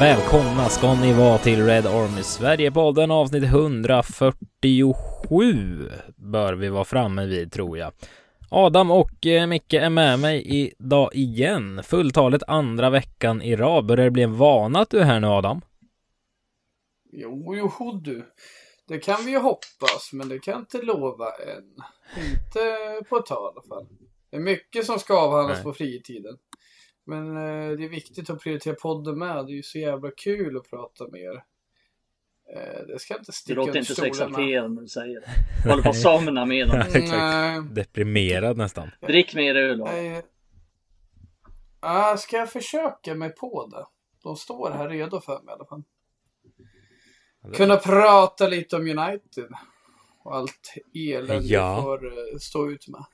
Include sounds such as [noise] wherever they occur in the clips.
Välkomna ska ni vara till Red Army Sverige-podden avsnitt 147 bör vi vara framme vid tror jag. Adam och eh, Micke är med mig idag igen. Fulltalet andra veckan i rad. Börjar det bli en vana att du är här nu Adam? Jo, jo du. Det kan vi ju hoppas, men det kan jag inte lova än. Inte på ett tag i alla fall. Det är mycket som ska avhandlas Nej. på fritiden. Men eh, det är viktigt att prioritera podden med. Det är ju så jävla kul att prata med er. Eh, det ska inte Du sticka låter under inte så stolen med. exalterad när du säger det. [laughs] Håller på att somna med dem. [laughs] Nej. Deprimerad nästan. Drick mer öl. Ah, ska jag försöka mig på det? De står här redo för mig i alla fall. Kunna prata lite om United. Och allt elände Ja. får eh, stå ut med.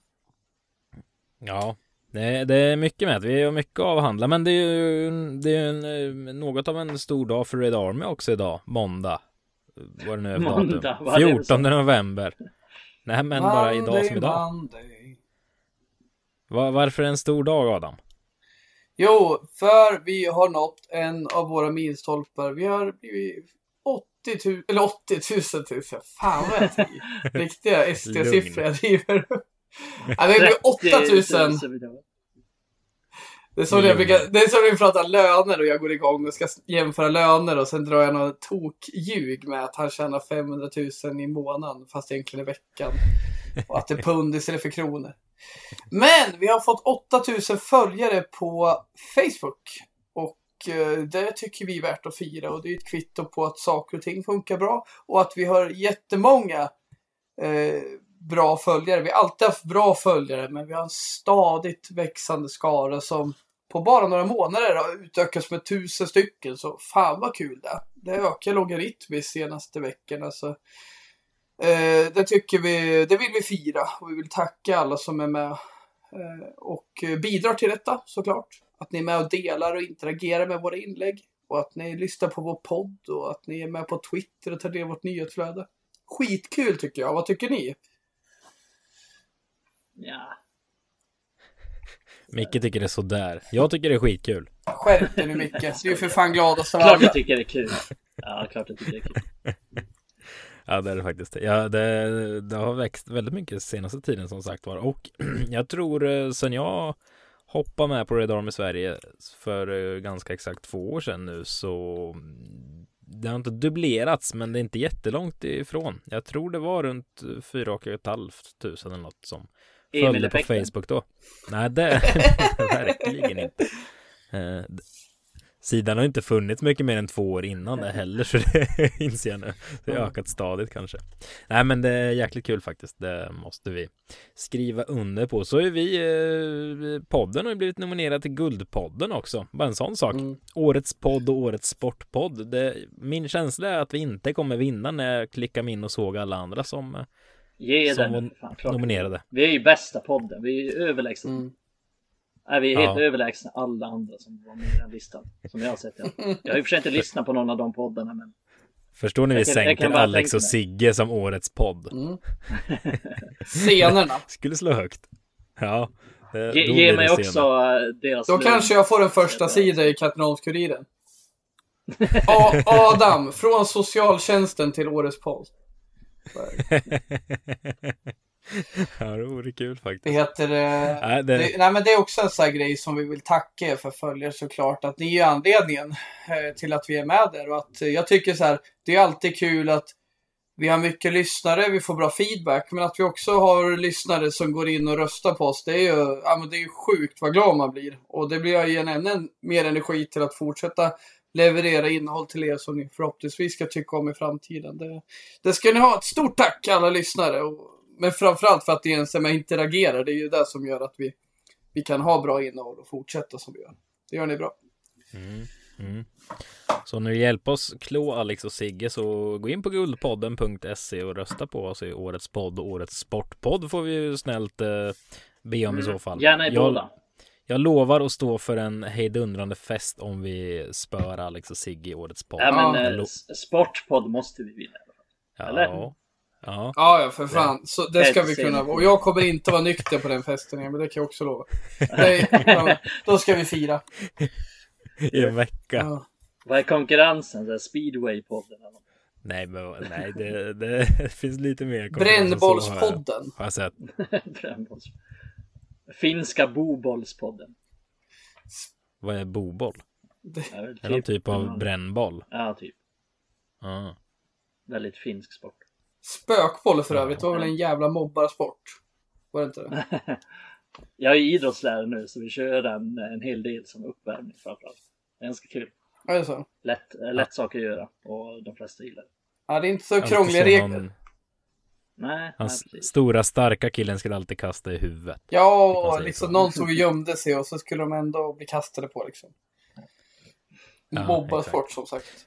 Ja, det, det är mycket med. Vi har mycket att avhandla, men det är ju, det är en, eh, något av en stor dag för Red Army också idag, måndag. Vad det nu är Måndag, datum. vad är det 14 november. Nej, men bara idag som idag. Monday. Va- varför är det en stor dag, Adam? Jo, för vi har nått en av våra milstolpar. Vi har blivit 80 000, eller 80 000 tusen. Fan vad jag säger. [laughs] Riktiga SD-siffror jag driver. Ja, det blir 8 000. 30 vill Det är som när jag brukar, det är som när vi pratar löner och jag går igång och ska jämföra löner och sen drar jag något tokljug med att han tjänar 500 000 i månaden fast egentligen i veckan. Och att det är pund istället för kronor. Men vi har fått 8000 följare på Facebook. Och eh, det tycker vi är värt att fira och det är ett kvitto på att saker och ting funkar bra. Och att vi har jättemånga eh, bra följare. Vi har alltid haft bra följare men vi har en stadigt växande skara som på bara några månader har utökats med tusen stycken. Så fan vad kul det är. Det ökar logaritmiskt senaste veckorna. Så, alltså. eh, det tycker vi, det vill vi fira och vi vill tacka alla som är med eh, och bidrar till detta såklart. Att ni är med och delar och interagerar med våra inlägg. Och att ni lyssnar på vår podd och att ni är med på Twitter och tar del av vårt nyhetsflöde. Skitkul tycker jag. Vad tycker ni? Ja. Micke tycker det är sådär. Jag tycker det är skitkul. Skärp dig nu Micke. Du är för fan gladast av Klart alla. jag tycker det är kul. Ja, klart jag tycker det är kul. [laughs] Ja, det är det faktiskt. Ja, det, det har växt väldigt mycket senaste tiden som sagt var. Och [clears throat] jag tror eh, sen jag hoppade med på Red Army Sverige för eh, ganska exakt två år sedan nu så mm, det har inte dubblerats men det är inte jättelångt ifrån. Jag tror det var runt fyra och ett halvt tusen eller något som följde på. Facebook då. Nej, det [laughs] verkligen inte. Eh, Sidan har inte funnits mycket mer än två år innan det heller så det [laughs] inser jag nu. Det har ökat stadigt kanske. Nej men det är jäkligt kul faktiskt. Det måste vi skriva under på. Så är vi, eh, podden har ju blivit nominerad till Guldpodden också. Bara en sån sak. Mm. Årets podd och årets sportpodd. Det, min känsla är att vi inte kommer vinna när jag klickar mig in och såg alla andra som eh, Ge Som den. Fan, klart. nominerade. Vi är ju bästa podden. Vi är ju överlägsna. Mm. Nej, vi är helt Ja. överlägsna alla andra som var med i den listan. Som jag har sett. Ja. Jag har och för sig inte lyssnat på någon av de poddarna men Förstår ni vi Jag jag sänker Alex och. Sigge som årets podd? Mm. [laughs] Scenerna. Skulle slå högt. Ja. det- ge, då ge mig också senare. eh, deras Då lön. kanske jag får en första sida i Katrineholms-Kuriren. Adam, från socialtjänsten till årets podd. [laughs] ja, det vore kul Det faktiskt. heter... Eh, Nej, det- det, nej men det är också en sån här grej som vi vill tacka er för följare såklart. Att ni är anledningen eh, till att vi är med där. Och att eh, jag tycker så här, det är alltid kul att vi har mycket lyssnare, vi får bra feedback. Men att vi också har lyssnare som går in och röstar på oss. Det är ju, ja, men det är ju sjukt vad glad man blir. Och det blir ju en ännu mer energi till att fortsätta leverera innehåll till er som ni förhoppningsvis ska tycka om i framtiden. Det, det ska ni ha. Ett stort tack alla lyssnare. Och, men framförallt för att ni ens är med och interagerar. Det är ju det som gör att vi, vi kan ha bra innehåll och fortsätta som vi gör. Det gör ni bra. Mm. Så när du hjälper oss klå Alex och Sigge så gå in på guldpodden.se och rösta på oss i årets podd och årets sportpodd får vi ju snällt eh, be om i så fall. Mm. Gärna i jag, båda. Jag lovar att stå för en hejdundrande fest om vi spör Alex och Sigge i årets podd. Ja, men eh, lo- sportpodd måste vi vinna. ja, eller? ja. Ja, ja, för fan. Så det ska vi kunna. Och jag kommer inte vara nykter på den festen, men det kan jag också lova. Nej, ja, då ska vi fira. I en vecka. Ja. Vad är konkurrensen? Speedway-podden? Nej, men nej, det, det [laughs] finns lite mer. konkurrens Brännbollspodden. Har jag sett. [laughs] Finska Bobollspodden. Vad är boboll? Det är det någon typ av Ja, brännboll? Ja, typ. Ja. Väldigt finsk sport. Spökboll för övrigt, det var väl en jävla mobbarsport? Var det inte det? [laughs] Jag är idrottslärare nu så vi kör den en hel del som uppvärmning framförallt. Det är Ganska kul. Ja, det är så. Lätt, lätt sak att göra och de flesta gillar det. Ja, det är inte så krångliga regler. någon- Nej, nej Hans precis. stora starka killen skulle alltid kasta i huvudet. Ja, liksom så. någon stod och gömde sig och så skulle de ändå bli kastade på liksom. Ja, Mobbarsport som sagt.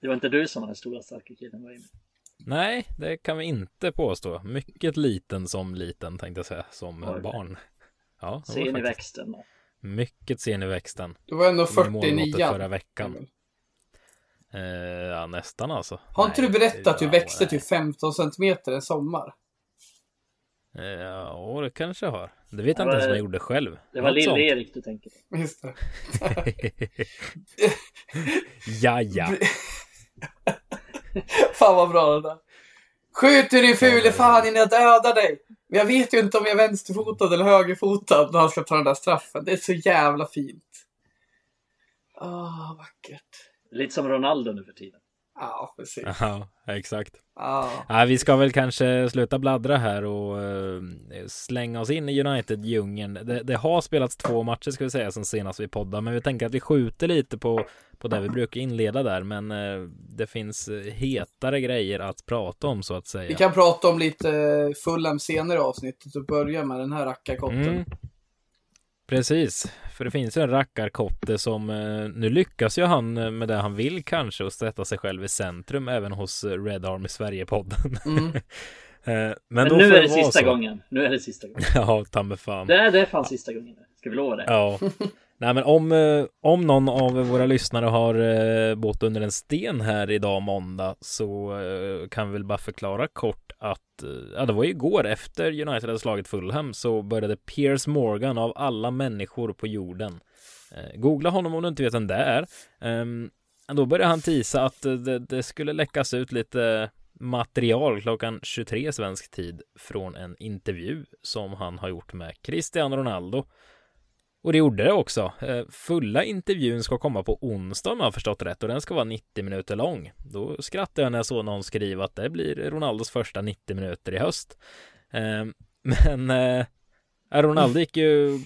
Det var inte du som var den stora starka killen var inne. Nej, det kan vi inte påstå. Mycket liten som liten tänkte jag säga, som Oj. barn. Ja, Sen i faktiskt växten. då. mycket sen i växten. Du var ändå Som i 40 i målbrottet nian. förra veckan. Eh, ja, nästan alltså. Har inte Nej, du berättat att du växte till 15 centimeter en sommar? Eh, Ja, det kanske jag har. Det vet jag inte ens om jag gjorde själv. Det var. Lill-Erik du tänker på. Just det. [laughs] ja, ja. [laughs] Fan vad bra det där. Skjut du din fule fan innan jag dödar dig! Men jag vet ju inte om jag är vänsterfotad eller högerfotad när han ska ta den där straffen. Det är så jävla fint. Ah, vackert. Lite som Ronaldo nu för tiden. Ja, precis. Ja, exakt. Ja. Ja, vi ska väl kanske sluta bladdra här och eh, slänga oss in i United-djungeln. Det, det har spelats två matcher ska vi säga sen senast vi poddade, men vi tänker att vi skjuter lite på, på det vi brukar inleda där, men eh, det finns eh, hetare grejer att prata om så att säga. Vi kan prata om lite Fulham senare i avsnittet och börja med den här rackarkotten. Mm. Precis, för det finns ju en rackarkotte som eh, nu lyckas ju han eh, med det han vill kanske och sätta sig själv i centrum även hos eh, Red Army Sverige-podden. Mm. [laughs] Men Men, nu är det sista så. gången. Nu är det sista gången. [laughs] Ja, ta mig fan. Det är, det är fan sista gången. Ska vi lova det? Ja. [laughs] Nej men om, eh, om någon av våra lyssnare har eh, bott under en sten här idag måndag så eh, kan vi väl bara förklara kort att ja, det var ju igår efter United hade slagit Fulham så började Piers Morgan av alla människor på jorden. Googla honom om du inte vet vem det är. Ehm, då började han tisa att det, det skulle läckas ut lite material klockan 23 svensk tid från en intervju som han har gjort med Cristiano Ronaldo. Och det gjorde det också. Eh, Fulla intervjun ska komma på onsdag om jag har förstått rätt och den ska vara 90 minuter lång. Då skrattade jag när jag såg någon skriva att det blir Ronaldos första 90 minuter i höst. Eh, [laughs] Men eh, Ronaldo gick ju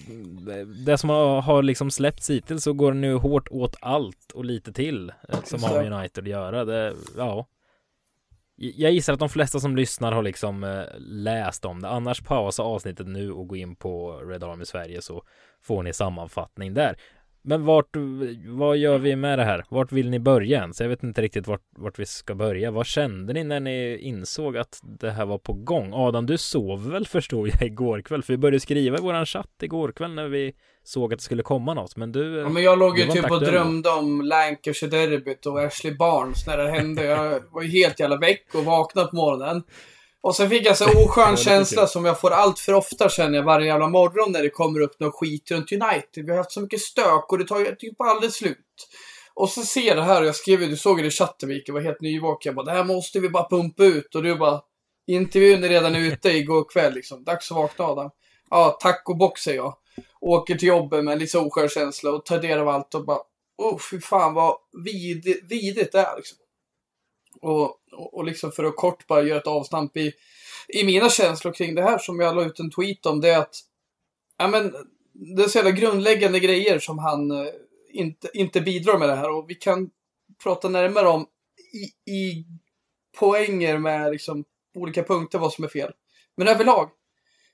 Det som har, liksom släppts hittills så går det nu hårt åt allt och lite till eh, Som har med United att göra det, Ja jag gissar att de flesta som lyssnar har liksom eh, läst om det. Annars pausa avsnittet nu och gå in på Red Army Sverige så får ni sammanfattning där. Men vart, vad gör vi med det här? Vart vill ni börja ens? Jag vet inte riktigt vart, vart vi ska börja Vad kände ni när ni insåg att det här var på gång? Adam, du sov väl förstod jag igår kväll? För vi började skriva i våran chatt igår kväll när vi såg att det skulle komma något Men du Ja, men jag låg ju typ och drömde om Lancashire-derbyt och Ashley Barnes när det hände. Jag var ju helt jävla väck och vaknade på morgonen. Och sen fick jag så oskön lite känsla som jag får allt för ofta känner jag varje jävla morgon när det kommer upp något skit runt United. Vi har haft så mycket stök och det tar ju typ aldrig slut. Och så ser jag det här och jag skrev ju, du såg det i chatten Mikael, var helt nyvaken. Jag bara, det här måste vi bara pumpa ut. Och du bara, intervjun är redan ute igår kväll liksom. Dags att vakna Adam. Ja, tack och bock säger jag. Åker till jobbet med lite så oskön känsla och tar del av allt och bara, oh fy fan vad vid, vidigt det är liksom. Och, och, liksom för att kort bara göra ett avstamp i, i mina känslor kring det här som jag la ut en tweet om, det är att, ja men, det är så jävla grundläggande grejer som han eh, inte, inte bidrar med det här och vi kan prata närmare om i, i poänger med liksom olika punkter vad som är fel. Men överlag,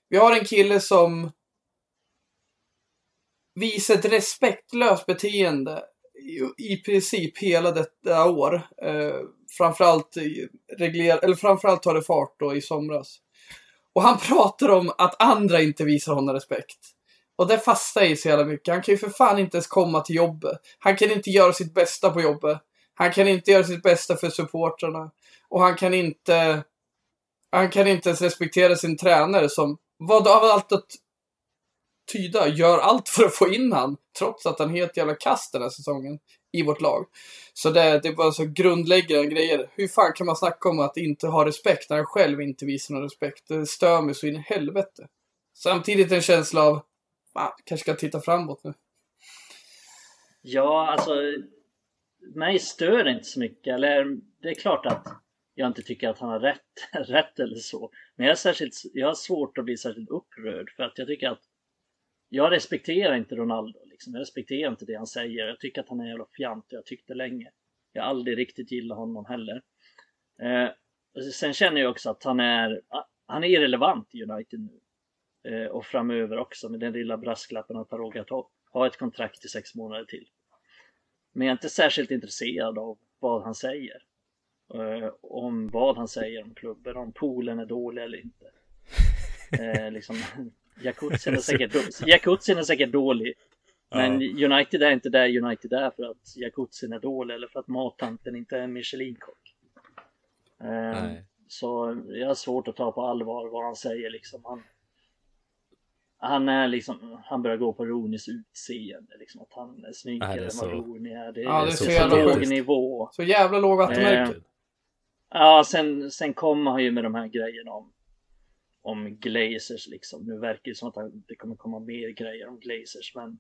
vi har en kille som visar ett respektlöst beteende i, i princip hela detta år. Eh, framförallt, regler, eller framförallt tar det fart då i somras. Och han [laughs] pratar om att andra inte visar honom respekt. Och det fastnar i så jävla mycket. Han kan ju för fan inte ens komma till jobbet. Han kan inte göra sitt bästa på jobbet. Han kan inte göra sitt bästa för supportrarna. Och han kan inte... Han kan inte ens respektera sin tränare som... Vad av allt att... tyda, gör allt för att få in han, trots att han är helt jävla kast den här säsongen i vårt lag. Så det, det var så grundläggande grejer. Hur fan kan man snacka om att inte ha respekt när han själv inte visar någon respekt? Det stör mig så in i helvete. Samtidigt en känsla av, man kanske ska titta framåt nu. Ja, alltså mig stör det inte så mycket. Eller det är klart att jag inte tycker att han har rätt, [laughs] rätt eller så. Men jag, är särskilt, jag har svårt att bli särskilt upprörd för att jag tycker att jag respekterar inte Ronaldo. Liksom. Jag respekterar inte det han säger. Jag tycker att han är en jävla fjant jag tyckte länge. Jag har aldrig riktigt gillat honom heller. Eh, sen känner jag också att han är, han är irrelevant i United nu. Eh, och framöver också med den lilla brasklappen att han råkat ha, ha ett kontrakt i sex månader till. Men jag är inte särskilt intresserad av vad han säger. Eh, om vad han säger om klubben, om poolen är dålig eller inte. [laughs] Eh, liksom, Jakutsin är, säkert, Jakutsin är säkert dålig. Men ja. United är inte där United är för att Jakutsin är dålig eller för att mattanten inte är en Michelin-kock. Eh, så jag har svårt att ta på allvar vad han säger liksom. Han, han är liksom, han börjar gå på Roonys utseende liksom. Att han är snyggare än vad Rooney är. Det, ja, det är så, så, så låg nivå. Så jävla låg vattenmärke. Eh, Ja, sen, sen kommer han ju med de här grejerna om, om Glazers liksom. Nu verkar det som att det kommer komma mer grejer om Glazers, men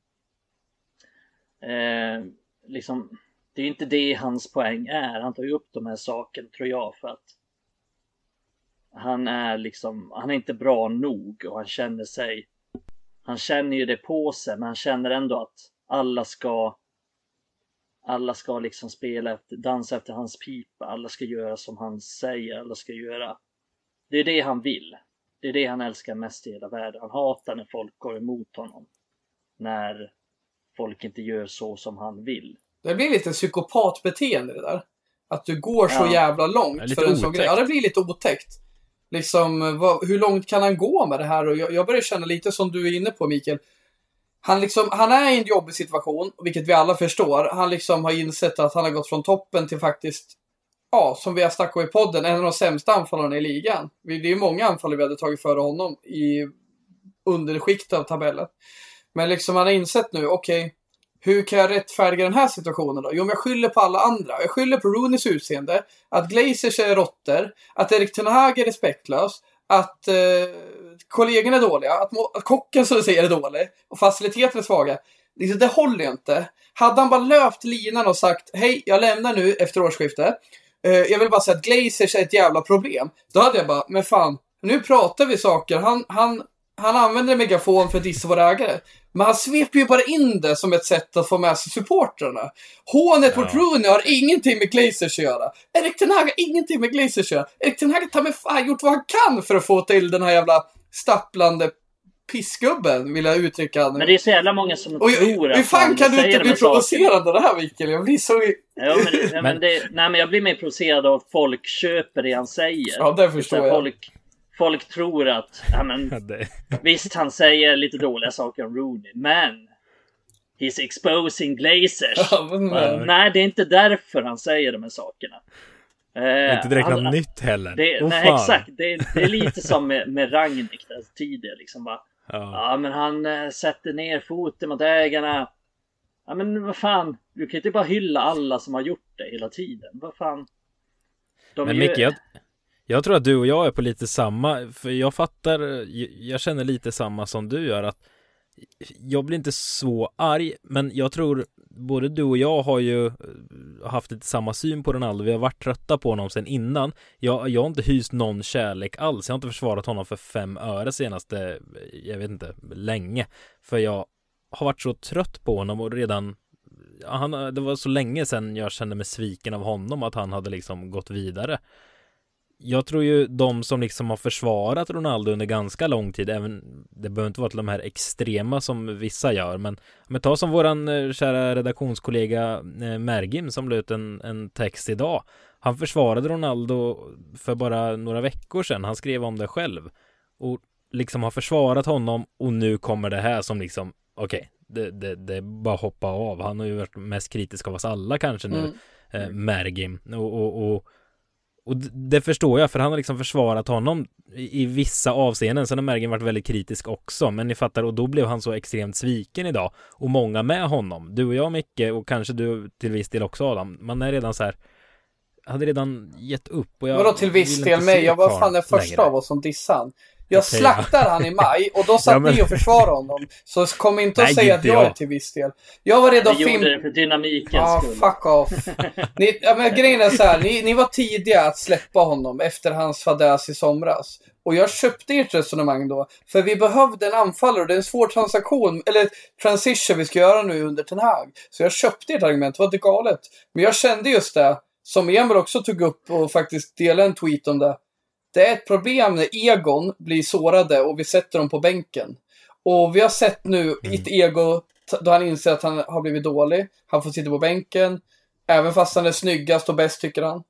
eh, liksom, det är inte det hans poäng är. Han tar ju upp de här sakerna, tror jag, för att han är liksom, han är inte bra nog och han känner sig, han känner ju det på sig, men han känner ändå att alla ska alla ska liksom spela dansa efter hans pipa, alla ska göra som han säger, alla ska göra. Det är det han vill. Det är det han älskar mest i hela världen. Han hatar när folk går emot honom. När folk inte gör så som han vill. Det blir lite psykopatbeteende det där. Att du går så ja. jävla långt för en sån grej. Ja, det blir lite otäckt. Liksom, vad, hur långt kan han gå med det här? Och jag, jag börjar känna lite som du är inne på, Mikael han, liksom, han är i en jobbig situation, vilket vi alla förstår. Han liksom har insett att han har gått från toppen till faktiskt, ja, som vi har snackat om i podden, en av de sämsta anfallarna i ligan. Det är ju många anfallare vi hade tagit före honom i underskiktet av tabellen. Men liksom han har insett nu, okej, okay, hur kan jag rättfärdiga den här situationen då? Jo, men jag skyller på alla andra. Jag skyller på Rooneys utseende, att Glazers är råttor, att Erik Ten Hag är respektlös, att eh, kollegorna är dåliga, att, att kocken som du säger är dålig och faciliteterna är svaga. Liksom, det håller ju inte. Hade han bara löpt linan och sagt hej, jag lämnar nu efter årsskiftet. Eh, jag vill bara säga att Glazers är ett jävla problem. Då hade jag bara, men fan, nu pratar vi saker. Han, han, han använder megafon för att dissa våra ägare. Men han sveper ju bara in det som ett sätt att få med sig supportrarna. Hånet ja. mot Rooney har ingenting med Glazers att göra. Erik Ten Hag har ingenting med Glazers att göra. Erik Ten Hag har med fan gjort vad han kan för att få till den här jävla stapplande pissgubben, vill jag uttrycka Men det är så jävla många som och, tror att Hur fan kan du inte bli provocerad av det här Mikael? Jag blir så... Ja, men, ja, [laughs] men det, nej, men jag blir mer provocerad av att folk köper det han säger. Ja, det förstår jag. Folk, folk tror att, ja men, visst han säger lite dåliga saker om Rooney, men He's exposing Glazers. Ja, men, nej, det är inte därför han säger de här sakerna. Det är inte direkt något nytt heller. Det, oh, nej, fan. exakt. Det, det, är lite som med, med Ragnik där tidigare. Liksom bara, ja. ja. men han äh, sätter ner foten mot ägarna. Ja, men vad fan. Du kan ju inte bara hylla alla som har gjort det hela tiden. Vad fan. De men Micke, jag, jag tror att du och jag är på lite samma. För jag fattar. Jag känner lite samma som du gör. att jag blir inte så arg, men jag tror både du och jag har ju eh, haft lite samma syn på Ronaldo. Vi har varit trötta på honom sedan innan. Jag, jag har inte hyst någon kärlek alls. Jag har inte försvarat honom för fem öre senaste, eh, jag vet inte, länge. För jag har varit så trött på honom och redan han, det var så länge sedan jag kände mig sviken av honom att han hade liksom gått vidare jag tror ju de som liksom har försvarat Ronaldo under ganska lång tid, även det behöver inte vara till de här extrema som vissa gör, men men ta som våran eh, kära redaktionskollega eh, Mergim som la ut en, en text idag. Han försvarade Ronaldo för bara några veckor sedan. Han skrev om det själv och liksom har försvarat honom och nu kommer det här som liksom okej, okay, det, det, det är bara hoppa av. Han har ju varit mest kritisk av oss alla kanske nu, mm. eh, Mergim och, och, och och det förstår jag, för han har liksom försvarat honom i, vissa avseenden. Sen har Mergen varit väldigt kritisk också, men ni fattar, och då blev han så extremt sviken idag. Och många med honom. Du och jag, Micke, och kanske du till viss del också, Adam. Man är redan så här, hade redan gett upp. Och jag Vadå till viss del mig? Jag var fan den första av oss som dissade jag ja. han i maj och då [laughs] satt ja, men... ni och försvarade honom. Så kom inte och säga att jag är till viss del. Jag var redo att film... gjorde det för dynamikens ja, skull. fuck off. [laughs] ni, ja, men grejen är så här, ni, ni var tidiga att släppa honom efter hans fadäs i somras. Och jag köpte ert resonemang då. För vi behövde en anfallare och det är en svår transaktion, eller transition vi ska göra nu under Ten Hag. Så jag köpte ert argument, det var inte galet. Men jag kände just det, som Emil också tog upp och faktiskt delade en tweet om det. Det är ett problem när egon blir sårade och vi sätter dem på bänken. Och vi har sett nu mm. ett ego då han inser att han har blivit dålig. Han får sitta på bänken. Även fast han är snyggast och bäst tycker han.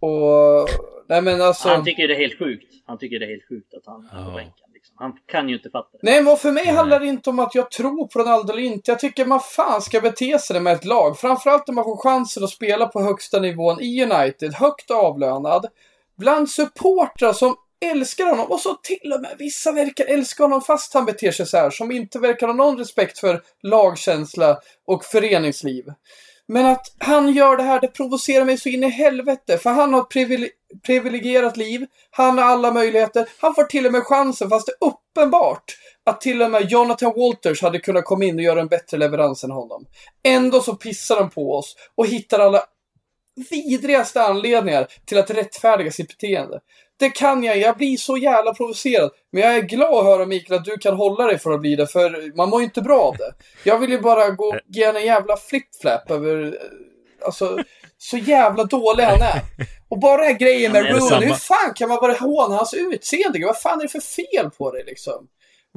Och... Nej men alltså... Han tycker det är helt sjukt. Han tycker det är helt sjukt att han är på bänken. Liksom. Han kan ju inte fatta det. Nej men för mig mm. handlar det inte om att jag tror på Ronaldo eller inte. Jag tycker man fan ska bete sig med ett lag. Framförallt när man får chansen att spela på högsta nivån i United. Högt avlönad bland supportrar som älskar honom och så till och med vissa verkar älska honom fast han beter sig så här. Som inte verkar ha någon respekt för lagkänsla och föreningsliv. Men att han gör det här, det provocerar mig så in i helvete. För han har ett privile privilegierat liv. Han har alla möjligheter. Han får till och med chansen, fast det är uppenbart att till och med Jonathan Walters hade kunnat komma in och göra en bättre leverans än honom. Ändå så pissar de på oss och hittar alla vidrigaste anledningar till att rättfärdiga sitt beteende. Det kan jag, jag blir så jävla provocerad. Men jag är glad att höra Mikael att du kan hålla dig för att bli det, för man mår ju inte bra av det. Jag vill ju bara gå och ge en jävla flip-flap över, alltså, så jävla dålig han är. Och bara den här grejen med ja, Rooney, hur fan kan man bara håna hans utseende? Vad fan är det för fel på dig liksom?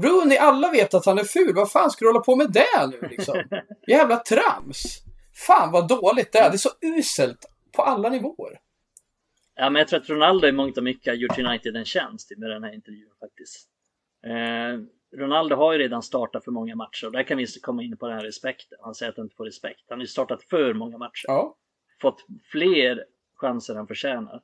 Rooney, alla vet att han är ful. Vad fan ska du hålla på med det nu liksom? [laughs] Jävla trams. Fan vad dåligt det är. Det är så uselt på alla nivåer. Ja, men jag tror att Ronaldo i mångt och mycket har gjort United en tjänst med den här intervjun faktiskt. Eh, Ronaldo har ju redan startat för många matcher och där kan vi komma in på den här respekten. Han säger att han inte får respekt. Han har ju startat för många matcher. Ja. Fått fler chanser än han förtjänar.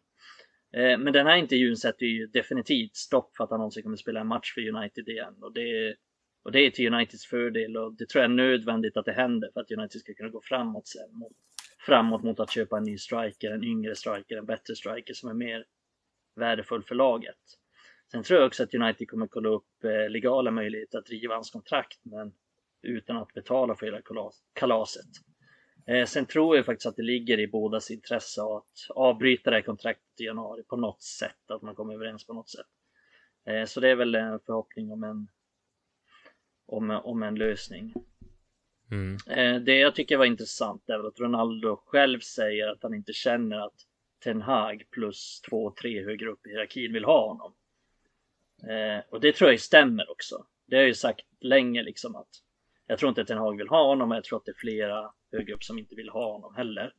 Eh, men den här intervjun sätter ju definitivt stopp för att han någonsin kommer spela en match för United igen. Och det, och det är till Uniteds fördel och det tror jag är nödvändigt att det händer för att United ska kunna gå framåt sen. Mot, framåt mot att köpa en ny striker, en yngre striker, en bättre striker som är mer värdefull för laget. Sen tror jag också att United kommer kolla upp eh, legala möjligheter att driva hans kontrakt men utan att betala för hela kalaset. Eh, sen tror jag faktiskt att det ligger i bådas intresse att avbryta det här kontraktet i januari på något sätt, att man kommer överens på något sätt. Eh, så det är väl en förhoppning om en om, om en lösning. Mm. Eh, det jag tycker var intressant är att Ronaldo själv säger att han inte känner att Ten Hag plus två, tre högre upp i hierarkin vill ha honom. Eh, och det tror jag stämmer också. Det har jag ju sagt länge liksom att jag tror inte att Ten Hag vill ha honom, men jag tror att det är flera högre upp som inte vill ha honom heller.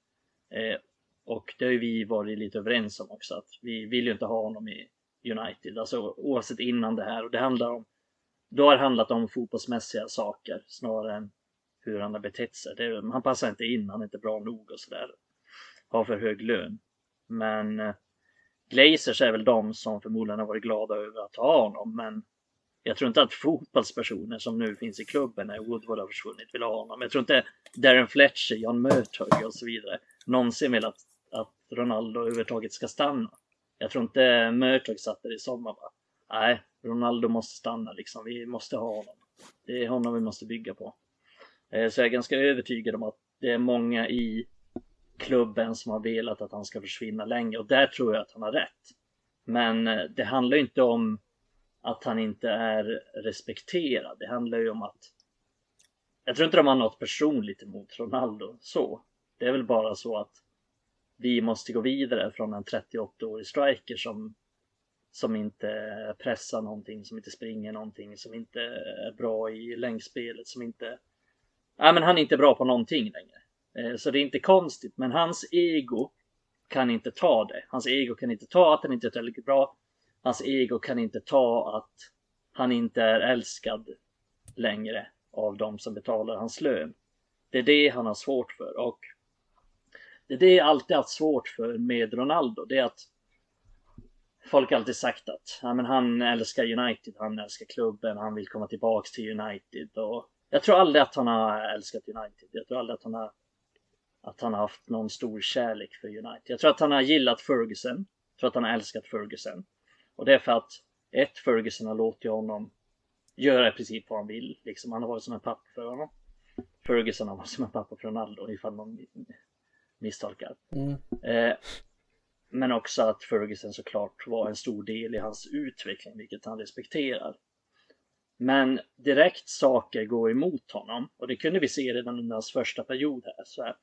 Eh, och det har ju vi varit lite överens om också att vi vill ju inte ha honom i United, alltså oavsett innan det här och det handlar om då har det handlat om fotbollsmässiga saker snarare än hur han har betett sig. Det, han passar inte in, han är inte bra nog och sådär. Har för hög lön. Men eh, Glazers är väl de som förmodligen har varit glada över att ha honom. Men jag tror inte att fotbollspersoner som nu finns i klubben när Woodward har försvunnit vill ha honom. Jag tror inte Darren Fletcher, Jan Murtog och så vidare någonsin vill att, att Ronaldo överhuvudtaget ska stanna. Jag tror inte Murtog satt där i sommar bara. Nej, Ronaldo måste stanna liksom. Vi måste ha honom. Det är honom vi måste bygga på. Eh, så jag är ganska övertygad om att det är många i klubben som har velat att han ska försvinna länge och där tror jag att han har rätt. Men eh, det handlar ju inte om att han inte är respekterad. Det handlar ju om att jag tror inte de har något personligt emot Ronaldo så. Det är väl bara så att vi måste gå vidare från en 38-årig striker som som inte pressar någonting, som inte springer någonting, som inte är bra i längdspelet, som inte... Nej, men han är inte bra på någonting längre. Eh, så det är inte konstigt, men hans ego kan inte ta det. Hans ego kan inte ta att han inte är tillräckligt bra. Hans ego kan inte ta att han inte är älskad längre av de som betalar hans lön. Det är det han har svårt för och det är det jag alltid haft svårt för med Ronaldo. Det är att folk har alltid sagt att ja, men han älskar United, han älskar klubben, han vill komma tillbaks till United. Och jag tror aldrig att han har älskat United. Jag tror aldrig att han har, att han har haft någon stor kärlek för United. Jag tror att han har gillat Ferguson. Jag tror att han har älskat Ferguson. Och det är för att ett, Ferguson har låtit honom göra i princip vad han vill. Liksom, han har varit som en pappa för honom. Ferguson har varit som en pappa för Ronaldo ifall någon misstolkar. Mm. Eh, men också att Ferguson såklart var en stor del i hans utveckling, vilket han respekterar. Men direkt saker går emot honom och det kunde vi se redan under hans första period här. Så här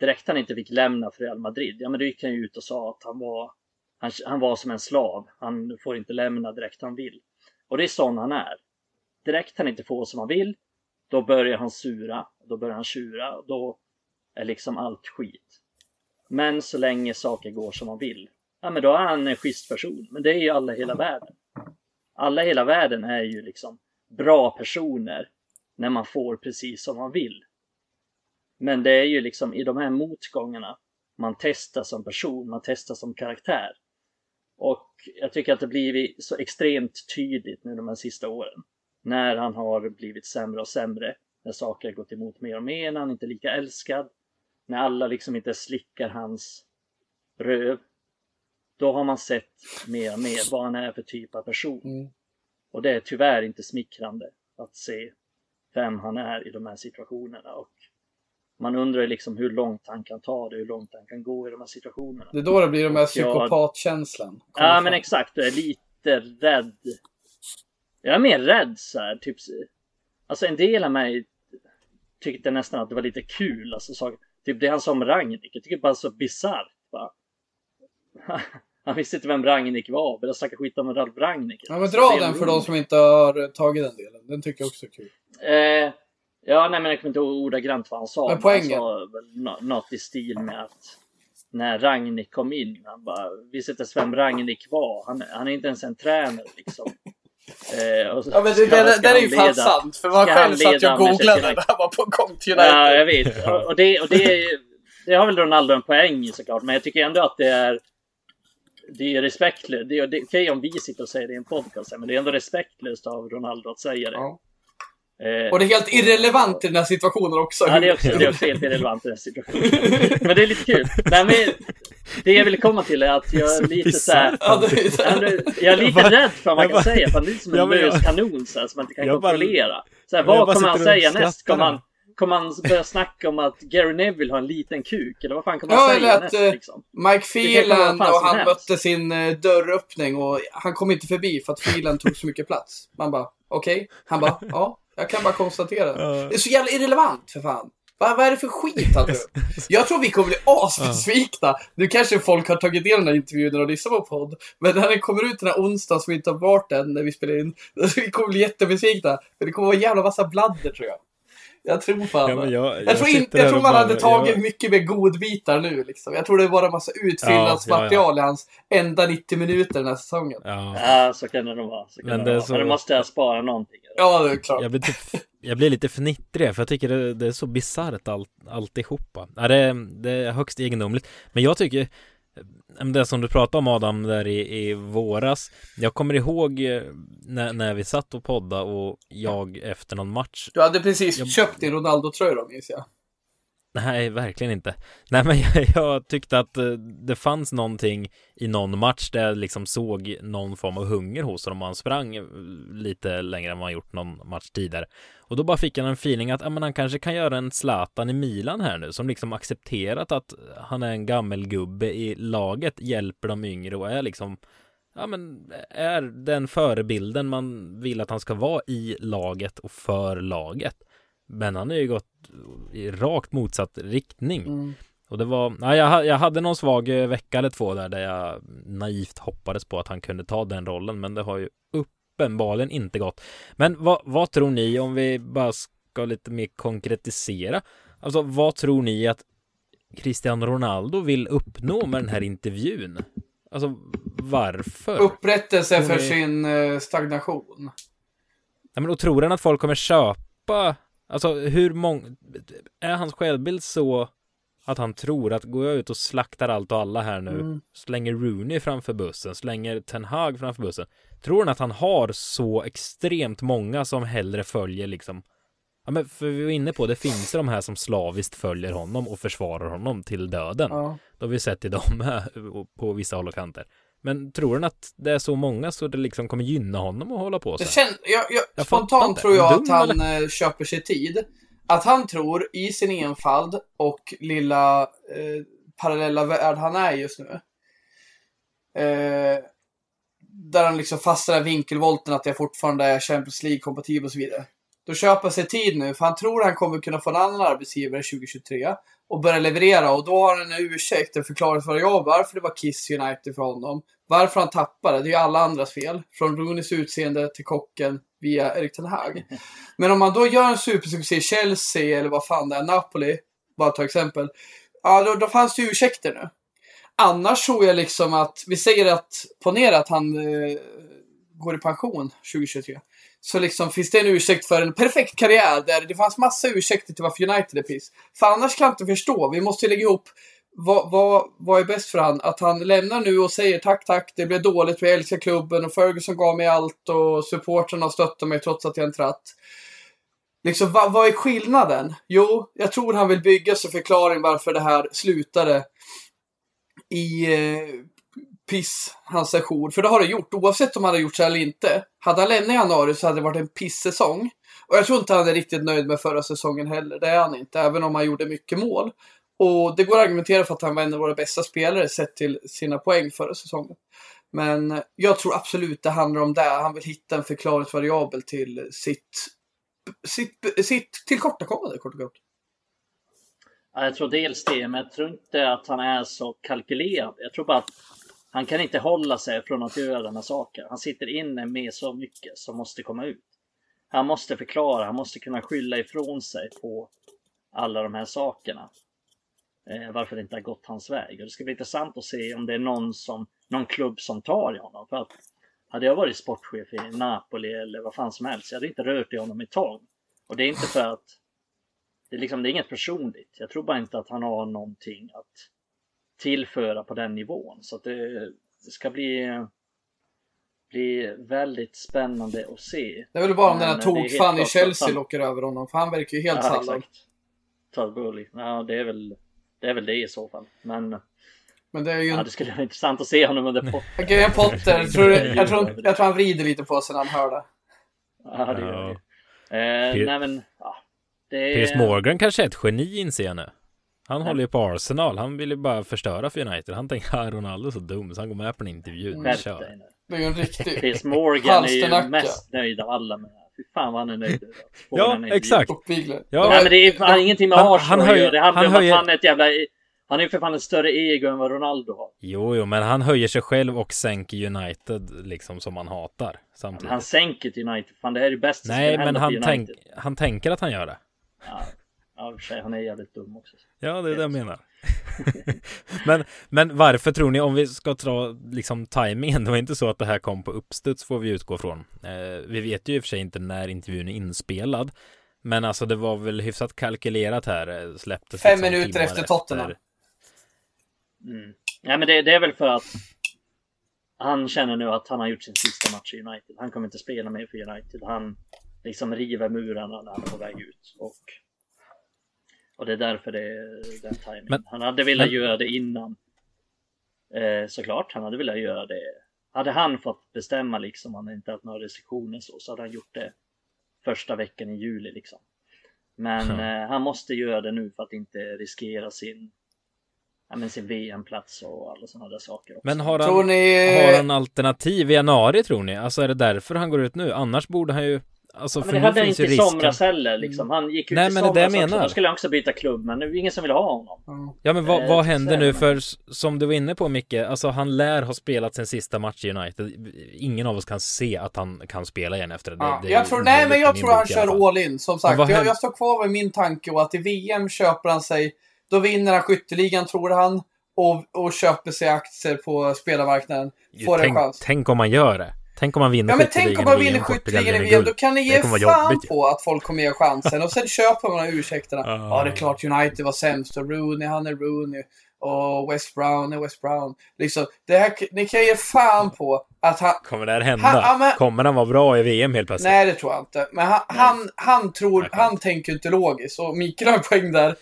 direkt han inte fick lämna för Real Madrid, ja men då gick han ju ut och sa att han var, han, han var som en slav. Han får inte lämna direkt han vill. Och det är sån han är. Direkt han inte får som han vill, då börjar han sura, då börjar han tjura, då är liksom allt skit. Men så länge saker går som man vill, ja men då är han en schysst person. Men det är ju alla i hela världen. Alla i hela världen är ju liksom bra personer när man får precis som man vill. Men det är ju liksom i de här motgångarna man testar som person, man testar som karaktär. Och jag tycker att det blivit så extremt tydligt nu de här sista åren. När han har blivit sämre och sämre. När saker har gått emot mer och mer, när han inte är lika älskad. När alla liksom inte slickar hans röv. Då har man sett mer och mer vad han är för typ av person. Mm. Och det är tyvärr inte smickrande att se vem han är i de här situationerna. Och man undrar liksom hur långt han kan ta det, hur långt han kan gå i de här situationerna. Det är då det blir de här psykopatkänslan. Ja fram. men exakt, jag är lite rädd. Jag är mer rädd så här, typ. Alltså en del av mig tyckte nästan att det var lite kul. Alltså, så, typ det han sa om Rangnick, jag tycker bara så bisarrt. [laughs] Han visste inte vem Rangnick var, började snacka skit om Ralf Rangnick. Ja, men dra den för de som inte har tagit den delen. Den tycker jag också är kul. Eh, ja, nej men jag kommer inte ihåg ordagrant vad han sa. Men poängen? Han sa väl nå- något i stil med att när Ragnik kom in, han bara visste inte ens vem Ragnik var. Han, han är inte ens en tränare liksom. Eh, så Ja men det, det, det är ju fan sant. För man själv satt leda och googlade när han var på gång till United. Ja, jag vet. [laughs] Och, och, det, och det, är- det har väl Ronaldo en poäng i såklart, men jag tycker ändå att det är det är respektlöst. Det är, är okej om vi sitter och säger det i en podcast, men det är ändå respektlöst av Ronaldo att säga det. Ja. Eh, Och det är helt irrelevant i den här situationen också. Ja, det är också, det är också helt irrelevant i den här situationen. Men det är lite kul. Nej, men det jag ville komma till är att jag är lite så här, Ja, det Ja, Jag är lite rädd för vad man kan säga, för han är lite som en Ja, lös kanon så här, som man inte kan kontrollera. Så här, vad kommer han säga näst? Kommer han, kommer han börja snacka om att Gary Neville har en liten kuk? Eller vad fan kommer Ja, han eller säga att, näst? eh, Liksom? Mike Det Phelan och han helst. mötte sin eh, dörröppning och han kom inte förbi för att Phelan tog så mycket plats. Man bara, okej. Han bara, ja, jag kan bara konstatera. Det är så jävla irrelevant för fan. Vad, vad är det för skit han upp? Jag tror vi kommer bli asbesvikna. Nu kanske folk har tagit del av den här intervjun och lyssnat på podd. Men när den kommer ut den här onsdagen som inte har varit än när vi spelar in. [laughs] Vi kommer bli jättebesvikna. För det kommer vara en jävla massa bladder tror jag. Jag tror fan Ja, det. jag, Jag, tror, sitter jag tror man bara- hade tagit jag- mycket mer godbitar nu. Liksom. Jag tror det var en massa utfyllnadsmaterial i hans enda 90 minuter den här säsongen. Ja, Ja, så kan det nog vara. Så kan Men det vara. så- Men då måste jag spara någonting. Ja, det är klart. jag blir, typ, jag blir lite fnittrig för jag tycker det, det är så bisarrt allt, alltihopa. Ja, det, det är högst egendomligt. Men jag tycker det som du pratade om Adam där i, i våras. Jag kommer ihåg eh, när, när vi satt och podda och jag efter någon match Du hade precis Jag- köpt din Ronaldo-tröja då, minns jag. Nej, verkligen inte. Nej, men [laughs] jag, jag tyckte att eh, det fanns någonting i någon match där jag liksom såg någon form av hunger hos honom och han sprang eh, lite längre än vad han gjort någon match tidigare. Och då bara fick jag en feeling att ja, men han kanske kan göra en Zlatan i Milan här nu som liksom accepterat att han är en gammelgubbe i laget, hjälper de yngre och är liksom ja, men är den förebilden man vill att han ska vara i laget och för laget. Men han har ju gått i rakt motsatt riktning. Mm. Och det var, nej, jag, jag hade någon svag eh, vecka eller två där, där jag naivt hoppades på att han kunde ta den rollen, men det har ju uppenbarligen inte gått. Men vad, vad tror ni, om vi bara ska lite mer konkretisera, alltså vad tror ni att Cristiano Ronaldo vill uppnå med den här intervjun? Alltså varför? Upprättelse för ni- sin eh, stagnation. Ja, men och tror han att folk kommer köpa Alltså hur många Är hans självbild så Att han tror att går jag ut och slaktar allt och alla här nu, Mm. slänger Rooney framför bussen, slänger Ten Hag framför bussen. Tror han att han har så extremt många som hellre följer liksom Ja men för vi var inne på, det finns de här som slaviskt följer honom och försvarar honom till döden. Ja. Det har vi sett i dem på vissa håll och kanter. Men tror han att det är så många så det liksom kommer gynna honom att hålla på så Det här? kän, jag, jag, Jag spontant tror jag att han eh, köper sig tid. Att han tror i sin enfald och lilla eh, parallella värld han är just nu. Eh, där han liksom fastnar i vinkelvolten att jag fortfarande är Champions League-kompatibel och så vidare. Då köper han sig tid nu, för han tror han kommer kunna få en annan arbetsgivare 2023 och börja leverera. Och då har han en ursäkt, en förklaringsvariabel varför det var Kiss United för honom. Varför han tappade, det är ju alla andras fel. Från Rooneys utseende till kocken via Erik Ten Hag. [laughs] Men om man då gör en supersuccé i Chelsea eller vad fan det är, Napoli, bara ta exempel. Ja, då, då fanns det ju ursäkter nu. Annars tror jag liksom att, vi säger att, ponera att han eh, går i pension 2023. Så liksom finns det en ursäkt för en perfekt karriär där det fanns massa ursäkter till varför United är piss. För annars kan jag inte förstå. Vi måste lägga ihop vad, vad, vad är bäst för han? Att han lämnar nu och säger tack, tack, det blev dåligt, vi älskar klubben och Ferguson gav mig allt och supportrarna stöttar mig trots att jag är en tratt. Liksom, vad, vad är skillnaden? Jo, jag tror han vill bygga sig förklaring varför det här slutade i eh, piss, hans session. För det har det gjort, oavsett om han har gjort så eller inte. Hade han lämnat i januari så hade det varit en pissäsong. Och jag tror inte han är riktigt nöjd med förra säsongen heller. Det är han inte, även om han gjorde mycket mål. Och det går att argumentera för att han var en av våra bästa spelare sett till sina poäng förra säsongen. Men jag tror absolut det handlar om det. Han vill hitta en förklaringsvariabel till sitt, sitt, sitt tillkortakommande kort och gott. Ja, jag tror dels det, men jag tror inte att han är så kalkylerad. Jag tror bara att han kan inte hålla sig från att göra denna här saker. Han sitter inne med så mycket som måste komma ut. Han måste förklara, han måste kunna skylla ifrån sig på alla de här sakerna. Eh, varför det inte har gått hans väg. Och det ska bli intressant att se om det är någon, som, någon klubb som tar i honom. För att hade jag varit sportchef i Napoli eller vad fan som helst, jag hade inte rört i honom i tång. Och det är inte för att det är, liksom, det är inget personligt. Jag tror bara inte att han har någonting att tillföra på den nivån. Så att det, det ska bli, bli väldigt spännande att se. Det är väl bara om den här tokfan i Chelsea han- lockar över honom. För han verkar ju helt Ja, sallad. Burley. Ja, det är väl det, är väl det i så fall. Men Men det är ju ja, det skulle vara intressant att se honom under på. Graham Potter, jag tror, jag, tror, [laughs] jag tror han vrider lite på sig när han hör det. Ja, det gör det. Eh, nej men, ja. Det Piers. Morgan kanske är ett geni inser jag nu. Han håller ju på Arsenal. Han vill ju bara förstöra för United. Han tänker att [laughs] Ronaldo är så dum så han går med på en intervju. Skärp Kör. nu. Det är ju en riktig [laughs] Piers Morgan är ju mest nöjd av alla med. Fy fan vad han är nöjd. [laughs] Ja, exakt. Ja. Nej men det är fan ingenting med Han- Arsenal han att göra. Det handlar han om att han är ett jävla... Han är ju för fan en större ego än vad Ronaldo har. Jo, jo, men han höjer sig själv och sänker United liksom som han hatar samtidigt. Han sänker till United. Fan det här är det bästa som Nej, kan men hända han, tänk, han tänker att han gör det. Ja, ja, för sig, han är jävligt dum också. Ja, det är det jag menar. [laughs] men, men varför tror ni, om vi ska dra liksom tajmingen, det var inte så att det här kom på uppstuds får vi utgå från. Eh, vi vet ju i och för sig inte när intervjun är inspelad. Men alltså det var väl hyfsat kalkylerat här, eh, släpptes Fem liksom minuter efter Tottenham. Mm. Ja men det, det är väl för att han känner nu att han har gjort sin sista match i United. Han kommer inte spela mer för United. Han liksom river murarna när han är på väg ut. Och, och det är därför det är den timingen. Men- han hade velat men- göra det innan. Eh, såklart, han hade velat göra det. Hade han fått bestämma liksom, han inte haft några restriktioner så, så hade han gjort det första veckan i juli liksom. Men Ja. eh, han måste göra det nu för att inte riskera sin, ja, men sin VM-plats och alla sådana där saker. Också. Men har Tror han, ni... har han alternativ i januari tror ni? Alltså är det därför han går ut nu? Annars borde han ju Alltså men det nu hade han inte i somras heller liksom. Han gick ut Nej, i men det är det somras också. menar. Då skulle han också byta klubb. Men det är ingen som vill ha honom. Ja. Ja men vad, Eh, vad händer nu för som du var inne på Micke, alltså han lär ha spelat sin sista match i United. Ingen av oss kan se att han kan spela igen efter det. Ja, det, jag tror, nej, men jag tror han kör all in. Som sagt, jag, händer- jag står kvar med min tanke och att i VM köper han sig, då vinner han skytteligan tror han och, och köper sig aktier på spelarmarknaden. Jo, Får en tänk, chans. tänk om man gör det. Tänk om man vinner Ja men tänk om man vinner skytteligan i VM, då kan ni ge fan jobbigt. på att folk kommer ge chansen. Och sen köper man ursäkterna. Ah. Ja, det är klart United var sämst och Rooney, han är Rooney. Och West Brown är West Brown. Liksom, det här, ni kan ge fan på att han... Kommer det här hända? Han- ja, men- Kommer han vara bra i VM helt plötsligt? Nej, det tror jag inte. Men han, han, han tror, han tänker inte logiskt. Och Mikael har en poäng där.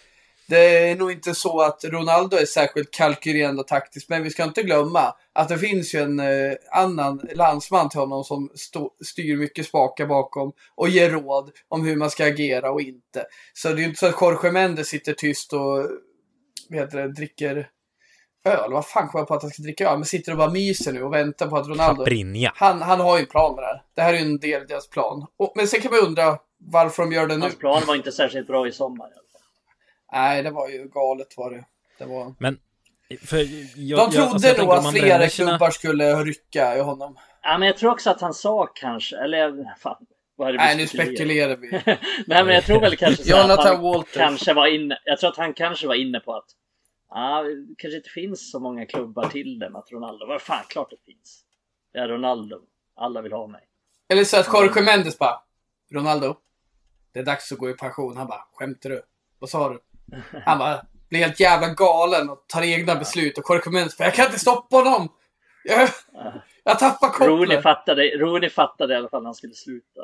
Det är nog inte så att Ronaldo är särskilt kalkylerande och taktisk, men vi ska inte glömma att det finns ju en eh, annan landsman till honom som styr mycket spakar bakom och ger råd om hur man ska agera och inte. Så det är ju inte så att Jorge Mendes sitter tyst och heter det, dricker öl. Vad fan kom jag på att han ska dricka öl? Men sitter och bara myser nu och väntar på att Ronaldo... Han, han har ju en plan med det här. Det här är ju en del i deras plan. Och, men sen kan man undra varför de gör det nu. Hans plan var inte särskilt bra i sommar. i alla fall. Nej, det var ju galet var det. det var... Men, för jag, De jag- trodde alltså, jag nog tänker om att flera klubbar skulle rycka i honom. Ja, men jag tror också att han sa kanske, eller fan. Vad är det vi Nej, nu spekulerar vi. [laughs] Nej, men jag tror väl kanske så att han Walters. kanske var inne. Jag tror att han kanske var inne på att ah, det kanske inte finns så många klubbar till med att Ronaldo. Vad fan, klart det finns. Det är Ronaldo. Alla vill ha mig. Eller så att Jorge Mendes bara, Ronaldo, det är dags att gå i pension. Han bara, skämtar du? Vad sa du? Han bara, blir helt jävla galen och tar egna beslut. Och Mendes bara, jag kan inte stoppa honom! Jag, jag tappar Rooney kopplet. fattade, Rooney fattade i alla fall när han skulle sluta.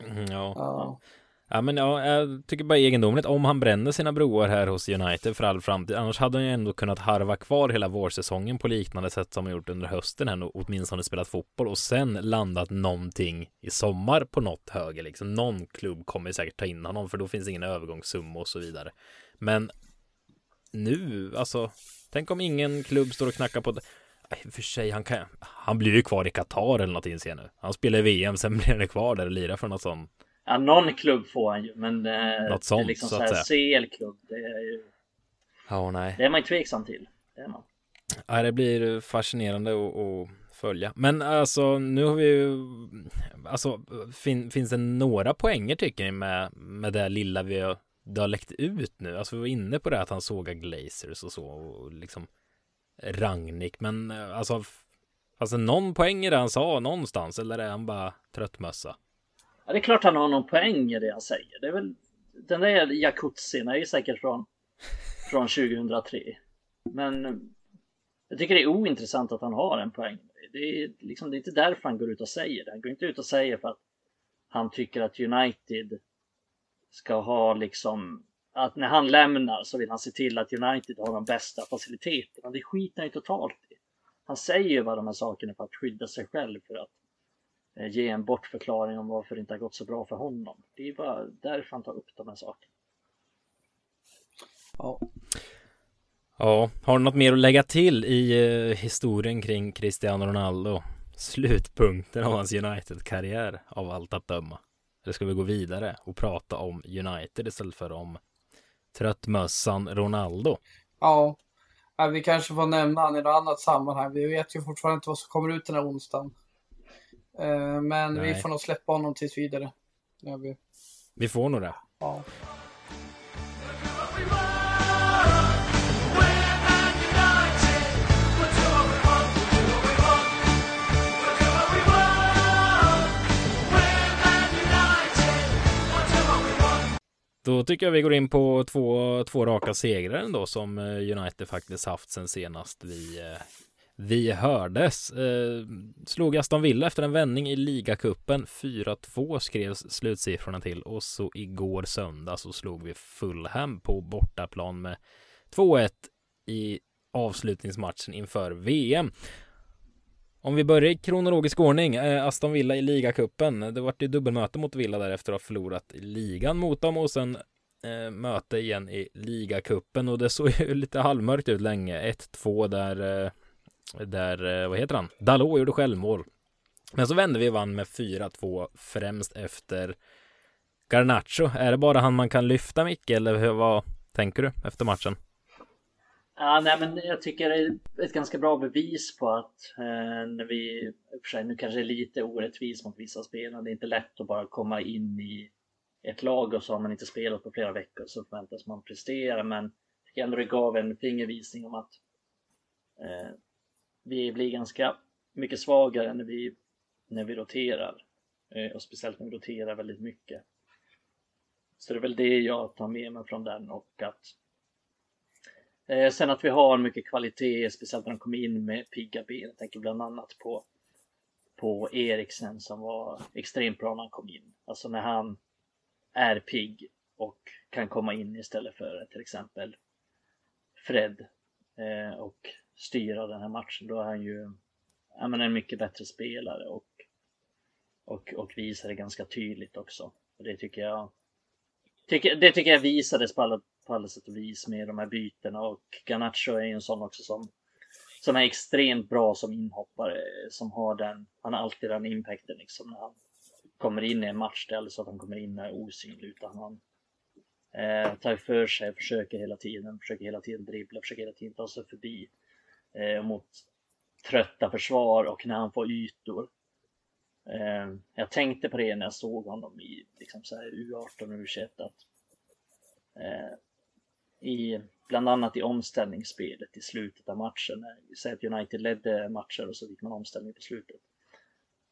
Mm, Ja. Ja ja, men ja, jag tycker bara egendomligt om han bränner sina broar här hos United för all framtid. Annars hade han ju ändå kunnat harva kvar hela vårsäsongen på liknande sätt som han gjort under hösten här nu, åtminstone spelat fotboll och sen landat någonting i sommar på något höger liksom. Någon klubb kommer säkert ta in honom för då finns ingen övergångssumma och så vidare. Men nu, alltså, tänk om ingen klubb står och knackar på det. I och för sig, han, kan, han blir ju kvar i Qatar eller något inser jag nu. Han spelar i VM, sen blir han kvar där och lirar för något sånt. Ja, någon klubb får han ju, men eh, Något sånt, det är liksom så så att här CL-klubb. Det är ju, Ja, nej. det är man ju tveksam till. Det är man. Ja, det blir fascinerande att, följa. Men alltså, nu har vi ju... Alltså, fin, finns det några poänger tycker ni med, med det lilla vi har, det har läckt ut nu? Alltså, vi var inne på det att han sågar Glazers och så och liksom Rangnick, men eh, alltså, alltså någon poäng i det han sa någonstans eller är han bara tröttmössa? Ja, det är klart han har någon poäng i det han säger. Det är väl, den där jacuzzin är ju säkert från, från 2003. Men jag tycker det är ointressant att han har en poäng. Det är, liksom, det är inte därför han går ut och säger det. Han går inte ut och säger för att han tycker att United ska ha liksom att när han lämnar så vill han se till att United har de bästa faciliteterna. Det skiter han ju totalt i. Han säger ju bara de här sakerna för att skydda sig själv för att ge en bortförklaring om varför det inte har gått så bra för honom. Det är bara därför han tar upp de här sakerna. Ja. Ja, har du något mer att lägga till i eh, historien kring Cristiano Ronaldo? Slutpunkten av hans United-karriär av allt att döma. Eller ska vi gå vidare och prata om United istället för om tröttmössan Ronaldo? ja. Ja, vi kanske får nämna han i något annat sammanhang. Vi vet ju fortfarande inte vad som kommer ut den här onsdagen. Eh, Men vi Nej. får nog släppa honom tills vidare. Ja, vi, Vi får nog det. ja. Då tycker jag vi går in på två, två raka segrar ändå som eh, United faktiskt haft sen senast vi, eh, vi hördes. Eh, slog Aston Villa efter en vändning i ligacupen. 4-2 skrevs slutsiffrorna till och så igår söndag så slog vi Fulham på bortaplan med 2-1 i avslutningsmatchen inför VM. Om vi börjar i kronologisk ordning, eh, Aston Villa i ligacupen. Det vart ju dubbelmöte mot Villa därefter att ha förlorat i ligan mot dem och sen eh, möte igen i ligacupen och det såg ju [laughs] lite halvmörkt ut länge. 1-2 där, eh, där, eh, vad heter han? Dalot gjorde självmål. Men så vände vi och vann med 4-2 främst efter Garnacho. Är det bara han man kan lyfta Micke eller hur, vad tänker du efter matchen? Ja, nej, men jag tycker det är ett ganska bra bevis på att eh, när vi, i och för sig, nu kanske det är lite orättvist mot vissa spelare, det är inte lätt att bara komma in i ett lag och så har man inte spelat på flera veckor så förväntas man prestera, men jag tycker ändå det gav en fingervisning om att eh, vi blir ganska mycket svagare när vi när vi roterar. Eh, och speciellt när vi roterar väldigt mycket. Så det är väl det jag tar med mig från den och att eh, sen att vi har mycket kvalitet, speciellt när de kom in med pigga ben. Jag tänker bland annat på på Eriksen som var extremt bra när han kom in. Alltså när han är pigg och kan komma in istället för till exempel Fred eh, och styra den här matchen. Då är han ju ja, men en mycket bättre spelare och, och, och visar det ganska tydligt också. Och det tycker jag tycker, det tycker jag visades på alla, på alla sätt och vis med de här bytena och Ganacho är ju en sån också som som är extremt bra som inhoppare som har den, han har alltid den impacten liksom när han kommer in i en match. Det är aldrig så att han kommer in och är osynlig utan han eh, tar för sig, försöker hela tiden, försöker hela tiden dribbla, försöker hela tiden ta sig förbi eh, mot trötta försvar och när han får ytor. Eh, jag tänkte på det när jag såg honom i liksom så U18 och U21 att eh, i bland annat i omställningsspelet i slutet av matchen. Säg att United ledde matcher och så fick man omställning på slutet.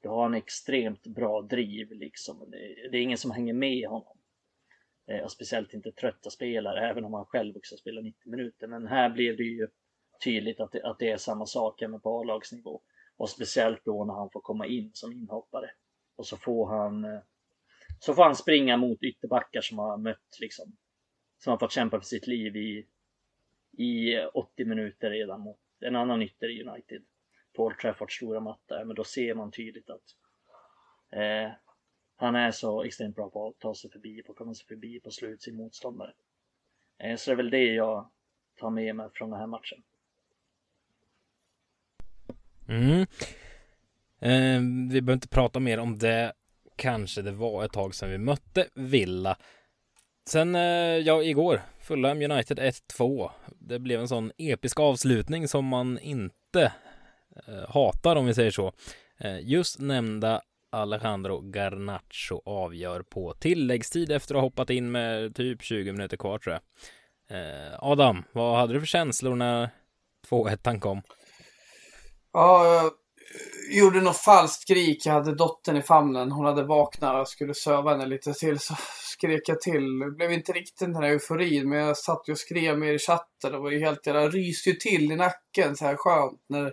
Då har han extremt bra driv liksom. Det, det är ingen som hänger med honom. Eh, och speciellt inte trötta spelare, även om han själv också spelar 90 minuter. Men här blev det ju tydligt att det, att det är samma sak även på A-lagsnivå. Och speciellt då när han får komma in som inhoppare. Och så får han, eh, så får han springa mot ytterbackar som har mött liksom, som har fått kämpa för sitt liv i i 80 minuter redan mot en annan ytter i United. Paul Traffords stora matta, men då ser man tydligt att eh, han är så extremt bra på att ta sig förbi, på att komma sig förbi på slut sin motståndare. Eh, så det är väl det jag tar med mig från den här matchen. Mm. Eh, vi behöver inte prata mer om det. Kanske det var ett tag sedan vi mötte Villa. Sen, eh, ja, igår, Fulham United 1-2. Det blev en sån episk avslutning som man inte eh, hatar om vi säger så. Eh, just nämnda Alejandro Garnacho avgör på tilläggstid efter att ha hoppat in med typ 20 minuter kvar tror jag. Eh, Adam, vad hade du för känslor när 2-1 kom? Ja, gjorde något falskt skrik. Jag hade dottern i famnen. Hon hade vaknat och skulle söva henne lite till. Så skrek jag till. Det blev inte riktigt den här euforin. Men jag satt och skrev med i chatten. Och var ju helt, jag ryste ju till i nacken så här skönt. När,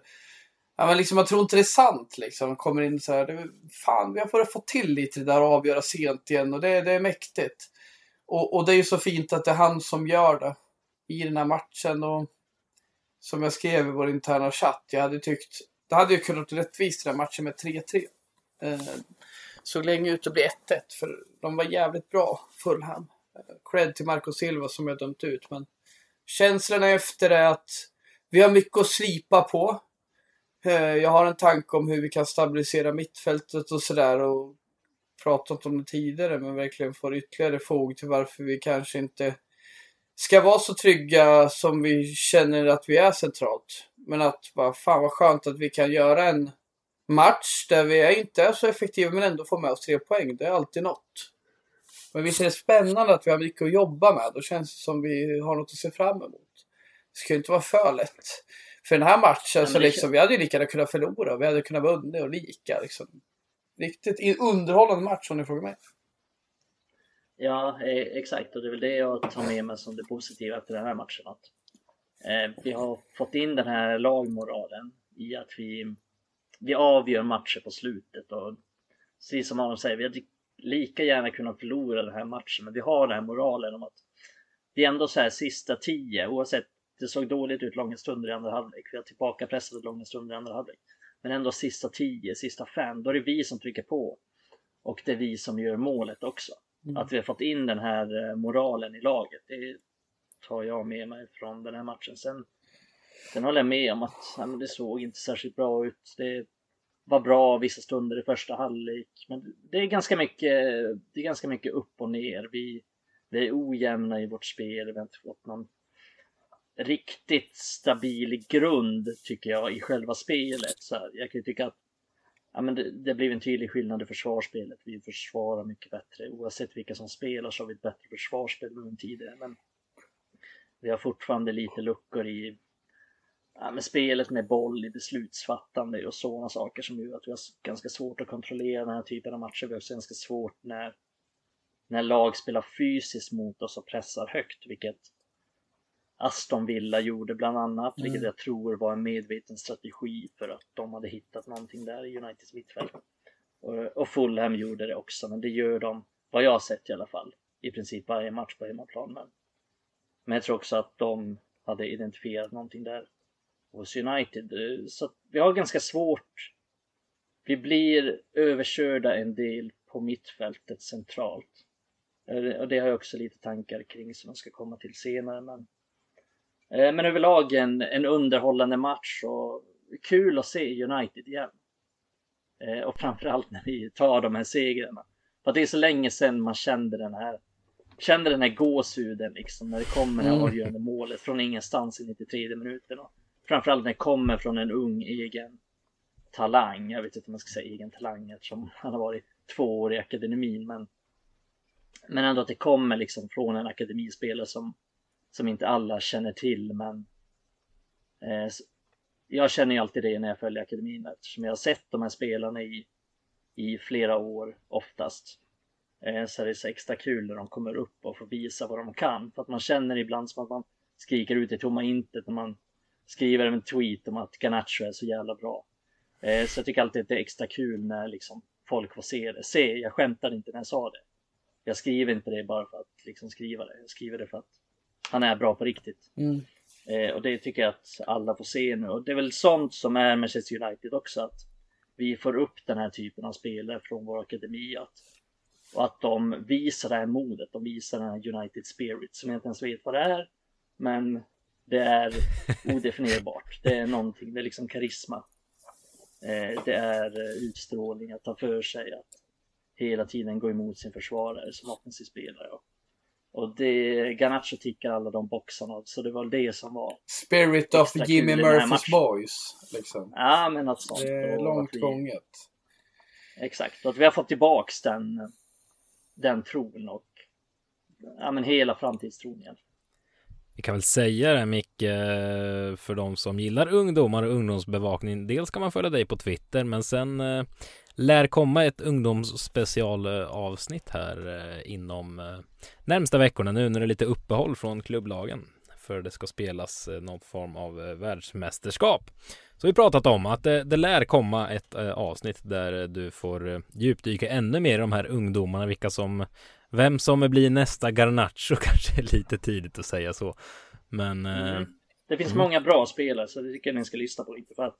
ja, men liksom, jag tror inte det är sant liksom. Kommer in så här. Det, fan, vi har börjat få till lite det där och avgöra sent igen. Och det, det är mäktigt. Och, och det är ju så fint att det är han som gör det. I den här matchen. Och som jag skrev i vår interna chatt. Jag hade tyckt det hade ju kunnat bli rättvist den här matchen med 3-3. Eh, såg länge ut att bli 1-1 för de var jävligt bra, Fulham. Eh, cred till Marco Silva som jag dömt ut, men känslorna efter är att vi har mycket att slipa på. Eh, jag har en tanke om hur vi kan stabilisera mittfältet och sådär och pratat om det tidigare, men verkligen får ytterligare fog till varför vi kanske inte ska vara så trygga som vi känner att vi är centralt. Men att bara, fan vad skönt att vi kan göra en match där vi inte är så effektiva men ändå får med oss tre poäng. Det är alltid något. Men visst är det spännande att vi har mycket att jobba med. Då känns det som vi har något att se fram emot. Det ska ju inte vara för lätt. För den här matchen så liksom, vi hade ju lika gärna kunnat förlora. Vi hade kunnat vinna och lika. Liksom. Riktigt underhållande match om ni frågar mig. Ja, eh, exakt. Och det är väl det jag tar med mig som det positiva till den här matchen. Att Eh, vi har fått in den här lagmoralen i att vi, vi avgör matcher på slutet och precis som Aron säger, vi hade lika gärna kunnat förlora den här matchen men vi har den här moralen om att det är ändå så här sista tio oavsett det såg dåligt ut långa stunder i andra halvlek. Vi har tillbaka pressat långa stunder i andra halvlek. Men ändå sista tio, sista fem, då är det vi som trycker på. Och det är vi som gör målet också. Mm. Att vi har fått in den här eh, moralen i laget. Det tar jag med mig från den här matchen. Sen, sen håller jag med om att nej, det såg inte särskilt bra ut. Det var bra vissa stunder i första halvlek, men det är ganska mycket, det är ganska mycket upp och ner. Vi, vi är ojämna i vårt spel, vi har inte fått någon riktigt stabil grund tycker jag i själva spelet. Så här, jag kan ju tycka att ja, men det, det blev en tydlig skillnad i försvarsspelet. Vi försvarar mycket bättre. Oavsett vilka som spelar så har vi ett bättre försvarsspel än tidigare. Men vi har fortfarande lite luckor i ja, med spelet med boll i beslutsfattande och sådana saker som gör att vi har ganska svårt att kontrollera den här typen av matcher. Vi har också ganska svårt när, när lag spelar fysiskt mot oss och pressar högt, vilket Aston Villa gjorde bland annat, mm. vilket jag tror var en medveten strategi för att de hade hittat någonting där i Uniteds mittfält. Och, och Fulham gjorde det också, men det gör de, vad jag har sett i alla fall, i princip varje match på hemmaplan. Men, men jag tror också att de hade identifierat någonting där hos United. Så vi har ganska svårt. Vi blir överkörda en del på mittfältet centralt. Och det har jag också lite tankar kring som jag ska komma till senare. Men, eh, men överlag en, en underhållande match och kul att se United igen. Eh, och framförallt när vi tar de här segrarna. För det är så länge sedan man kände den här kände den här gåshuden liksom när det kommer det mm. avgörande målet från ingenstans i 93 minuten. Och framförallt när det kommer från en ung egen talang. Jag vet inte om man ska säga egen talang eftersom han har varit två år i akademin. Men, men ändå att det kommer liksom från en akademispelare som, som inte alla känner till. Men eh, jag känner ju alltid det när jag följer akademin eftersom jag har sett de här spelarna i, i flera år oftast. Eh, så är det så extra kul när de kommer upp och får visa vad de kan. För att man känner ibland som att man skriker ut i tomma intet när man skriver en tweet om att Ganacho är så jävla bra. Eh, så jag tycker alltid att det är extra kul när liksom folk får se det. Se, jag skämtade inte när jag sa det. Jag skriver inte det bara för att liksom skriva det. Jag skriver det för att han är bra på riktigt. Mm. Eh, och det tycker jag att alla får se nu. Och det är väl sånt som är Manchester United också. Att vi får upp den här typen av spelare från vår akademi. Att, och att de visar det här modet. De visar den här United Spirit som jag inte ens vet vad det är. Men det är [laughs] odefinierbart. Det är någonting, det är liksom karisma. Eh, det är eh, utstrålning, att ta för sig, att hela tiden gå emot sin försvarare som offensiv spelare. Och det, Garnacho tickar alla de boxarna, så det var det som var Spirit of Jimmy Murphys Boys, liksom. Ja, men något sånt. Det är långt gånget. Exakt, och att vi har fått tillbaks den, den tron och ja, men hela framtidstron igen. Vi kan väl säga det Micke, för de som gillar ungdomar och ungdomsbevakning. Dels kan man följa dig på Twitter, men sen eh, lär komma ett ungdomsspecialavsnitt här eh, inom eh, närmsta veckorna nu när det är lite uppehåll från klubblagen. För det ska spelas eh, någon form av världsmästerskap. Så vi pratat om att det, det lär komma ett avsnitt där du får djupdyka ännu mer i de här ungdomarna, vilka som vem som blir nästa Garnacho [laughs] kanske är lite tidigt att säga så. Men... Mm. Det finns mm. många bra spelare så det tycker jag ni ska lyssna på. Inte för att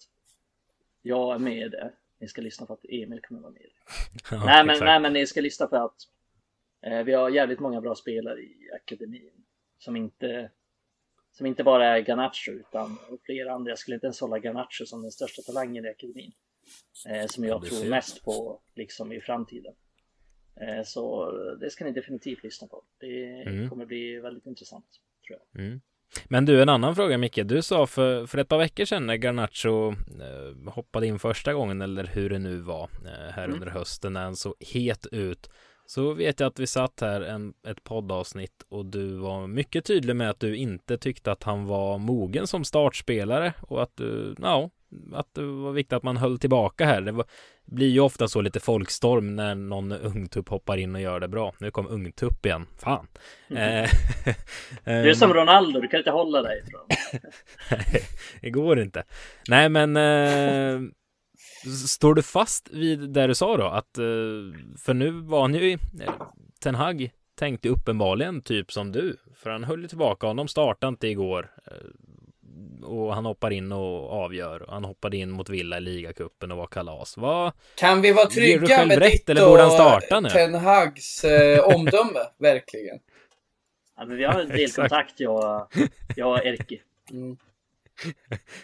jag är med det. Ni ska lyssna för att Emil kommer vara med. [laughs] ja, nej, men, nej men ni ska lyssna för att eh, vi har jävligt många bra spelare i akademin. Som inte som inte bara är Garnacho utan flera andra. Jag skulle inte ens hålla Garnacho som den största talangen i akademin. Eh, som jag tror mest på liksom i framtiden. Eh, så det ska ni definitivt lyssna på. Det mm. kommer bli väldigt intressant. tror jag. Mm. Men du, en annan fråga Micke. Du sa för, för ett par veckor sedan när Garnacho eh, hoppade in första gången eller hur det nu var eh, här mm. under hösten när han såg het ut. Så vet jag att vi satt här en, ett poddavsnitt och du var mycket tydlig med att du inte tyckte att han var mogen som startspelare och att du, ja, att det var viktigt att man höll tillbaka här. Det var, blir ju ofta så lite folkstorm när någon ungtupp hoppar in och gör det bra. Nu kom ungtupp igen. Fan. Mm. [laughs] du är som Ronaldo, du kan inte hålla dig ifrån. Nej, [laughs] det går inte. Nej, men eh, står du fast vid det du sa då? Att, eh, för nu var han ju, Ten Hag tänkte uppenbarligen typ som du. För han höll tillbaka honom, startade inte igår och han hoppar in och avgör. Han hoppade in mot Villa i ligacupen och var kalas. Vad kan vi vara trygga med ditt eller borde han starta nu? Ten Hags eh, omdöme, [laughs] verkligen? Ja, men vi har en [laughs] del kontakt, jag, jag och Erki. Mm.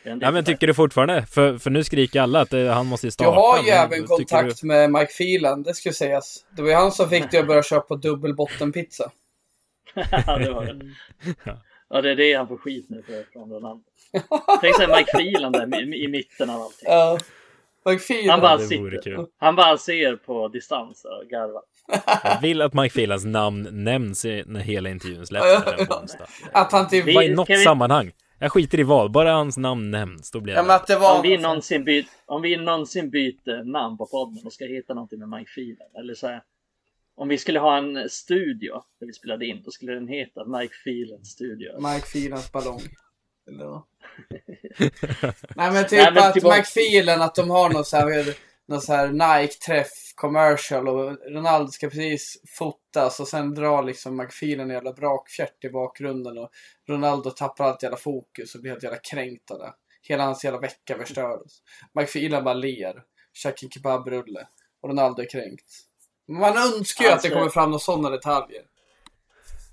Ja, men tycker du fortfarande? För, för nu skriker alla att det, han måste starta. Jag har ju även kontakt du... med Mike Phelan, det ska sägas. Det var ju han som fick dig att börja köpa dubbelbottenpizza. [laughs] ja, det var det. Ja, det är det han får skit nu för från Ronaldo. [laughs] Tänk sig Mike Phelan där i, i mitten av allting. Ja. Mike. Han bara sitter. Han bara ser på distans och garvar. Jag vill att Mike Phelans namn nämns när hela intervjun släpps. att han typ... Var i något vi... sammanhang. Jag skiter i vad, bara hans namn nämns. Då blir jag Ja, men att det var... Om vi, någonsin byt, om vi någonsin byter namn på podden och ska heta någonting med Mike Phelan eller så här, Om vi skulle ha en studio där vi spelade in, då skulle den heta Mike Phelan Studio. Mike Filans ballong. Eller? [laughs] Nej men typ Nej, men att tillbaka- Mike Phelan, att de har någon så här, någon så här Nike-träff commercial och Ronaldo ska precis fotas och sen drar liksom Mike Phelan en jävla brakfjärt i bakgrunden och Ronaldo tappar allt jävla fokus och blir helt jävla kränkt av det. Hela hans jävla vecka förstördes. Mike Phelan bara ler, käkar en kebabrulle och Ronaldo är kränkt. Man önskar ju att det Alltså- kommer fram några sådana detaljer.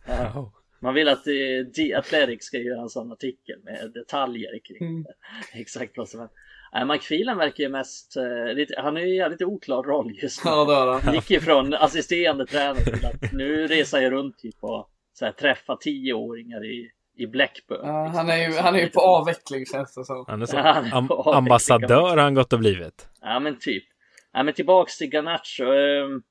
Ja. Oh. Man vill att eh, The Athletic ska göra en sån artikel med detaljer kring Mm. [laughs] exakt vad som händer. Nej, Mike Phelan verkar ju mest, eh, lite, han är ju i lite oklar roll just nu. Ja, det har han. Gick ifrån assisterande tränare till att nu reser jag runt typ och så här, träffa tioåringar i, i Blackburn. Ja, liksom. han, är ju, han är ju på avveckling känns det som. Han är så. Han är Am ambassadör har han gått och blivit. Ja men typ. Ja men tillbaks till Garnacho. ehm,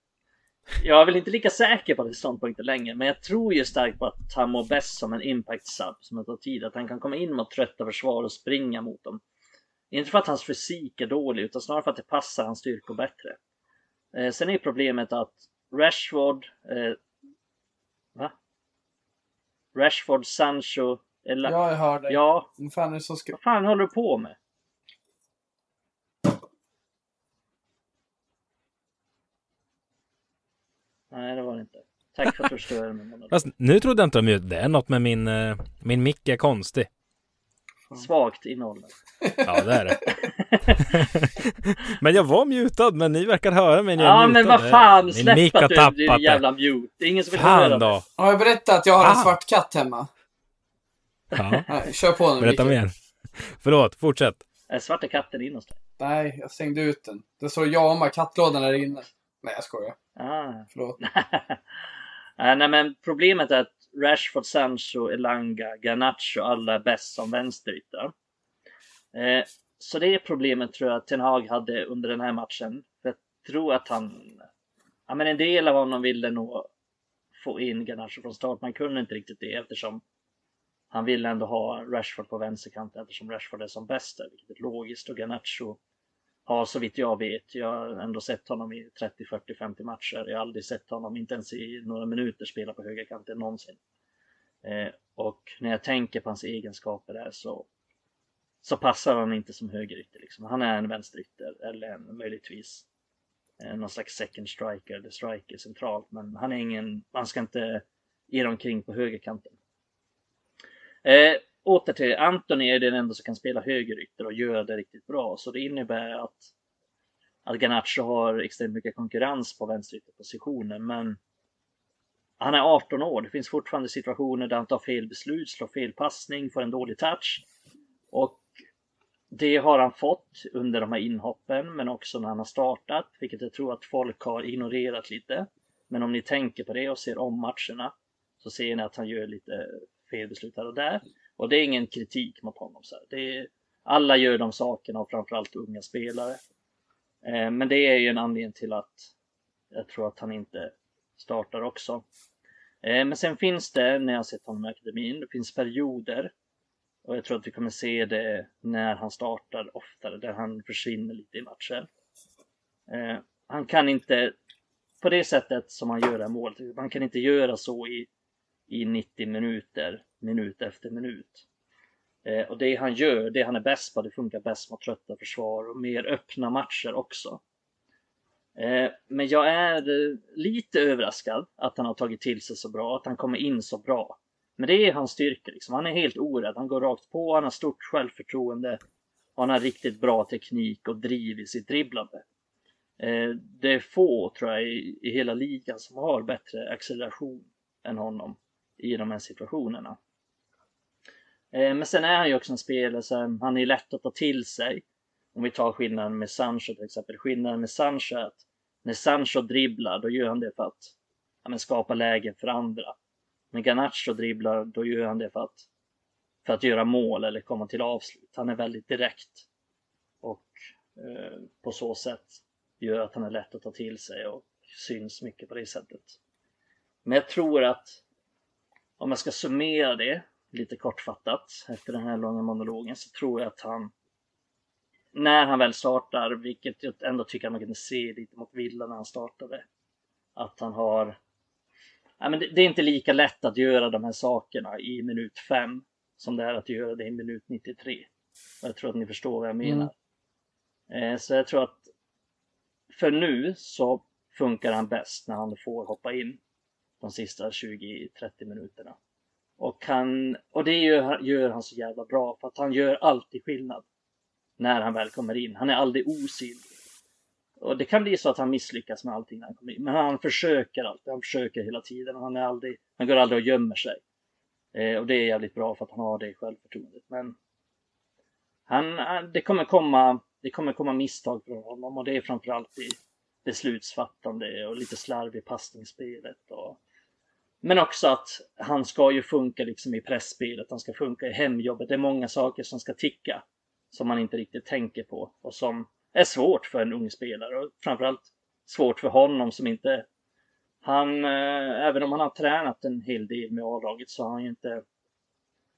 Jag är väl inte lika säker på det ståndpunkten längre, men jag tror ju starkt på att han mår bäst som en impact sub som det tar tid. Att han kan komma in mot trötta försvar och springa mot dem. Inte för att hans fysik är dålig, utan snarare för att det passar hans styrkor bättre. Eh, sen är problemet att Rashford, eh, va? Rashford, Sancho, eller, Ja, jag hör dig. ja, Vad fan är det som ska... vad fan håller du på med? Nej, det var det inte. Tack för att du förstörde monolog. Fast nu trodde jag inte de gjorde det. är något med min, eh, min mick är konstig. Svagt innehåll. Ja, det är det. men jag var mutad, men ni verkar höra mig när jag är Ja, men mutad. vad fan, Min släpp att du, du är jävla mute. Det är ingen som vill höra Fan det. då. Har jag berättat att jag har en Ah. svart katt hemma? Ja, Nej, kör på nu berätta Mikael. mer. Förlåt, fortsätt. Är svarta katten inne hos dig? Nej, jag stängde ut den. Det står Jama, kattlådan är inne. Nej, jag skojar. Ah. Förlåt. [laughs] Eh, Nej, men problemet är att Rashford, Sancho, Elanga, Garnacho, alla är bäst som vänsterytter. Eh, så det är problemet tror jag att Ten Hag hade under den här matchen. För jag tror att han, ja men en del av honom ville nog få in Garnacho från start. Man kunde inte riktigt det eftersom han ville ändå ha Rashford på vänsterkanten eftersom Rashford är som bäst där, vilket är logiskt. Och Garnacho har så vitt jag vet, jag har ändå sett honom i 30, 40, 50 matcher. Jag har aldrig sett honom, inte ens i några minuter, spela på högerkanten någonsin. Eh, och när jag tänker på hans egenskaper där så, så passar han inte som högerytter. Liksom. Han är en vänsterytter eller en, möjligtvis eh, någon slags second striker eller striker centralt. Men han är ingen, man ska inte ge omkring på högerkanten. Eh, åter till Anthony är den enda som kan spela högerytter och göra det riktigt bra. Så det innebär att, att Garnacho har extremt mycket konkurrens på vänsterytterpositionen. Men han är 18 år. Det finns fortfarande situationer där han tar fel beslut, slår fel passning, får en dålig touch. Och det har han fått under de här inhoppen, men också när han har startat, vilket jag tror att folk har ignorerat lite. Men om ni tänker på det och ser om matcherna så ser ni att han gör lite fel beslut här och där. Och det är ingen kritik mot honom. Så här. Det är, alla gör de sakerna och framförallt unga spelare. Eh, men det är ju en anledning till att jag tror att han inte startar också. Eh, men sen finns det, när jag har sett honom i akademin, det finns perioder och jag tror att vi kommer se det när han startar oftare, där han försvinner lite i matcher. Eh, han kan inte, på det sättet som han gör det här målet, han kan inte göra så i, i 90 minuter, minut efter minut. Eh, och det han gör, det han är bäst på, det funkar bäst mot trötta försvar och mer öppna matcher också. Eh, men jag är eh, lite överraskad att han har tagit till sig så bra, att han kommer in så bra. Men det är hans styrka liksom. Han är helt orädd. Han går rakt på, han har stort självförtroende. Och han har riktigt bra teknik och driv i sitt dribblande. Eh, det är få, tror jag, i, i hela ligan som har bättre acceleration än honom i de här situationerna. Eh, men sen är han ju också en spelare som han är lätt att ta till sig. Om vi tar skillnaden med Sancho till exempel. Skillnaden med Sancho är att när Sancho dribblar, då gör han det för att ja, men, skapa lägen för andra. När Garnacho dribblar, då gör han det för att, för att göra mål eller komma till avslut. Han är väldigt direkt. Och eh, på så sätt gör att han är lätt att ta till sig och syns mycket på det sättet. Men jag tror att om jag ska summera det lite kortfattat efter den här långa monologen så tror jag att han när han väl startar, vilket jag ändå tycker att man kunde se lite mot Villa när han startade, att han har ja, men det, det, är inte lika lätt att göra de här sakerna i minut 5 som det är att göra det i minut 93. Och jag tror att ni förstår vad jag mm. menar. Mm. Eh, så jag tror att för nu så funkar han bäst när han får hoppa in de sista 20-30 minuterna. Och, han, och det gör, gör han så jävla bra för att han gör alltid skillnad när han väl kommer in. Han är aldrig osynlig. Och det kan bli så att han misslyckas med allting när han kommer in. Men han försöker alltid. Han försöker hela tiden. Han, är aldrig, han går aldrig och gömmer sig. Eh, och det är jävligt bra för att han har det självförtroendet. Men han, det, kommer komma, det kommer komma misstag från honom och det är framförallt i beslutsfattande och lite slarv i passningsspelet. Och, men också att han ska ju funka liksom i pressspelet, han ska funka i hemjobbet. Det är många saker som ska ticka som man inte riktigt tänker på och som är svårt för en ung spelare och framförallt svårt för honom som inte han, eh, även om han har tränat en hel del med A-laget så har han ju inte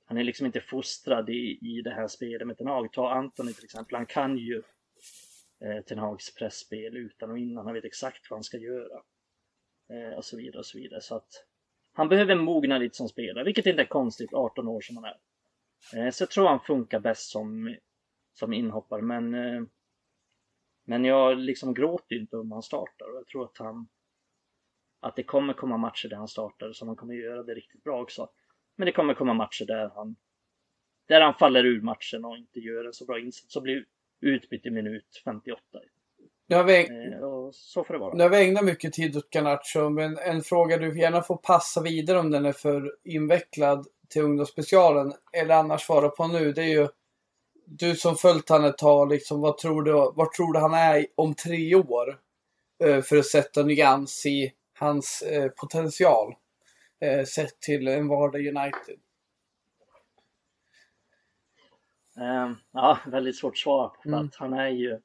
han är liksom inte fostrad i, i det här spelet med Ten Hag. Ta Antoni till exempel, han kan ju eh, Ten Hags pressspel utan och innan, han vet exakt vad han ska göra. Eh, och så vidare och så vidare. Så att han behöver mogna lite som spelare, vilket inte är konstigt, 18 år som han är. Eh, så jag tror han funkar bäst som, som inhoppare, men eh, men jag liksom gråter inte om han startar och jag tror att han att det kommer komma matcher där han startar så han kommer göra det riktigt bra också. Men det kommer komma matcher där han där han faller ur matchen och inte gör en så bra insats Så blir utbytt i minut 58. Nu har vi, eh, så får det vara. Nu har vi ägnat mycket tid åt Garnacho, men en fråga du gärna får passa vidare om den är för invecklad till ungdomsspecialen eller annars svara på nu. Det är ju du som följt han ett tag, liksom, vad tror du, vad tror du han är om tre år? Eh, för att sätta nyans i hans eh, potential. Sett till en vardag United. Um, ja, väldigt svårt svar på. Mm. Att han är ju...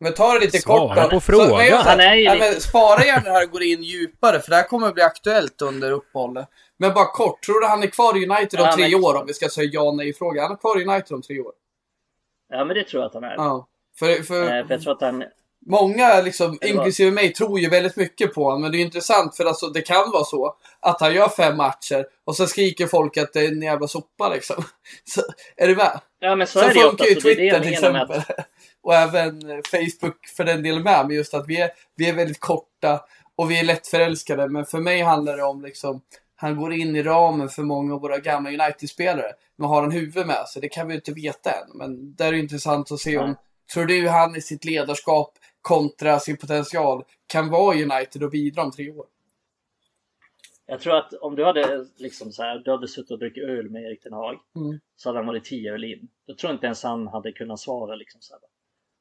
Men ta det lite Svara kort då. på frågan. Så, nej, han är ju ja, men spara gärna det här går in djupare, för det här kommer att bli aktuellt under uppehållet. Men bara kort, tror du han är kvar i United om ja, tre men... år? Om vi ska säga ja nej fråga. Han är kvar i United om tre år. Ja, men det tror jag att han är. Ja. För, för, eh, för jag tror att han... Många, liksom, inklusive mig, tror ju väldigt mycket på honom. Men det är intressant för alltså, det kan vara så att han gör fem matcher och så skriker folk att det är en jävla sopa liksom. [laughs] Så, är du med? Ja, men så, så är det ju funkar ju Twitter till exempel. Och även Facebook för den delen med. Men just att vi är, vi är väldigt korta och vi är lättförälskade. Men för mig handlar det om liksom han går in i ramen för många av våra gamla United-spelare. Men har han huvud med sig? Det kan vi inte veta än. Men där är det intressant att se om, tror du han i sitt ledarskap kontra sin potential kan vara United och bidra om tre år? Jag tror att om du hade liksom så här, du hade suttit och druckit öl med Erik Ten Hag mm. så hade han varit tio öl in. Jag tror inte ens han hade kunnat svara liksom så här.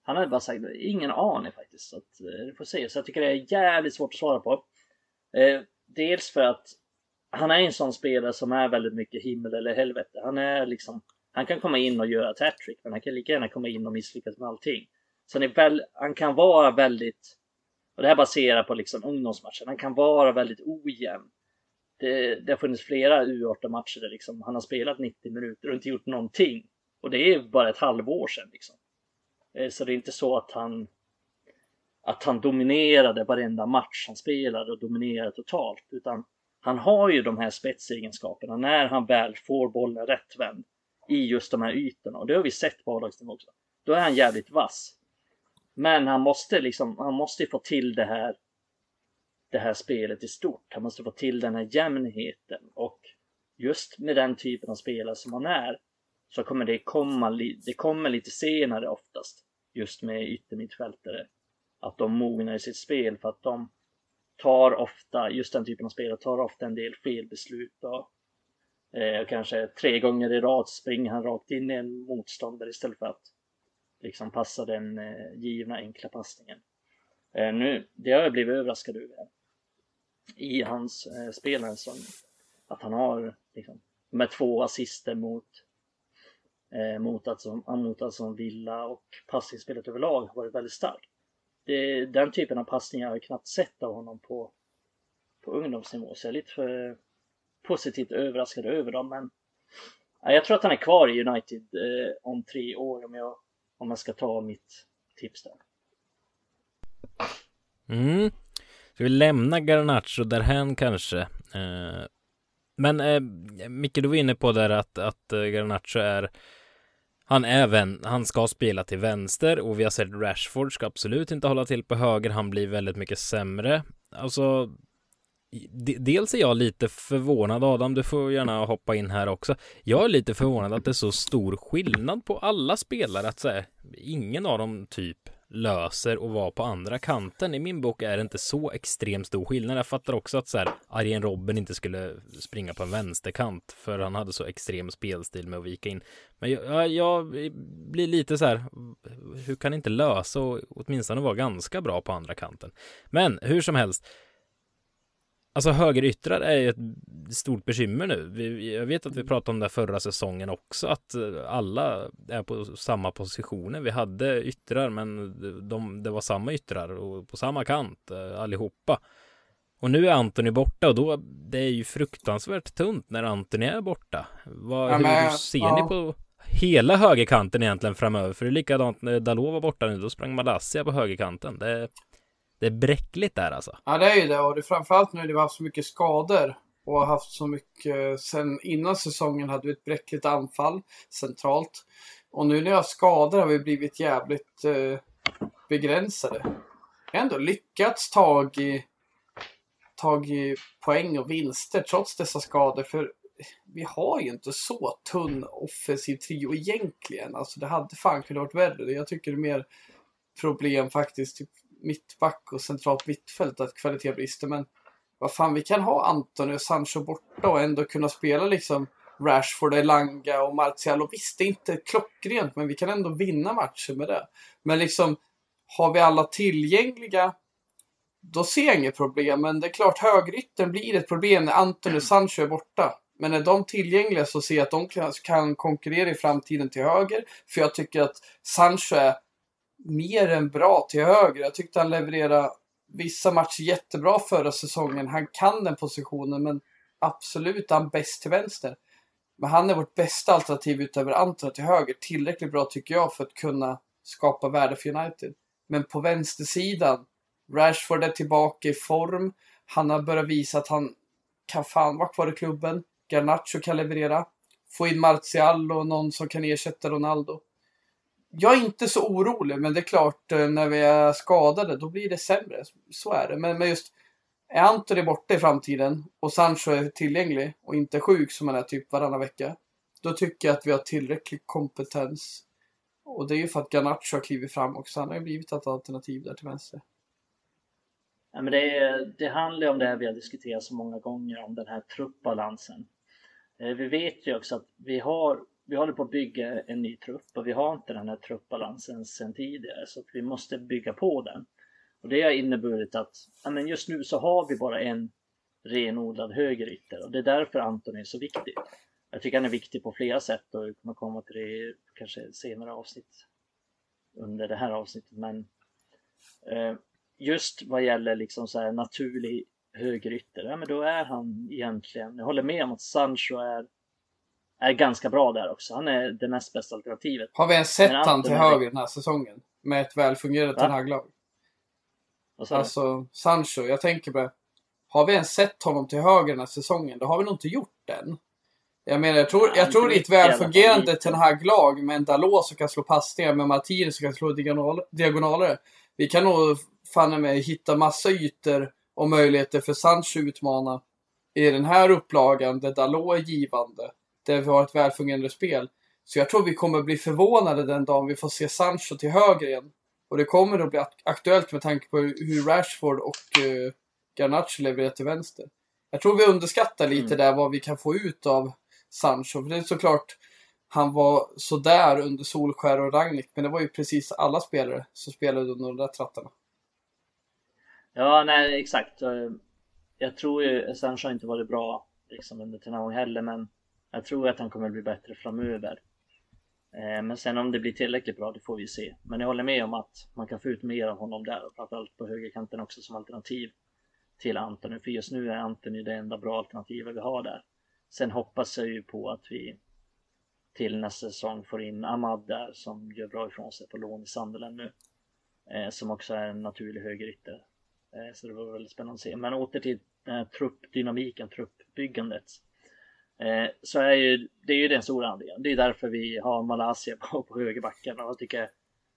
Han hade bara sagt, ingen aning faktiskt. Så att, eh, du får se. Så jag tycker det är jävligt svårt att svara på. Eh, dels för att han är en sån spelare som är väldigt mycket himmel eller helvete. Han är liksom, han kan komma in och göra ett hattrick, men han kan lika gärna komma in och misslyckas med allting. Så han, är väl, han kan vara väldigt, och det här baserar på liksom ungdomsmatchen, han kan vara väldigt ojämn. Det, det har funnits flera U18-matcher där liksom han har spelat 90 minuter och inte gjort någonting. Och det är bara ett halvår sedan liksom. Eh, så det är inte så att han att han dominerade varenda match han spelade och dominerade totalt, utan han har ju de här spetsegenskaperna när han väl får bollen rättvänd i just de här ytorna och det har vi sett på a också. Då är han jävligt vass. Men han måste liksom, han måste få till det här det här spelet i stort. Han måste få till den här jämnheten och just med den typen av spelare som han är så kommer det komma, det kommer lite senare oftast just med yttermittfältare. Att de mognar i sitt spel för att de tar ofta, just den typen av spelare tar ofta en del felbeslut och eh, kanske tre gånger i rad springer han rakt in i en motståndare istället för att liksom passa den eh, givna enkla passningen. Eh, nu, det har jag blivit överraskad över i hans eh, spelare som att han har liksom, med två assister mot eh, mot, alltså, mot alltså Villa och passningsspelet överlag har varit väldigt starkt det, den typen av passningar har jag knappt sett av honom på, på ungdomsnivå. Så jag är lite för positivt överraskad över dem. Men Jag tror att han är kvar i United eh, om tre år om jag, om jag ska ta mitt tips där. Mm. Ska vi lämna Garnacho därhän kanske? Eh, men eh, Micke, du var inne på där att, att eh, Garnacho är han även, han ska spela till vänster och vi har sett Rashford ska absolut inte hålla till på höger. Han blir väldigt mycket sämre. Alltså, dels är jag lite förvånad Adam, du får gärna hoppa in här också. Jag är lite förvånad att det är så stor skillnad på alla spelare att säga ingen av dem typ löser och vara på andra kanten. I min bok är det inte så extremt stor skillnad. Jag fattar också att så här, Arjen Robben inte skulle springa på en vänsterkant för han hade så extrem spelstil med att vika in. Men jag, jag blir lite så här, hur kan inte lösa och åtminstone vara ganska bra på andra kanten? Men hur som helst, Alltså högeryttrar är ju ett stort bekymmer nu. Vi, jag vet att vi pratade om det förra säsongen också, att eh, alla är på samma positioner. Vi hade yttrar, men de, det var samma yttrar och på samma kant eh, allihopa. Och nu är Antoni borta och då, det är ju fruktansvärt tunt när Antoni är borta. Vad, ja, men, hur ser ja. ni på hela högerkanten egentligen framöver? För det är likadant när Dalot var borta nu, då sprang Malassia på högerkanten. Det, det är bräckligt där alltså. Ja, det är ju det. Och det är framförallt nu när vi har haft så mycket skador och har haft så mycket. Sen innan säsongen hade vi ett bräckligt anfall centralt. Och nu när jag har skador har vi blivit jävligt eh, begränsade. Jag har ändå lyckats tagit i poäng och vinster trots dessa skador. För vi har ju inte så tunn offensiv trio egentligen. Alltså det hade fan kunnat varit värre. Jag tycker det är mer problem faktiskt. Typ mittback och centralt mittfält att kvalitet brister. Men vad fan, vi kan ha Antoni och Sancho borta och ändå kunna spela liksom Rashford, Elanga och Martial. Och visst, det är inte klockrent, men vi kan ändå vinna matchen med det. Men liksom, har vi alla tillgängliga, då ser jag inget problem. Men det är klart, högrytten blir ett problem när Antoni och Sancho är borta. Men är de tillgängliga så ser jag att de kan, kan konkurrera i framtiden till höger. För jag tycker att Sancho är mer än bra till höger. Jag tyckte han levererade vissa matcher jättebra förra säsongen. Han kan den positionen, men absolut är han bäst till vänster. Men han är vårt bästa alternativ utöver Anton till höger. Tillräckligt bra tycker jag för att kunna skapa värde för United. Men på vänstersidan, Rashford är tillbaka i form. Han har börjat visa att han kan fan vara kvar i klubben. Garnacho kan leverera. Få in Martial och någon som kan ersätta Ronaldo jag är inte så orolig, men det är klart eh, när vi är skadade då blir det sämre. Så är det. Men, men just är Antoni borta i framtiden och Sancho är tillgänglig och inte sjuk som han är typ varannan vecka. Då tycker jag att vi har tillräcklig kompetens. Och det är ju för att Garnacho har klivit fram också. Han har ju blivit ett alternativ där till vänster. Ja, men det, det handlar om det här vi har diskuterat så många gånger om den här truppbalansen. Eh, vi vet ju också att vi har vi håller på att bygga en ny trupp och vi har inte den här truppbalansen sedan tidigare så att vi måste bygga på den. Och det har inneburit att ja, men just nu så har vi bara en renodlad högerytter och det är därför Anton är så viktig. Jag tycker han är viktig på flera sätt och vi kommer komma till det kanske senare avsnitt under det här avsnittet men eh, just vad gäller liksom så här naturlig högerytter, ja men då är han egentligen, jag håller med om att Sancho är är ganska bra där också. Han är det näst bästa alternativet. Har vi ens sett han till höger den här säsongen? Med ett välfungerande Ten Hag-lag? Alltså, Sancho, jag tänker på Har vi ens sett honom till höger den här säsongen? Då har vi nog inte gjort den. Jag menar, jag tror, jag tror i ett välfungerande Ten Hag-lag med en Dalot som kan slå passningar, med Martinez som kan slå diagonaler. Vi kan nog fan med hitta massa ytor och möjligheter för Sancho utmana i den här upplagan där Dalot är givande där vi har ett välfungerande spel. Så jag tror vi kommer bli förvånade den dagen vi får se Sancho till höger igen. Och det kommer att bli aktuellt med tanke på hur Rashford och uh, Garnacho levererar till vänster. Jag tror vi underskattar lite mm. där vad vi kan få ut av Sancho. För det är såklart, han var sådär under Solskär och Ragnik, men det var ju precis alla spelare som spelade under de där trattarna. Ja, nej exakt. Jag tror ju Sancho inte varit bra liksom under Tenang heller, men jag tror att han kommer bli bättre framöver. Eh, men sen om det blir tillräckligt bra, det får vi se. Men jag håller med om att man kan få ut mer av honom där och framförallt på högerkanten också som alternativ till Antoni. För just nu är Antoni det enda bra alternativet vi har där. Sen hoppas jag ju på att vi till nästa säsong får in Ahmad där som gör bra ifrån sig på lån i Sunderland nu. Eh, som också är en naturlig högerytter. Eh, så det var väldigt spännande att se. Men åter till truppdynamiken, truppbyggandet. Eh, så är ju, det är ju den stora anledningen. Det är därför vi har Malaysia [laughs] på, på högerbacken och jag tycker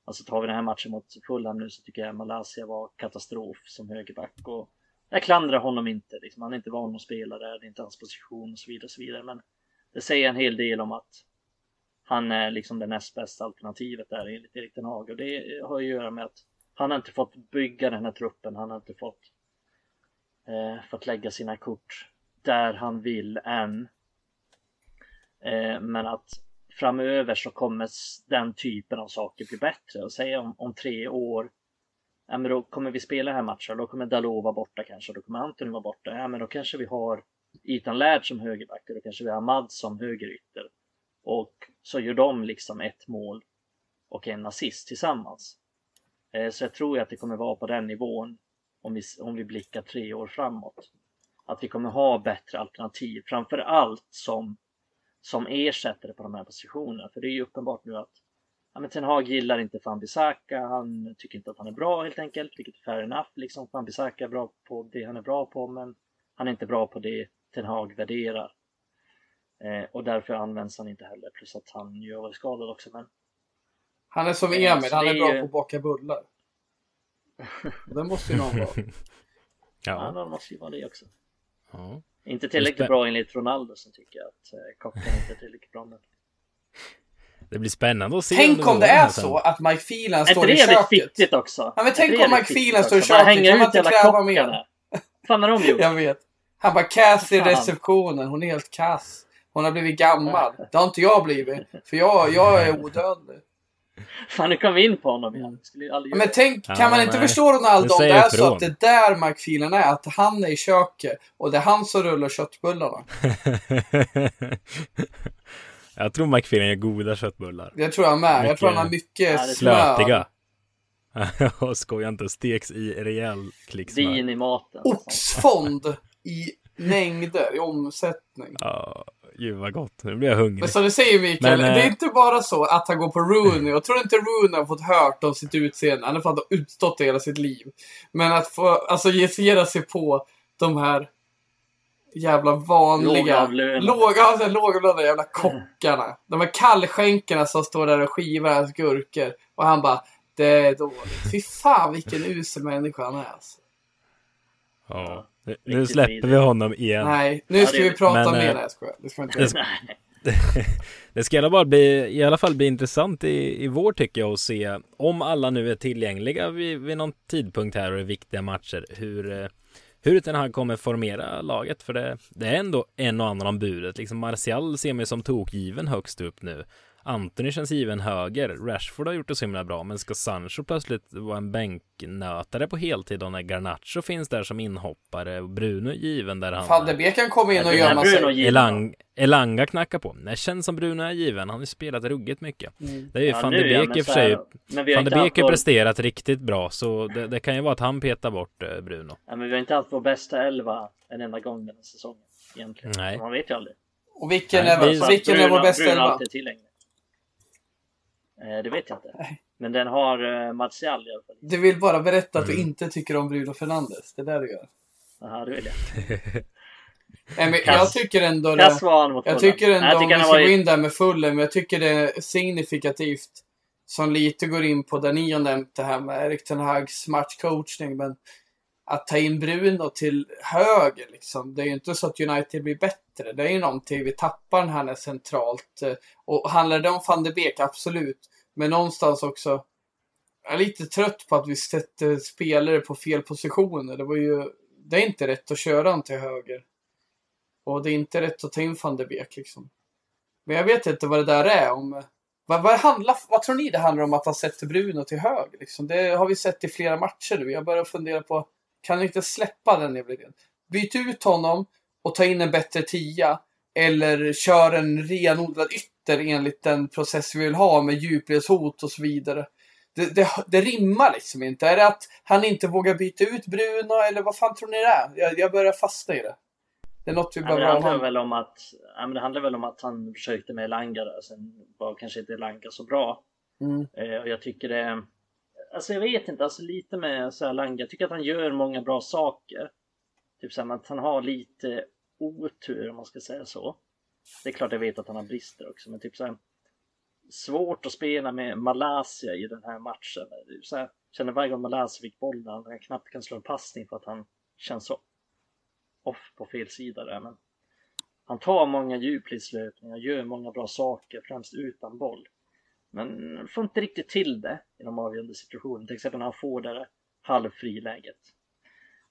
Alltså tar vi den här matchen mot Fulham nu så tycker jag Malaysia var katastrof som högerback och jag klandrar honom inte. Liksom. Han är inte van att spela där, det är inte hans position och så vidare. Och så vidare. Men det säger en hel del om att han är liksom det näst bästa alternativet där enligt Erik Den Hag och det har att göra med att han har inte fått bygga den här truppen. Han har inte fått eh, fått lägga sina kort där han vill än. Eh, men att framöver så kommer den typen av saker bli bättre. Och säg om, om tre år ja, men då kommer vi spela här matchen då kommer Dalot vara borta kanske då kommer Antoni vara borta. Ja men då kanske vi har Ethan Laird som högerback och då kanske vi har Ahmad som högerytter. Och så gör de liksom ett mål och en assist tillsammans. Eh, så jag tror att det kommer vara på den nivån om vi, om vi blickar tre år framåt. Att vi kommer ha bättre alternativ framför allt som som ersättare på de här positionerna. För det är ju uppenbart nu att ja, men Ten Hag gillar inte Fambisaka, han tycker inte att han är bra helt enkelt, vilket är fair enough. Liksom Fambisaka är bra på det han är bra på, men han är inte bra på det Ten Hag värderar. Eh, och därför används han inte heller, plus att han ju har varit skadad också. Men... Han är som eh, Emil, han är bra på att baka bullar. [laughs] det måste ju någon vara. ja, ja någon måste ju vara det också. Ja. Inte tillräckligt bra enligt Ronaldo som tycker att eh, kocken inte är tillräckligt bra. Men... Det blir spännande att se. Tänk om det är så att Mike Phelan står i köket. Ett viktigt också. Ja, men tänk om Mike Phelan står i köket. Kan man inte kräva mer? fan har de gjort? Jag vet. Han bara kass i receptionen. Hon är helt kass. Hon har blivit [laughs] gammal. Det har inte jag blivit. För jag, jag är odödlig. [laughs] Fan, nu kom vi in på honom igen. Men tänk, kan ja, man inte nej. förstå Ronaldo om det är så att det är där McFeelen är? Att han är i köket och det är han som rullar köttbullarna. [laughs] jag tror McFeelen gör goda köttbullar. Det tror jag med. Mycket jag tror han har mycket smör. Slötiga. [laughs] Skoja inte, steks i rejäl klick smör. Vin i maten. Oxfond i mängder, i omsättning. Ja. Gud vad gott, nu blir jag hungrig. Men som du säger Mikael, Men, det är äh... inte bara så att han går på Rooney. Jag tror inte Rooney har fått hört om sitt utseende. Han har fått utstått det hela sitt liv. Men att få, alltså ge sig på de här jävla vanliga, låga, alltså, lågavlönade jävla kockarna. De här kallskänkorna som står där och skivar hans gurkor. Och han bara, det är dåligt. Fy fan vilken usel människa han är alltså. Ja. Nu, släpper vi honom igen. Nej, nu ska vi prata men, mer. Nej, jag skojar. Det ska inte det, [laughs] det ska i alla, fall bli, i alla fall bli intressant i, i vår tycker jag att se om alla nu är tillgängliga vid, vid någon tidpunkt här och i viktiga matcher hur, eh, hur den här kommer formera laget för det, det är ändå en och annan om budet. Liksom Martial ser mig som tokgiven högst upp nu. Anthony känns given höger. Rashford har gjort det så himla bra, men ska Sancho plötsligt vara en bänknötare på heltid och när Garnacho finns där som inhoppare och Bruno given där han... Van de Beek kan komma in och gömma sig. Elang, Elanga knackar på. Det känns som Bruno är given. Han har ju spelat ruggigt mycket. Mm. Det är ju ja, van de Beek i och för sig. Van de Beek har presterat riktigt bra, så det, det, kan ju vara att han petar bort eh, Bruno. Ja, men vi har inte haft vår bästa elva en enda gång den här säsongen. Egentligen. Nej. Man vet ju aldrig. Och vilken Nej, är, vilken Bruno, är vår bästa elva? Eh, det vet jag inte. Men den har eh, Martial i alla fall. Du vill bara berätta att du mm. inte tycker om Bruno Fernandes. Det är det du gör. Jaha, det vill jag. Nej, men jag tycker ändå det, Jag tycker ändå, jag tycker om vi ska gå in där med fullen, men jag tycker det är signifikativt som lite går in på det ni har nämnt det här med Erik Ten Hags matchcoachning, men att ta in Bruno till höger liksom. Det är ju inte så att United blir bättre. Det är ju någonting vi tappar när han är centralt. Eh, och handlar det om van de Beek, absolut. Men någonstans också. Jag är lite trött på att vi sätter spelare på fel positioner. Det var ju. Det är inte rätt att köra honom till höger. Och det är inte rätt att ta in van de Beek liksom. Men jag vet inte vad det där är om. Vad, vad, handlar, vad tror ni det handlar om att han sätter Bruno till höger? Liksom? Det har vi sett i flera matcher nu. Jag börjar fundera på kan du inte släppa den jävla idén? Byt ut honom och ta in en bättre tia. Eller kör en renodlad ytter enligt den process vi vill ha med djupledshot och så vidare. Det, det, det, rimmar liksom inte. Är det att han inte vågar byta ut Bruno eller vad fan tror ni det är? Jag, jag börjar fastna i det. Det är något vi Ja, behöver det, handlar ha. väl om att, ja, det handlar väl om att han försökte med Elanga där, sen var kanske inte Elanga så bra. Mm. Eh, och jag tycker det, alltså jag vet inte, alltså lite med så jag tycker att han gör många bra saker. Typ så här, att han har lite otur om man ska säga så. Det är klart jag vet att han har brister också, men typ så här, svårt att spela med Malaysia i den här matchen. Så här, känner varje gång Malaysia fick bollen att han knappt kan slå en passning för att han känns så off på fel sida där. Men han tar många djupledslöpningar, gör många bra saker, främst utan boll. Men får inte riktigt till det i de avgörande situationerna. Till exempel när han får det där halvfriläget.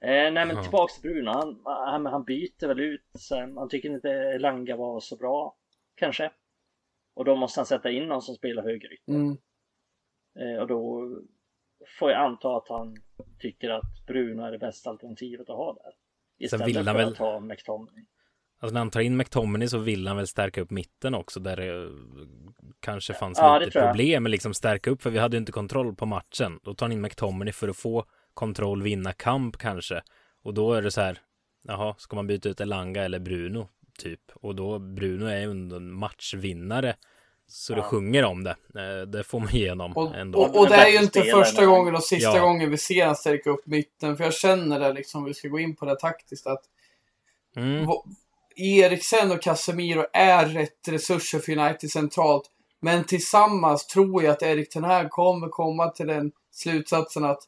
Eh, nej men Ja. tillbaks till Bruno. Han, han, han byter väl ut sen. Han tycker inte Langa var så bra. Kanske. Och då måste han sätta in någon som spelar högerytter. Mm. Eh, och då får jag anta att han tycker att Bruno är det bästa alternativet att ha där. Istället vill för han väl- att ha McTominay. Alltså när han tar in McTominay så vill han väl stärka upp mitten också där det kanske fanns Ja, det lite problem med liksom stärka upp för vi hade ju inte kontroll på matchen. Då tar han in McTominay för att få kontroll, vinna kamp kanske. Och då är det så här, jaha, ska man byta ut Elanga eller Bruno typ? Och då Bruno är ju en matchvinnare. Så det Ja. sjunger om det. Eh, Det får man igenom Och, ändå. och, och det är ju inte första gången och sista Ja. gången vi ser han stärka upp mitten. För jag känner det liksom, vi ska gå in på det taktiskt, att Mm. Eriksen och Casemiro är rätt resurser för United centralt. Men tillsammans tror jag att Erik Ten Hag kommer komma till den slutsatsen att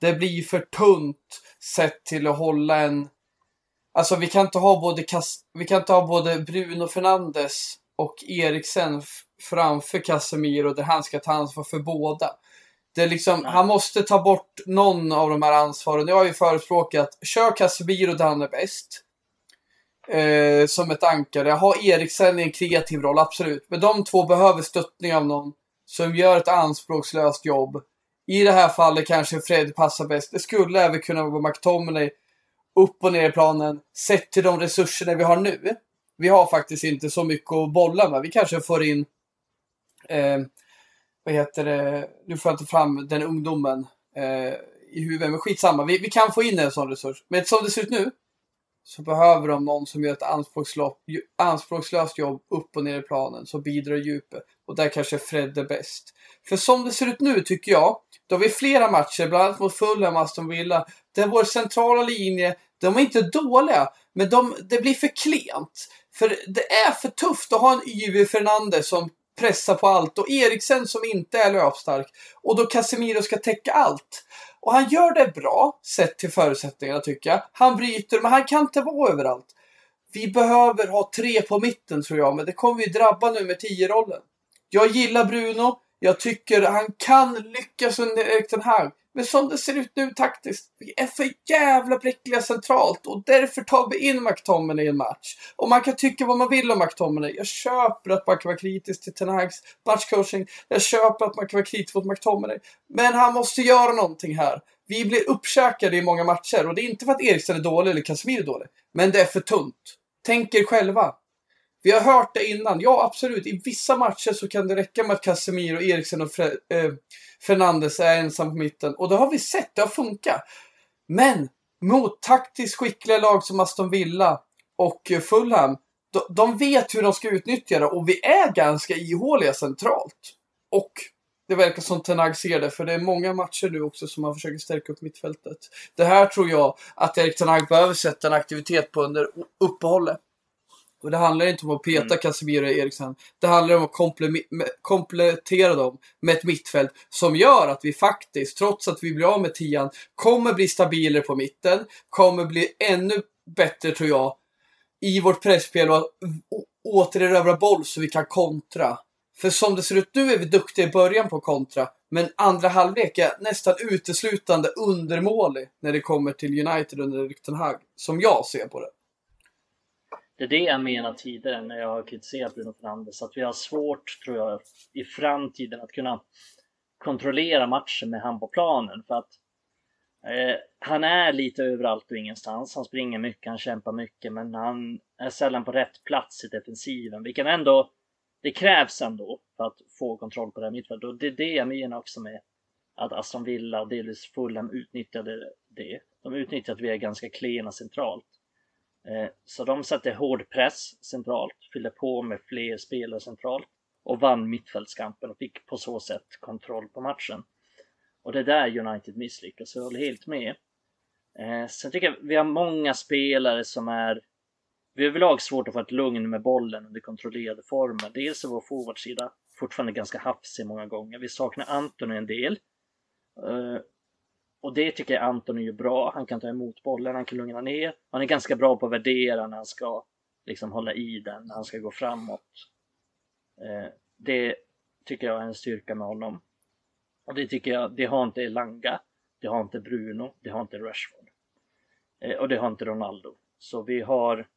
det blir för tunt sett till att hålla en... Alltså vi kan inte ha både, Cas- vi kan inte ha både Bruno Fernandes och Eriksen framför Casemiro där han ska ta ansvar för båda. Det är liksom, han måste ta bort någon av de här ansvaren. Jag har ju förespråkat, kör Casemiro där han är bäst. Eh, som ett ankare. Ha Eriksen i en kreativ roll, absolut. Men de två behöver stöttning av någon som gör ett anspråkslöst jobb. I det här fallet kanske Fred passar bäst. Det skulle även kunna vara McTominay upp och ner i planen, sett till de resurserna vi har nu. Vi har faktiskt inte så mycket att bolla med. Vi kanske får in, eh, vad heter det, nu får jag inte fram den ungdomen eh, i huvudet, men skitsamma. Vi, vi kan få in en sån resurs. Men som det ser ut nu, så behöver de någon som gör ett anspråkslöst, jobb upp och ner i planen, som bidrar i djupet. Och där kanske Fred är bäst. För som det ser ut nu tycker jag, då har vi flera matcher, bland annat mot Fulham, Aston Villa, där vår centrala linje, de är inte dåliga, men de, det blir för klent. För det är för tufft att ha en Yvi Fernandez som pressar på allt och Eriksen som inte är löpstark. Och då Casemiro ska täcka allt. Och han gör det bra, sett till förutsättningarna tycker jag. Han bryter, men han kan inte vara överallt. Vi behöver ha tre på mitten tror jag, men det kommer ju drabba nu med 10-rollen. Jag gillar Bruno. Jag tycker han kan lyckas under Erik Ten Hag. Men som det ser ut nu taktiskt, vi är för jävla bräckliga centralt och därför tar vi in McTominay i en match. Och man kan tycka vad man vill om McTominay. Jag köper att man kan vara kritisk till Tenhags matchcoaching. Jag köper att man kan vara kritisk mot McTominay. Men han måste göra någonting här. Vi blir uppkäkade i många matcher och det är inte för att Eriksen är dålig eller Casemiro är dålig. Men det är för tunt. Tänk er själva. Vi har hört det innan. Ja, absolut. I vissa matcher så kan det räcka med att Casemiro, Eriksen och Fre- eh, Fernandes är ensam på mitten. Och det har vi sett. Det har funkat. Men mot taktiskt skickliga lag som Aston Villa och eh, Fulham. De, de vet hur de ska utnyttja det och vi är ganska ihåliga centralt. Och det verkar som Tenag ser det, för det är många matcher nu också som man försöker stärka upp mittfältet. Det här tror jag att Erik Tenag behöver sätta en aktivitet på under uppehållet. Och det handlar inte om att peta Mm. Casemiro och Eriksen. Det handlar om att komple- komplettera dem med ett mittfält som gör att vi faktiskt, trots att vi blir av med tian, kommer bli stabilare på mitten. Kommer bli ännu bättre, tror jag, i vårt pressspel och återerövra boll så vi kan kontra. För som det ser ut nu är vi duktiga i början på kontra. Men andra halvlek är nästan uteslutande undermålig när det kommer till United under Ten Hag. Som jag ser på det. Det är det jag menar tidigare när jag har kritiserat Bruno Fernandes, att vi har svårt, tror jag, i framtiden att kunna kontrollera matchen med han på planen. För att eh, han är lite överallt och ingenstans. Han springer mycket, han kämpar mycket, men han är sällan på rätt plats i defensiven. Vi kan ändå, det krävs ändå för att få kontroll på det här mittfältet. Och det är det jag menar också med att Aston Villa och delvis Fulham utnyttjade det. De utnyttjade att vi är ganska klena centralt. Eh, så de satte hård press centralt, fyllde på med fler spelare centralt och vann mittfältskampen och fick på så sätt kontroll på matchen. Och det är där United misslyckas, jag håller helt med. Eh, sen tycker jag vi har många spelare som är vi har överlag svårt att få ett lugn med bollen under kontrollerade former. Dels är vår forwardsida fortfarande ganska hafsig många gånger. Vi saknar Antoni en del. Eh, och det tycker jag Antoni är bra. Han kan ta emot bollen, han kan lugna ner. Han är ganska bra på att värdera när han ska liksom hålla i den, när han ska gå framåt. Eh, det tycker jag är en styrka med honom. Och det tycker jag, det har inte Elanga, det har inte Bruno, det har inte Rashford. Eh, och det har inte Ronaldo. Så vi har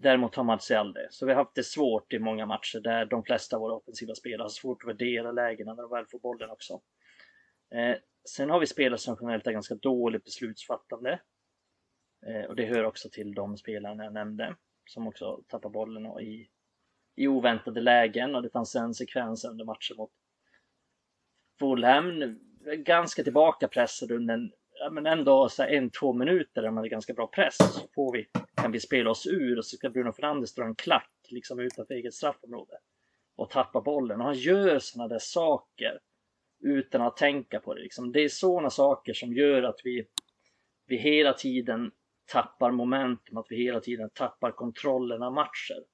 Däremot har Martial det. Så vi har haft det svårt i många matcher där de flesta av våra offensiva spelare har svårt att värdera lägena när de väl får bollen också. Eh, sen har vi spelare som generellt är ganska dåligt beslutsfattande. Eh, och det hör också till de spelarna jag nämnde som också tappar bollen och i, i oväntade lägen och det fanns en sekvens under matchen mot Fulham, ganska tillbakapressad under en ja, men ändå så en, två minuter där man hade ganska bra press så får vi, kan vi spela oss ur och så ska Bruno Fernandes dra en klack liksom utanför eget straffområde och tappa bollen. Och han gör sådana där saker utan att tänka på det. Liksom. Det är sådana saker som gör att vi, vi hela tiden tappar momentum, att vi hela tiden tappar kontrollen av matcher.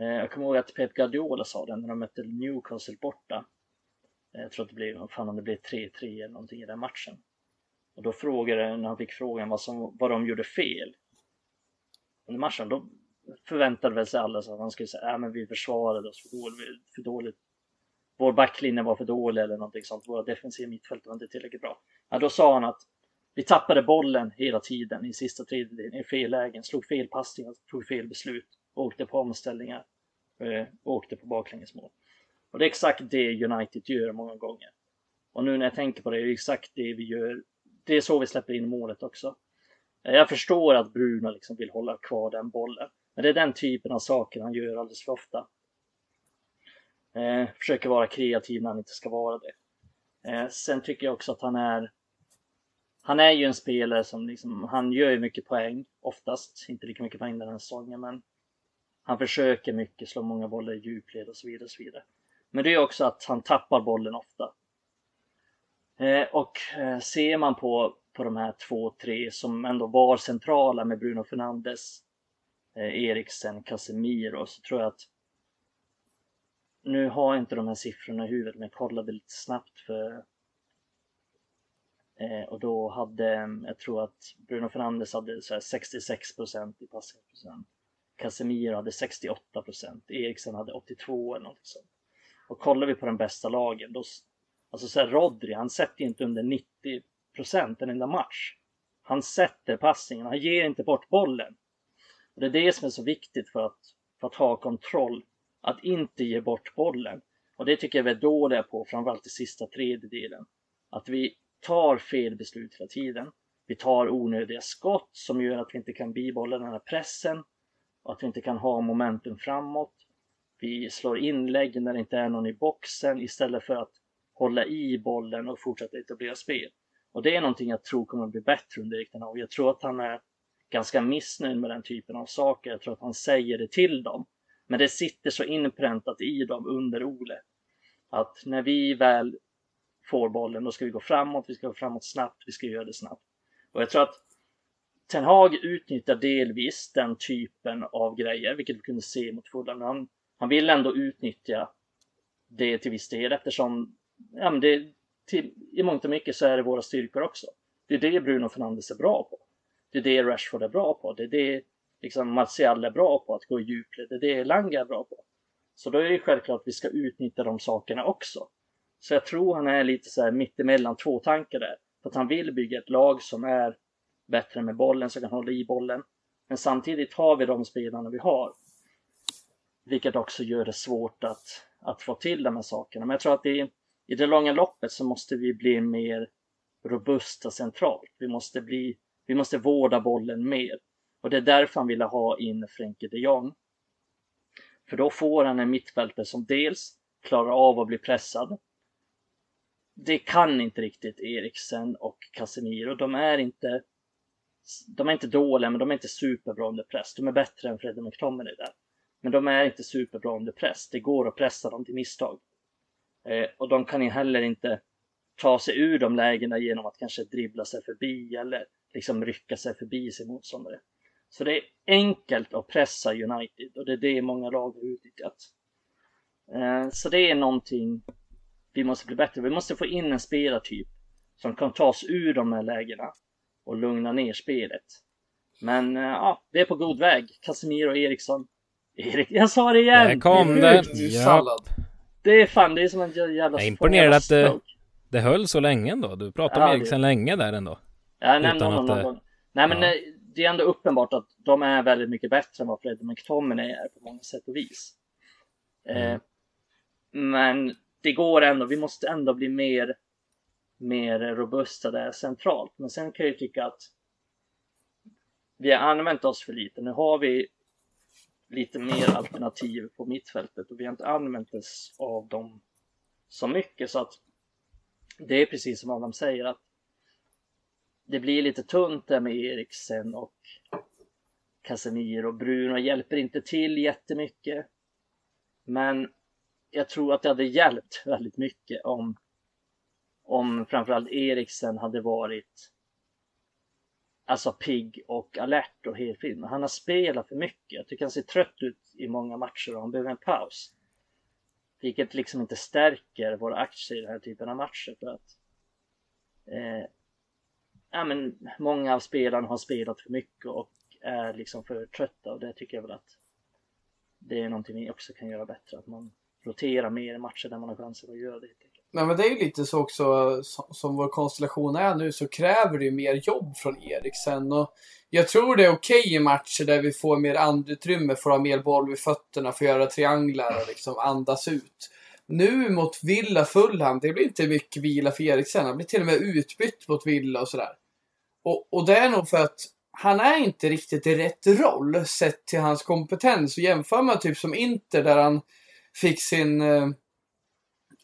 Eh, jag kommer ihåg att Pep Guardiola sa det när de mötte Newcastle borta. Eh, jag tror att det blev, fan om det blev 3-3 eller någonting i den matchen. Och då frågade, när han fick frågan vad, som, vad de gjorde fel under matchen, då förväntade väl sig alla att han skulle säga att äh, vi försvarade oss för dåligt, för dåligt. Vår backlinje var för dålig eller någonting sånt. Våra defensiva mittfält var inte tillräckligt bra. Ja, då sa han att vi tappade bollen hela tiden i sista tredjedelen, i fel lägen, slog fel passningar, tog fel beslut, åkte på omställningar, eh, åkte på baklängesmål. Och det är exakt det United gör många gånger. Och nu när jag tänker på det, det är exakt det vi gör det är så vi släpper in målet också. Jag förstår att Bruno liksom vill hålla kvar den bollen. Men det är den typen av saker han gör alldeles för ofta. Eh, försöker vara kreativ när han inte ska vara det. Eh, sen tycker jag också att han är han är ju en spelare som liksom, han gör ju mycket poäng oftast, inte lika mycket poäng den här säsongen men han försöker mycket, slå många bollar i djupled och så vidare och så vidare. Men det är också att han tappar bollen ofta. Eh, och eh, ser man på, på de här två, tre som ändå var centrala med Bruno Fernandes, eh, Eriksen, Casemiro så tror jag att nu har jag inte de här siffrorna i huvudet men jag kollade lite snabbt för eh, och då hade, jag tror att Bruno Fernandes hade så 66% i passningsprocent. Casemiro hade 68%, Eriksen hade 82 eller något sånt. Och kollar vi på de bästa lagen då, Alltså så här, Rodri, han sätter ju inte under 90 procent en enda match. Han sätter passningen, han ger inte bort bollen. Och det är det som är så viktigt för att, för att ha kontroll. Att inte ge bort bollen. Och det tycker jag vi är dåliga på, framförallt i sista tredjedelen. Att vi tar fel beslut hela tiden. Vi tar onödiga skott som gör att vi inte kan bibehålla den här pressen och att vi inte kan ha momentum framåt. Vi slår inlägg när det inte är någon i boxen istället för att hålla i bollen och fortsätta etablera spel. Och det är någonting jag tror kommer att bli bättre under Erik och Jag tror att han är ganska missnöjd med den typen av saker. Jag tror att han säger det till dem. Men det sitter så inpräntat i dem under Ole. Att när vi väl får bollen, då ska vi gå framåt, vi ska gå framåt snabbt, vi ska göra det snabbt. Och jag tror att Ten Hag utnyttjar delvis den typen av grejer, vilket vi kunde se mot Fulham. Han, han vill ändå utnyttja det till viss del eftersom ja, men det, till, i mångt och mycket så är det våra styrkor också. Det är det Bruno Fernandes är bra på. Det är det Rashford är bra på. Det är det liksom Martial är bra på, att gå i djupled. Det är det Elanga är bra på. Så då är det självklart att vi ska utnyttja de sakerna också. Så jag tror han är lite så här mittemellan två tankar där. För att han vill bygga ett lag som är bättre med bollen, som kan hålla i bollen. Men samtidigt har vi de spelarna vi har. Vilket också gör det svårt att, att få till de här sakerna. Men jag tror att det i det långa loppet så måste vi bli mer robusta centralt. Vi måste, bli, vi måste vårda bollen mer. Och det är därför han ville ha in Frenkie de Jong. För då får han en mittfältare som dels klarar av att bli pressad. Det kan inte riktigt Eriksen och Casemiro. De är inte de är inte dåliga, men de är inte superbra under press. De är bättre än Fredrik McTominay där. Men de är inte superbra under press. Det går att pressa dem till misstag. Eh, och de kan ju heller inte ta sig ur de lägena genom att kanske dribbla sig förbi eller liksom rycka sig förbi sin motståndare. Så det är enkelt att pressa United och det är det många lag har utnyttjat. Eh, så det är någonting vi måste bli bättre. Vi måste få in en spelartyp som kan ta oss ur de här lägena och lugna ner spelet. Men eh, ja, vi är på god väg. Casemiro och Eriksson. [laughs] Erik, jag sa det igen! Där kom det! Ja. Det är fan, det är som en jävla... Jag är imponerad att det, det höll så länge ändå. Du pratade ja, om Eriksen det... länge där ändå. Jag nämnde honom någon gång. Nej men ja. Det är ändå uppenbart att de är väldigt mycket bättre än vad Freddie McTominay är på många sätt och vis. Mm. Eh, men det går ändå, vi måste ändå bli mer, mer robusta där centralt. Men sen kan jag ju tycka att vi har använt oss för lite. Nu har vi lite mer alternativ på mittfältet och vi har inte använt oss av dem så mycket så att det är precis som Adam säger att det blir lite tunt där med Eriksen och Casemiro och Bruno hjälper inte till jättemycket. Men jag tror att det hade hjälpt väldigt mycket om, om framförallt Eriksen hade varit alltså pigg och alert och helfin. Han har spelat för mycket. Jag tycker han ser trött ut i många matcher och han behöver en paus. Vilket liksom inte stärker våra aktier i den här typen av matcher för att eh, ja, men många av spelarna har spelat för mycket och är liksom för trötta och det tycker jag väl att det är någonting vi också kan göra bättre. Att man roterar mer i matcher där man har chansen att göra det. Nej, men det är ju lite så också som, vår konstellation är nu så kräver det ju mer jobb från Eriksen. Och jag tror det är okej okay i matcher där vi får mer andutrymme, får ha mer boll vid fötterna, får göra trianglar och liksom andas ut. Nu mot Villa Fulham, det blir inte mycket vila för Eriksen. Han blir till och med utbytt mot Villa och sådär. Och, och det är nog för att han är inte riktigt i rätt roll sett till hans kompetens. Och jämför man typ som Inter där han fick sin... Eh,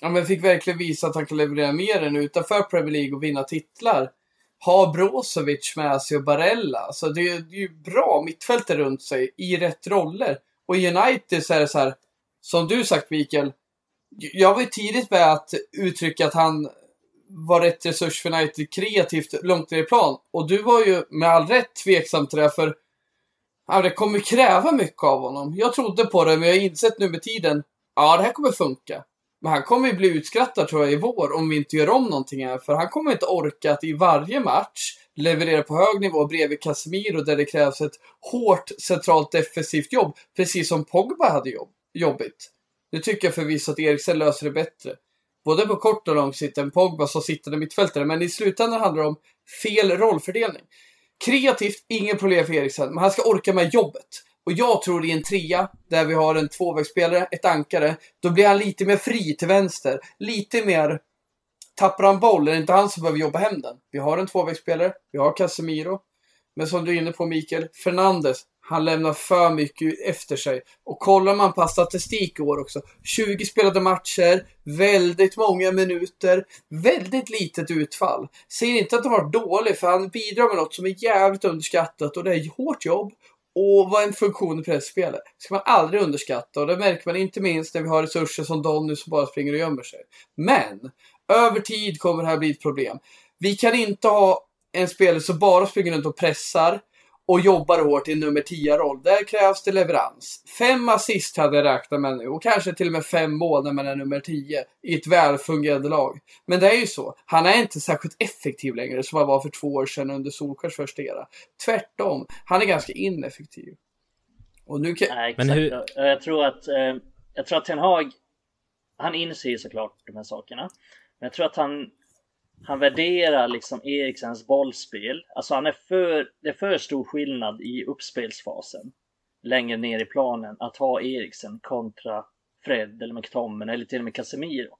ja men fick verkligen visa att han kan leverera mer än utanför Premier League och vinna titlar. Ha Brozovic med sig och Barella. Så det är, det är ju bra mittfältet runt sig i rätt roller. Och i United så är det så här, som du sagt Mikael. Jag var ju tidigt med att uttrycka att han var rätt resurs för United kreativt långt ner i plan. Och du var ju med all rätt tveksam till det, för ja, det kommer kräva mycket av honom. Jag trodde på det, men jag har insett nu med tiden, ja det här kommer funka. Men han kommer ju bli utskrattad tror jag i vår om vi inte gör om någonting här. För han kommer inte orka att i varje match leverera på hög nivå bredvid Casemiro där det krävs ett hårt centralt defensivt jobb. Precis som Pogba hade jobb, jobbigt. Nu tycker jag förvisso att Eriksen löser det bättre både på kort och lång sikt en Pogba som sittande mittfältare. Men i slutändan handlar det om fel rollfördelning. Kreativt, inget problem för Eriksen, men han ska orka med jobbet. Och jag tror i en trea, där vi har en tvåvägsspelare, ett ankare, då blir han lite mer fri till vänster. Lite mer... Tappar han boll, är det inte han som behöver jobba hem den. Vi har en tvåvägsspelare, vi har Casemiro. Men som du är inne på Mikael, Fernandes, han lämnar för mycket efter sig. Och kollar man på statistik i år också. 20 spelade matcher, väldigt många minuter, väldigt litet utfall. Säger inte att han var dålig, för han bidrar med något som är jävligt underskattat och det är hårt jobb och vad en funktion i pressspelet. ska man aldrig underskatta och det märker man inte minst när vi har resurser som Donny som bara springer och gömmer sig. Men över tid kommer det här bli ett problem. Vi kan inte ha en spelare som bara springer runt och pressar och jobbar hårt i nummer 10-roll. Där krävs det leverans. Fem assist hade jag räknat med nu och kanske till och med fem mål när man är nummer 10 i ett välfungerande lag. Men det är ju så. Han är inte särskilt effektiv längre som han var för två år sedan under Solskjaers första era. Tvärtom. Han är ganska ineffektiv. Och nu kan... Nej, exakt. Men hur... Jag tror att, eh, jag tror att Ten Hag, han inser såklart de här sakerna. Men jag tror att han han värderar liksom Eriksens bollspel. Alltså han är för, det är för stor skillnad i uppspelsfasen längre ner i planen att ha Eriksen kontra Fred eller McTominay eller till och med Casemiro.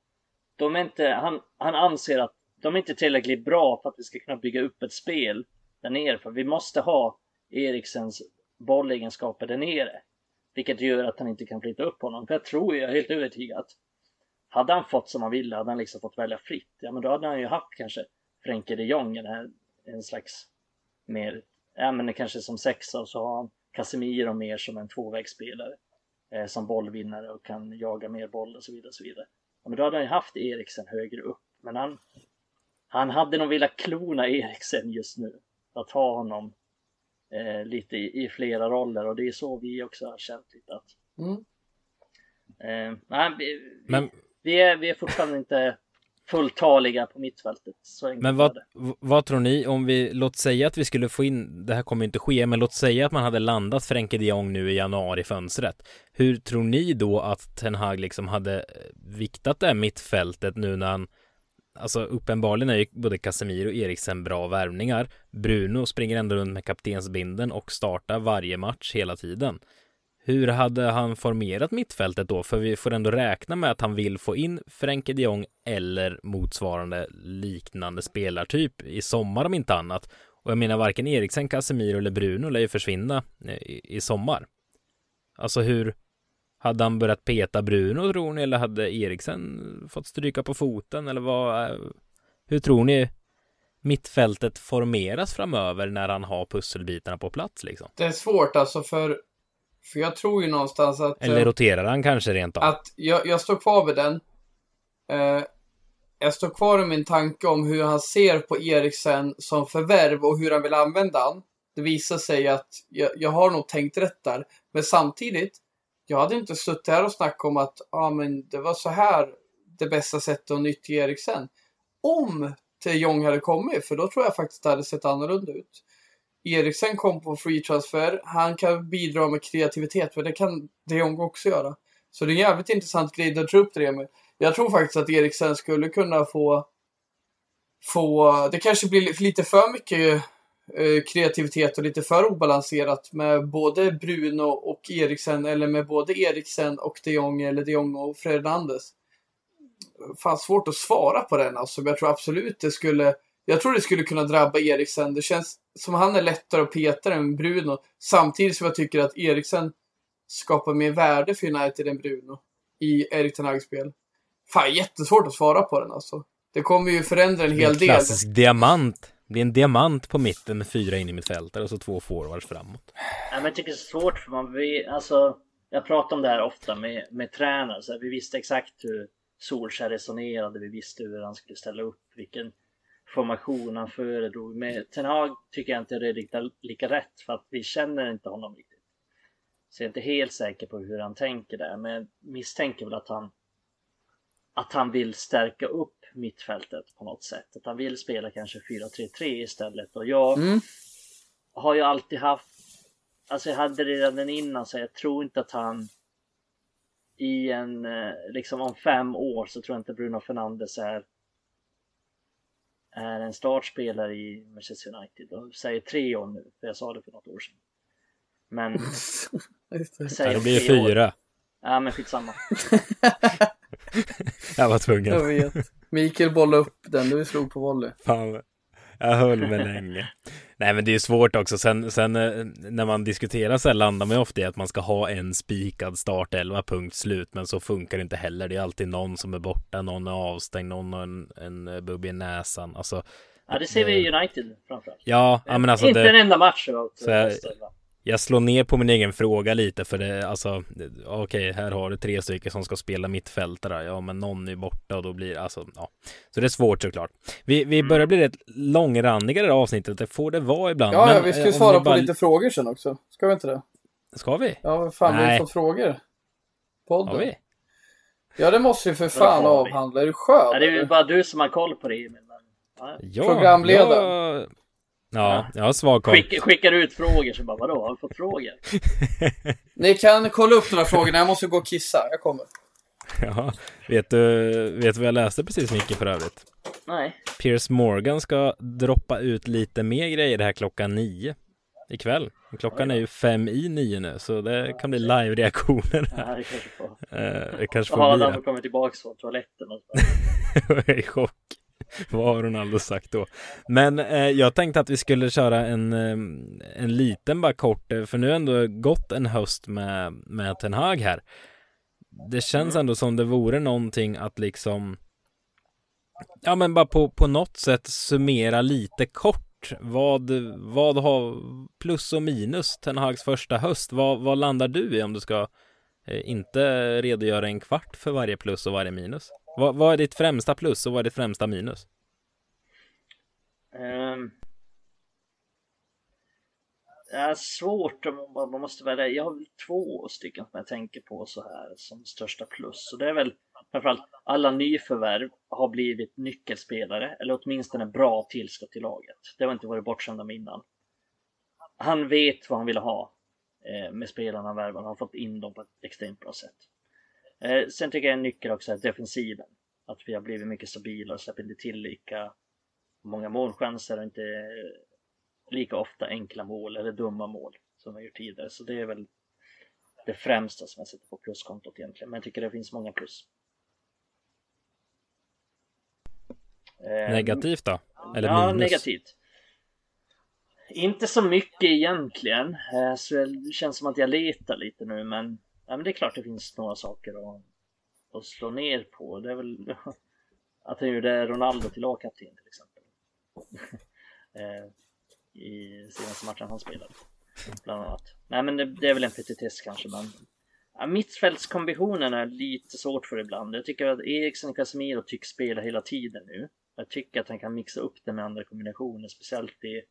De är inte, han, han anser att de är inte tillräckligt bra för att vi ska kunna bygga upp ett spel där nere. För vi måste ha Eriksens bollegenskaper där nere. Vilket gör att han inte kan flytta upp honom. För jag tror, jag är helt övertygad hade han fått som han ville, hade han liksom fått välja fritt, ja men då hade han ju haft kanske Frenkie de Jong, en, en slags mer ja men kanske som sexa och så har han Casemiro mer som en tvåvägsspelare. Eh, som bollvinnare och kan jaga mer boll och så vidare. Och så vidare. Ja, men då hade han ju haft Eriksen högre upp. Men han, han hade nog velat klona Eriksen just nu. Att ha honom eh, lite i, i, flera roller och det är så vi också har känt lite att mm. eh, nej, vi, Men... vi, är, vi är fortfarande inte fulltaliga på mittfältet. men vad, vad tror ni om vi, låt säga att vi skulle få in, det här kommer inte ske, men låt säga att man hade landat Frenkie de Jong nu i januari fönstret. Hur tror ni då att Ten Hag liksom hade eh, viktat det här mittfältet nu när han Alltså uppenbarligen är ju både Casemiro och Eriksen bra värvningar. Bruno springer ändå runt med kaptensbinden och startar varje match hela tiden. Hur hade han formerat mittfältet då? För vi får ändå räkna med att han vill få in Frenkie de Jong eller motsvarande liknande spelartyp i sommar om inte annat. Och jag menar varken Eriksen, Casemiro eller Bruno lär ju försvinna eh, i, i sommar. Alltså hur hade han börjat peta Bruno tror ni eller hade Eriksen fått stryka på foten eller vad? Eh, hur tror ni mittfältet formeras framöver när han har pusselbitarna på plats liksom? Det är svårt alltså för för jag tror ju någonstans att... Eller eh, roterar han kanske rent av? Att jag, jag står kvar vid den. Eh, jag står kvar i min tanke om hur han ser på Eriksen som förvärv och hur han vill använda han. Det visar sig att jag, jag har nog tänkt rätt där. Men samtidigt, jag hade inte suttit här och snackat om att ah, men det var så här det bästa sättet att nyttja Eriksen. Om till Jong hade kommit, för då tror jag faktiskt det hade sett annorlunda ut. Eriksen kom på free transfer. Han kan bidra med kreativitet, för det kan de Jong också göra. Så det är en jävligt intressant grej att dra upp det med. Jag tror faktiskt att Eriksen skulle kunna få... få det kanske blir lite för mycket eh, kreativitet och lite för obalanserat med både Bruno och Eriksen eller med både Eriksen och de Jong eller de Jong och Fernandes. Fan svårt att svara på den alltså, men jag tror absolut det skulle jag tror det skulle kunna drabba Eriksen. Det känns som han är lättare att peta än Bruno. Samtidigt som jag tycker att Eriksen skapar mer värde för United än Bruno i Erik Ten Hags spel. Fan, jättesvårt att svara på den alltså. Det kommer ju förändra en hel del. En klassisk del. diamant. Det blir en diamant på mitten med fyra in i mittfältare och så två forwards framåt. Ja, men jag tycker det är svårt för man vi, alltså, jag pratar om det här ofta med, med tränare. Så vi visste exakt hur Solskjaer resonerade. Vi visste hur han skulle ställa upp. Vilken formation han föredrog. Med Ten Hag tycker jag inte det är riktigt lika rätt för att vi känner inte honom riktigt. Så jag är inte helt säker på hur han tänker där, men jag misstänker väl att han att han vill stärka upp mittfältet på något sätt. Att han vill spela kanske 4-3-3 istället. Och jag mm. har ju alltid haft, alltså jag hade det redan innan så jag tror inte att han i en, eh, liksom om fem år så tror jag inte Bruno Fernandes är är en startspelare i Manchester United. Och säger tre år nu, för jag sa det för något år sedan. Men... [laughs] ja, då blir det fyra. År. Ja, men skitsamma. [laughs] jag var tvungen. Jag vet. Mikael bollade upp den, du slog på volley. Fan, jag höll mig länge. Nej, men det är svårt också. Sen, sen eh, när man diskuterar så här landar man ju ofta i att man ska ha en spikad startelva, punkt slut. Men så funkar det inte heller. Det är alltid någon som är borta, någon är avstängd, någon har en, en bubb i näsan. Alltså, ja, det ser vi i United framförallt. Ja, ja men alltså. Inte det, en enda match. Så jag, jag slår ner på min egen fråga lite för det, alltså, okej, okay, här har du tre stycken som ska spela mittfältare. Ja, men någon är borta och då blir det, alltså, ja. Så det är svårt såklart. Vi, vi mm. börjar bli rätt långrandiga det här avsnittet, det får det vara ibland. Ja, men, ja vi ska ju svara på bara... lite frågor sen också. Ska vi inte det? Ska vi? Ja, fan, Nej. vi har fått frågor. Podden. Har vi? Ja, det måste vi för fan avhandla. Är du skön? Ja, det är ju bara du som har koll på det, Emil. Ja, Programledaren. Jag... Ja, jag har svag koll. Skick, skickar ut frågor så bara vadå, har du fått frågor? [laughs] Ni kan kolla upp några frågor, jag måste gå och kissa, jag kommer. Ja, vet du, vet du vad jag läste precis Micke för övrigt? Nej. Piers Morgan ska droppa ut lite mer grejer här klockan nio ikväll. Klockan är ju fem i nio nu, så det kan bli live-reaktioner. Ja, det kanske får. [laughs] Eh, det kanske får bli det. Adam kommer tillbaka från toaletten och så. [laughs] I chock. [laughs] Vad har Ronaldo sagt då? Men eh, jag tänkte att vi skulle köra en, eh, en liten bara kort, eh, för nu har ändå gått en höst med, med Ten Hag här. Det känns ändå som det vore någonting att liksom Ja men bara på, på något sätt summera lite kort kort, vad, vad har plus och minus Ten Hags första höst? Vad, vad landar du i om du ska eh, inte redogöra en kvart för varje plus och varje minus? Vad, vad är ditt främsta plus och vad är ditt främsta minus? Um, det är svårt om man måste välja. Jag har två stycken som jag tänker på så här som största plus. Och det är väl framförallt alla nyförvärv har blivit nyckelspelare eller åtminstone bra tillskott till laget. Det har inte varit bortskämda med innan. Han vet vad han vill ha eh, med spelarna han värvar. Han har fått in dem på ett extremt bra sätt. Eh, sen tycker jag en nyckel också är defensiven. Att vi har blivit mycket stabilare och släpper inte till lika många målchanser och inte lika ofta enkla mål eller dumma mål som vi gjort tidigare. Så det är väl det främsta som jag sätter på pluskontot egentligen. Men jag tycker det finns många plus. Ehm, negativt då? Eller ja, minus? negativt. Inte så mycket egentligen. Eh, så det känns som att jag letar lite nu men, ja, men det är klart det finns några saker att, att slå ner på. Det är väl [laughs] att han gjorde Ronaldo till lagkapten till exempel. [laughs] Eh, I senaste matchen han spelade. Bland annat. Nej men det, det är väl en petitess kanske men ja, Mittfältskombinationen är lite svårt för ibland. Jag tycker att Eriksen och Casemiro tycks spela hela tiden nu. Jag tycker att han kan mixa upp det med andra kombinationer, speciellt i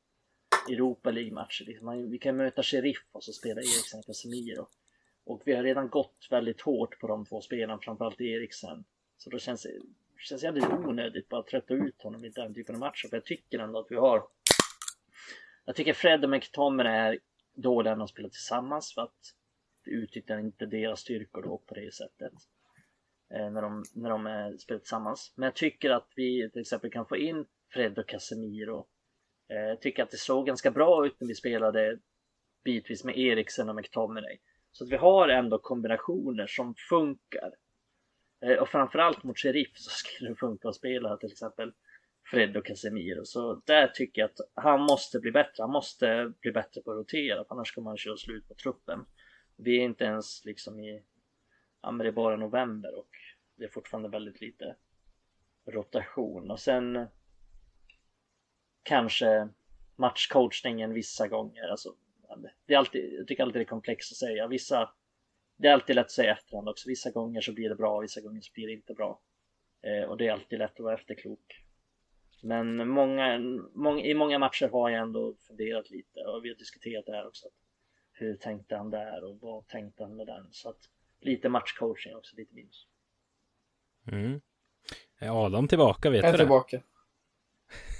Europa League-matcher. Liksom, vi kan möta Sheriff och så spela Eriksen och Casemiro. Och vi har redan gått väldigt hårt på de två spelarna, framförallt Eriksen. Så då känns det känns jävligt onödigt bara att trötta ut honom i den typen av matcher. För jag tycker ändå att vi har... Jag tycker Fred och McTominay är dåliga när de spelar tillsammans för att vi utnyttjar inte deras styrkor då på det sättet. Eh, när de, när de eh, spelar tillsammans. Men jag tycker att vi till exempel kan få in Fred och Casemiro. Eh, jag tycker att det såg ganska bra ut när vi spelade bitvis med Eriksen och McTominay. Så att vi har ändå kombinationer som funkar. Eh, och framförallt mot Sheriff så [laughs] skulle det funka att spela till exempel Fred och Casemiro. Så där tycker jag att han måste bli bättre. Han måste bli bättre på att rotera, annars kommer han köra slut på truppen. Vi är inte ens liksom i, ja men det är bara november och det är fortfarande väldigt lite rotation. Och sen kanske matchcoachningen vissa gånger. Alltså, det är alltid, jag tycker alltid det är komplext att säga. Vissa det är alltid lätt att säga efterhand också. Vissa gånger så blir det bra, vissa gånger så blir det inte bra. Eh, och det är alltid lätt att vara efterklok. Men många, många, i många matcher har jag ändå funderat lite och vi har diskuterat det här också. Hur tänkte han där och vad tänkte han med den? Så att lite matchcoaching också, lite minus. Mm. Är Adam tillbaka? Vet jag du det? tillbaka.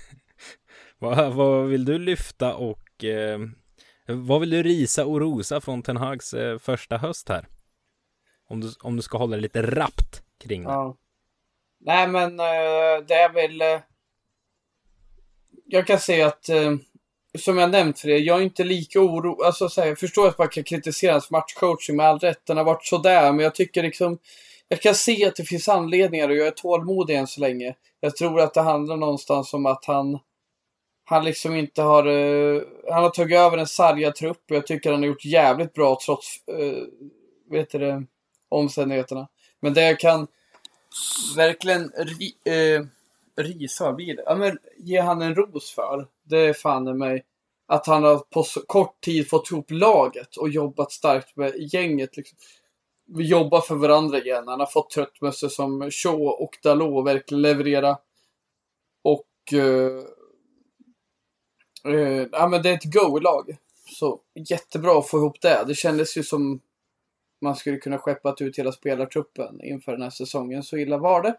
[laughs] vad, vad vill du lyfta och eh, vad vill du risa och rosa från Ten Hags eh, första höst här? Om du, om du ska hålla det lite rappt kring det. Ja. Nej, men eh, det är väl... Eh, jag kan säga att, eh, som jag nämnt för er, jag är inte lika orolig. Alltså, så här, jag förstår att man kan kritisera hans matchcoaching med all rätt. Den har varit sådär, men jag tycker liksom... Jag kan se att det finns anledningar och jag är tålmodig än så länge. Jag tror att det handlar någonstans om att han han liksom inte har... Uh, han har tagit över en sargad trupp och jag tycker han har gjort jävligt bra trots, eh, uh, vet det, omständigheterna. Men det jag kan verkligen ri, uh, risa, vid, blir det? Ja, men ge han en ros för, det är fan mig att han har på så kort tid fått ihop laget och jobbat starkt med gänget. Liksom. Vi jobbar för varandra igen. Han har fått tröttmössor som Shaw och Dalot verkligen leverera. Och uh, Uh, ja, men det är ett go-lag. Så jättebra att få ihop det. Det kändes ju som man skulle kunna skeppat ut hela spelartruppen inför den här säsongen. Så illa var det.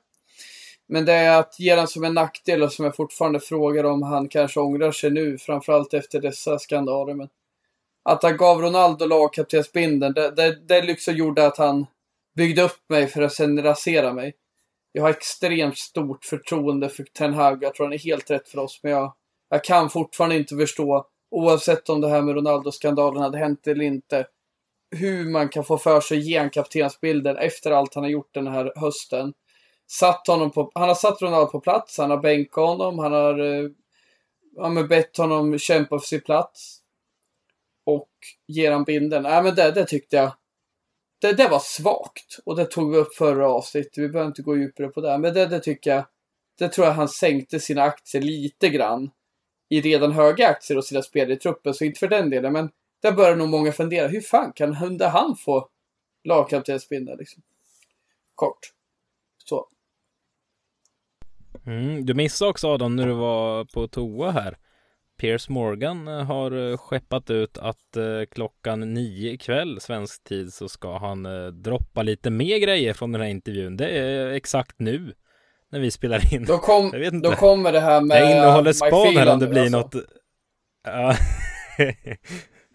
Men det är att ge den som en nackdel och som jag fortfarande frågar om han kanske ångrar sig nu, framförallt efter dessa skandaler. Men att han gav Ronaldo lagkaptensbindeln, det, det, det liksom gjorde att han byggde upp mig för att sen rasera mig. Jag har extremt stort förtroende för Ten Hag. Jag tror han är helt rätt för oss, men jag jag kan fortfarande inte förstå, oavsett om det här med Ronaldo-skandalen hade hänt eller inte, hur man kan få för sig att ge en kaptensbilden efter allt han har gjort den här hösten. Satt honom på, han har satt Ronaldo på plats, han har bänkat honom, han har eh, ja, bett honom kämpa för sin plats. Och ger han binden. Nej men det, det tyckte jag. Det, det var svagt. Och det tog vi upp förra avsnittet. Vi behöver inte gå djupare på det. Men det, det tycker jag. Det tror jag han sänkte sina aktier lite grann i redan höga aktier och sina spelare i truppen, så inte för den delen. Men där börjar nog många fundera, hur fan kan Hunde han få lagkaptensbindeln liksom? Kort. Så. Mm, du missade också Adam när du var på toa här. Piers Morgan eh, har eh, skeppat ut att eh, klockan nio ikväll svensk tid så ska han droppa lite mer grejer från den här intervjun. Det är exakt nu när vi spelar in. Då, kom, då kommer det här med Jag innehåller span här om det blir alltså. något. Ja.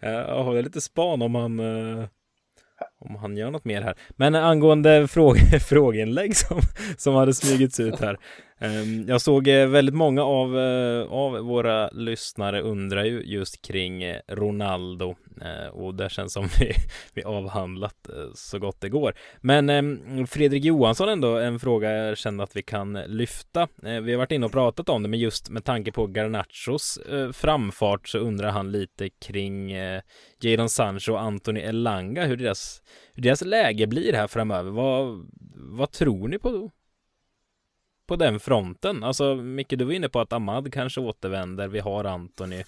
[laughs] jag håller lite span om han eh, om han gör något mer här. Men angående fråge, [laughs] frågeinlägg som, som hade smugits ut här. Ehm, jag såg eh, väldigt många av, eh, av våra lyssnare undrar ju just kring eh, Ronaldo och det känns som [laughs] vi, vi avhandlat så gott det går. Men ehm, Fredrik Johansson ändå en fråga jag känner att vi kan lyfta. Vi har varit inne och pratat om det, men just med tanke på Garnachos framfart så undrar han lite kring Jadon Sancho och Anthony Elanga, hur deras, hur deras läge blir här framöver. Vad, vad tror ni på då? på den fronten. Alltså Micke, du var inne på att Ahmad kanske återvänder. Vi har Anthony.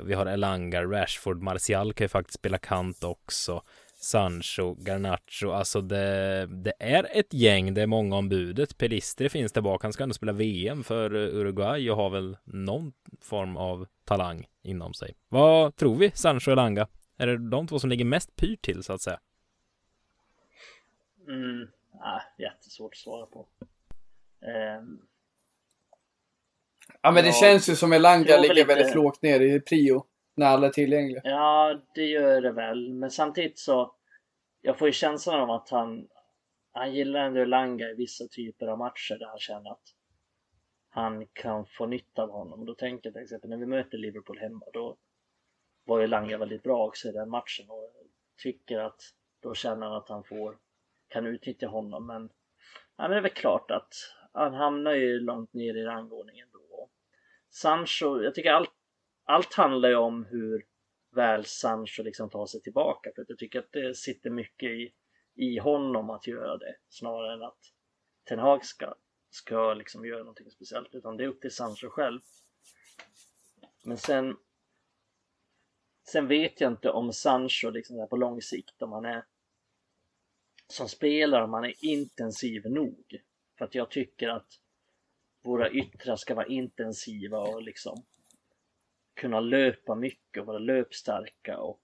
Vi har Elanga, Rashford, Martial kan ju faktiskt spela kant också. Sancho, Garnacho, alltså det, det är ett gäng, det är många om budet. Pelistri finns där bak, han ska ändå spela VM för eh, Uruguay och har väl någon form av talang inom sig. Vad tror vi, Sancho och Elanga? Är det de två som ligger mest pyrt till så att säga? Mm, ah, jättesvårt att svara på. Um, ja men det ja, känns ju som Elanga ligger lite... väldigt lågt ner i prio. När alla är tillgängliga. Ja det gör det väl. Men samtidigt så. Jag får ju känslan av att han. Han gillar ändå Elanga i vissa typer av matcher där han känner att. Han kan få nytta av honom. Då tänker jag till exempel när vi möter Liverpool hemma. Då var ju Langa väldigt bra också i den matchen. Och tycker att då känner han att han får. Kan utnyttja honom. Men. Ja, men det är väl klart att han hamnar ju långt ner i rangordningen då. Sancho, jag tycker allt, allt handlar ju om hur väl Sancho liksom tar sig tillbaka. För jag tycker att det sitter mycket i, i honom att göra det snarare än att Ten Hag ska, ska liksom göra någonting speciellt. Utan det är upp till Sancho själv. Men sen Sen vet jag inte om Sancho liksom på lång sikt, om han är som spelare, om man är intensiv nog. För att jag tycker att våra yttrar ska vara intensiva och liksom kunna löpa mycket och vara löpstarka och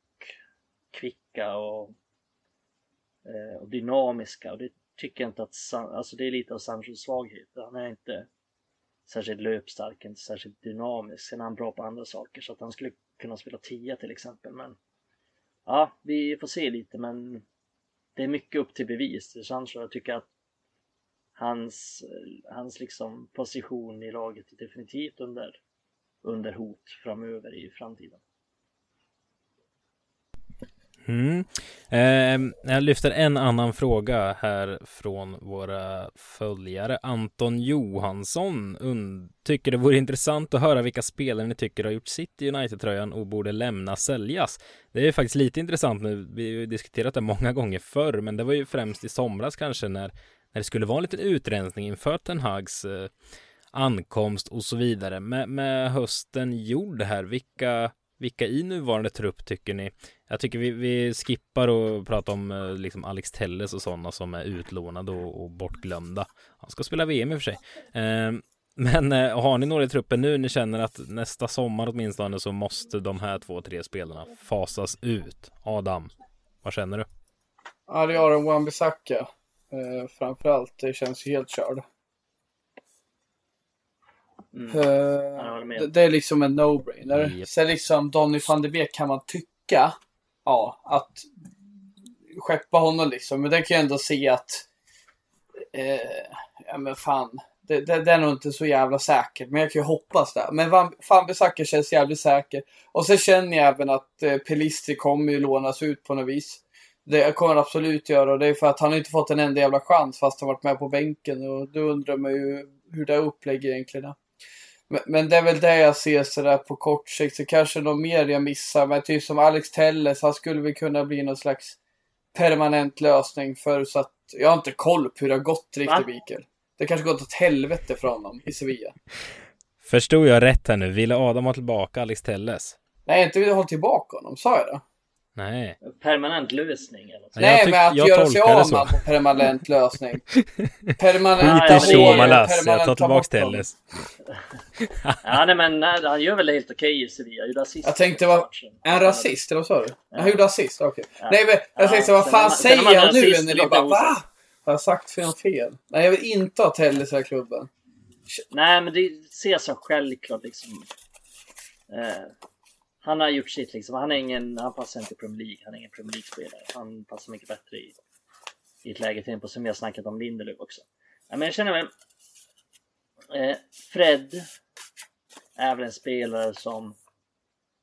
kvicka och, eh, och dynamiska. Och det tycker jag inte att, alltså det är lite av Sanchos svaghet. Han är inte särskilt löpstark, inte särskilt dynamisk. Sen är han bra på andra saker så att han skulle kunna spela tia till exempel. Men ja, vi får se lite men det är mycket upp till bevis Sancho. Jag tycker att hans, hans liksom position i laget är definitivt under, under hot framöver i framtiden. Mm. Eh, jag lyfter en annan fråga här från våra följare. Anton Johansson tycker det vore intressant att höra vilka spelare ni tycker har gjort sitt i United-tröjan och borde lämna säljas. Det är faktiskt lite intressant nu. Vi har diskuterat det många gånger förr, men det var ju främst i somras kanske när när det skulle vara en liten utrensning inför Ten Hags eh, ankomst och så vidare. Med, med hösten gjord här, vilka, vilka i nuvarande trupp tycker ni? Jag tycker vi, vi skippar och pratar om eh, liksom Alex Telles och sådana som är utlånade och, och bortglömda. Han ska spela VM i och för sig. Eh, men eh, har ni några i truppen nu ni känner att nästa sommar åtminstone så måste de här två, tre spelarna fasas ut? Adam, vad känner du? Ja, det är Aron Wan-Bissaka. Eh, framförallt, det känns ju helt körd. Mm. Eh, det, det, är liksom en no-brainer. Yep. Sen liksom Donny van de Beek kan man tycka, ja, att skeppa honom liksom. Men det kan jag ändå se att, eh, ja men fan, det, det, det, är nog inte så jävla säkert. Men jag kan ju hoppas det. Men Van, Van Bissaka känns jävligt säker. Och så känner jag även att eh, Pelistri kommer ju lånas ut på något vis. Det kommer han absolut göra och det är för att han inte fått en enda jävla chans fast han varit med på bänken och då undrar man ju hur det upplägger egentligen är. Men, det är väl det jag ser sådär på kort sikt. Så kanske något mer jag missar. Men typ som Alex Telles, han skulle väl kunna bli någon slags permanent lösning för så att jag har inte koll på hur det har gått riktigt Mikael. Det kanske gått åt helvete för honom i Sevilla. Förstod jag rätt här nu? Ville Adam ha tillbaka Alex Telles? Nej, inte vill hålla tillbaka honom. Sa jag det? Nej. Permanent lösning eller så. Nej, men att jag göra sig av så. med på permanent lösning. [laughs] Permanent Ja, Skit ja, i det är- Shomalas, jag tar ta tillbaks. Telles. [laughs] Ja, nej, men nej, han gör väl helt okej i Sevilla. Gjorde assist. Jag tänkte, vad-. Är han rasist, eller vad sa du? Han gjorde assist, okej. Ja. Nej, men jag Ja, tänkte, vad sen fan säger han nu? rasist, När det bara, va? Har jag sagt fel fel? Nej, jag vill inte ha Telles i den här klubben. Nej, men det ser så självklart liksom. Eh, han har gjort sitt liksom. Han, är ingen, han passar inte i Premier League. Han är ingen Premier League-spelare. Han passar mycket bättre i, i ett läge till på som vi har snackat om Lindelöf också. Ja, men jag känner väl. Eh, Fred är väl en spelare som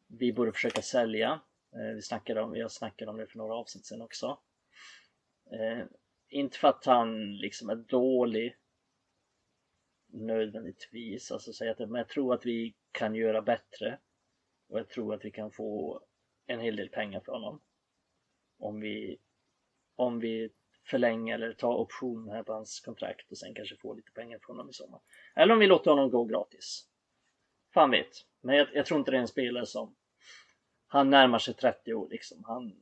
vi borde försöka sälja. Eh, vi snackade om, jag snackade om det för några avsnitt sedan också. Eh, inte för att han liksom är dålig nödvändigtvis, alltså säga att, men jag tror att vi kan göra bättre och jag tror att vi kan få en hel del pengar för honom om vi om vi förlänger eller tar option här på hans kontrakt och sen kanske får lite pengar för honom i sommar. Eller om vi låter honom gå gratis. Fan vet. Men jag, jag tror inte det är en spelare som han närmar sig 30 år liksom. Han,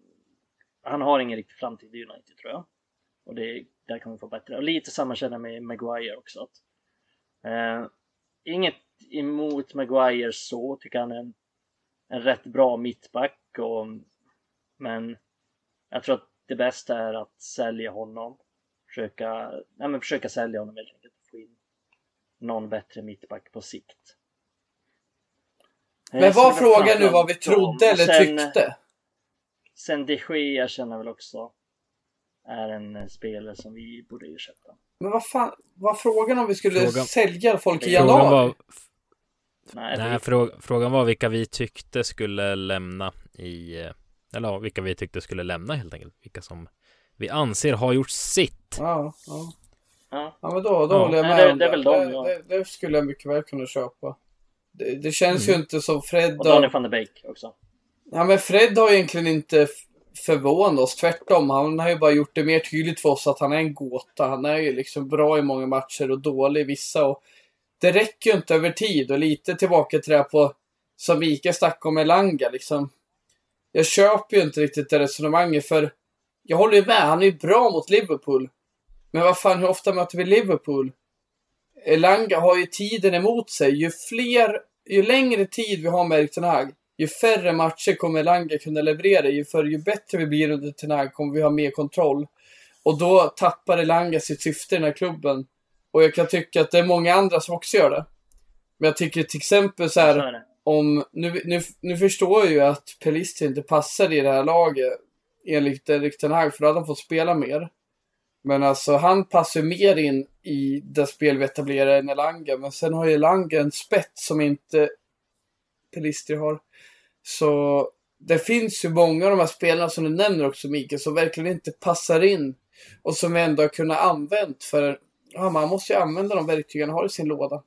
han har ingen riktig framtid i United tror jag. Och det, där kan vi få bättre. Och lite samma känner jag med Maguire också. Att, eh, inget emot Maguire så, tycker han är en, en rätt bra mittback. Och, men jag tror att det bästa är att sälja honom. Försöka, nej men försöka sälja honom helt enkelt. Få in någon bättre mittback på sikt. Eh, Men var frågan nu vad vi trodde eller sen- tyckte? Sen de Gea känner jag väl också är en eh, spelare som vi borde ersätta. Men vad fan, var frågan om vi skulle Frågan- sälja folk i januari? Frågan var, Nej, nej, det, frå, frågan var vilka vi tyckte skulle lämna i, eh, eller ja, vilka vi tyckte skulle lämna helt enkelt. Vilka som vi anser har gjort sitt. Ja, ja. ja. Ja men då, då Ja. håller jag Nej, med det- om det är väl dem, det, ja. det, det skulle jag mycket väl kunna köpa. Det, det känns Mm. ju inte som Fred Och. Donny van de Beek också. Ja men Fred har egentligen inte förvånat oss, tvärtom. Han har ju bara gjort det mer tydligt för oss att han är en gåta. Han är ju liksom bra i många matcher och dålig i vissa. Och det räcker ju inte över tid och lite tillbaka till det här på som Mikael snackade om Elanga liksom. Jag köper ju inte riktigt det resonemanget för jag håller ju med, han är ju bra mot Liverpool. Men vad fan, hur ofta möter vi Liverpool? Eh, Elanga har ju tiden emot sig. Ju fler, ju längre tid vi har med Erik Ten Hag, ju färre matcher kommer Elanga kunna leverera. Ju, för ju bättre vi blir under Ten Hag kommer vi ha mer kontroll. Och då tappar Elanga sitt syfte i den här klubben. Och jag kan tycka att det är många andra som också gör det. Men jag tycker till exempel så här, om, nu, nu, nu förstår jag ju att Pelister inte passar i det här laget enligt Erik Ten Hag, för då hade han fått spela mer. Men alltså han passar mer in i det spel vi etablerar än Elanga, men sen har ju Elanga en spets som inte Pelister har. Så det finns ju många av de här spelarna som du nämner också Mikael, som verkligen inte passar in och som vi ändå har kunnat använt för ja, man måste ju använda de verktyg han har i sin låda.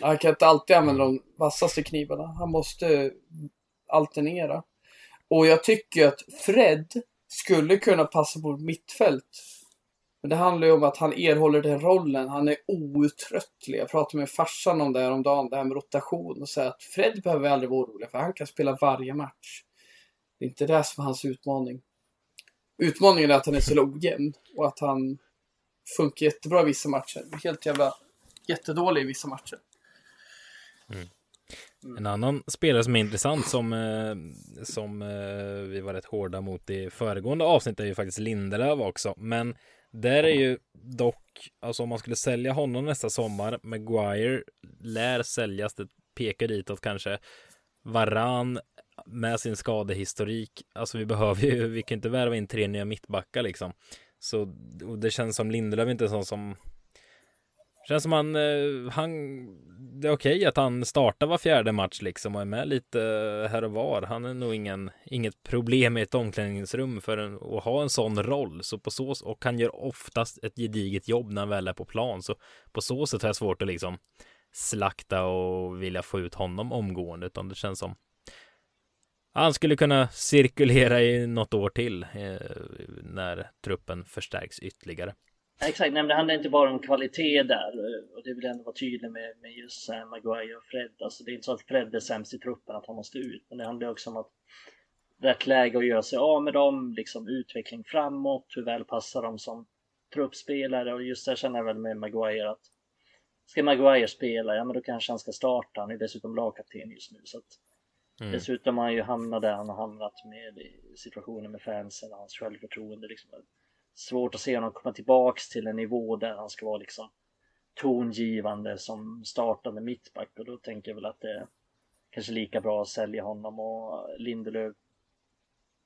Han kan inte alltid använda de vassaste knivarna. Han måste alternera. Och jag tycker att Fred skulle kunna passa på mittfält. Men det handlar ju om att han erhåller den rollen. Han är outtröttlig. Jag pratade med farsan om det här om dagen, det här med rotation. Och säger att Fred behöver aldrig vara orolig, för han kan spela varje match. Det är inte det som är hans utmaning. Utmaningen är att han är så ojämn och att han funkar jättebra i vissa matcher. Helt jävla jättedålig i vissa matcher. En annan spelare som är intressant som, eh, som eh, vi var rätt hårda mot i föregående avsnitt är ju faktiskt Lindelöf också. Men där är ju dock, alltså om man skulle sälja honom nästa sommar, Maguire lär säljas, det pekar ditåt kanske. Varann med sin skadehistorik, alltså vi behöver ju, vi kan inte värva in tre nya mittbackar liksom. Så och det känns som Lindelöf inte är sån som Känns som han, eh, han, det är okej att han startar var fjärde match liksom och är med lite eh, här och var. Han är nog ingen, inget problem i ett omklädningsrum för en, att ha en sån roll. Så på så och han gör oftast ett gediget jobb när han väl är på plan. Så på så sätt har jag svårt att liksom slakta och vilja få ut honom omgående, utan det känns som han skulle kunna cirkulera i något år till eh, när truppen förstärks ytterligare. Exakt, nej, men det handlar inte bara om kvalitet där eh, och det vill jag ändå vara tydlig med, med just Sam Maguire och Fred. Alltså det är inte så att Fred är sämst i truppen, att han måste ut, men det handlar också om att rätt läge att göra sig av med dem, liksom utveckling framåt, hur väl passar de som truppspelare och just där känner jag väl med Maguire att ska Maguire spela, ja men då kanske han ska starta, han är dessutom lagkapten just nu så att mm. dessutom har han ju hamnat där han har hamnat med situationen med fansen och hans självförtroende liksom svårt att se honom komma tillbaks till en nivå där han ska vara liksom tongivande som startande mittback och då tänker jag väl att det är kanske lika bra att sälja honom och Lindelöf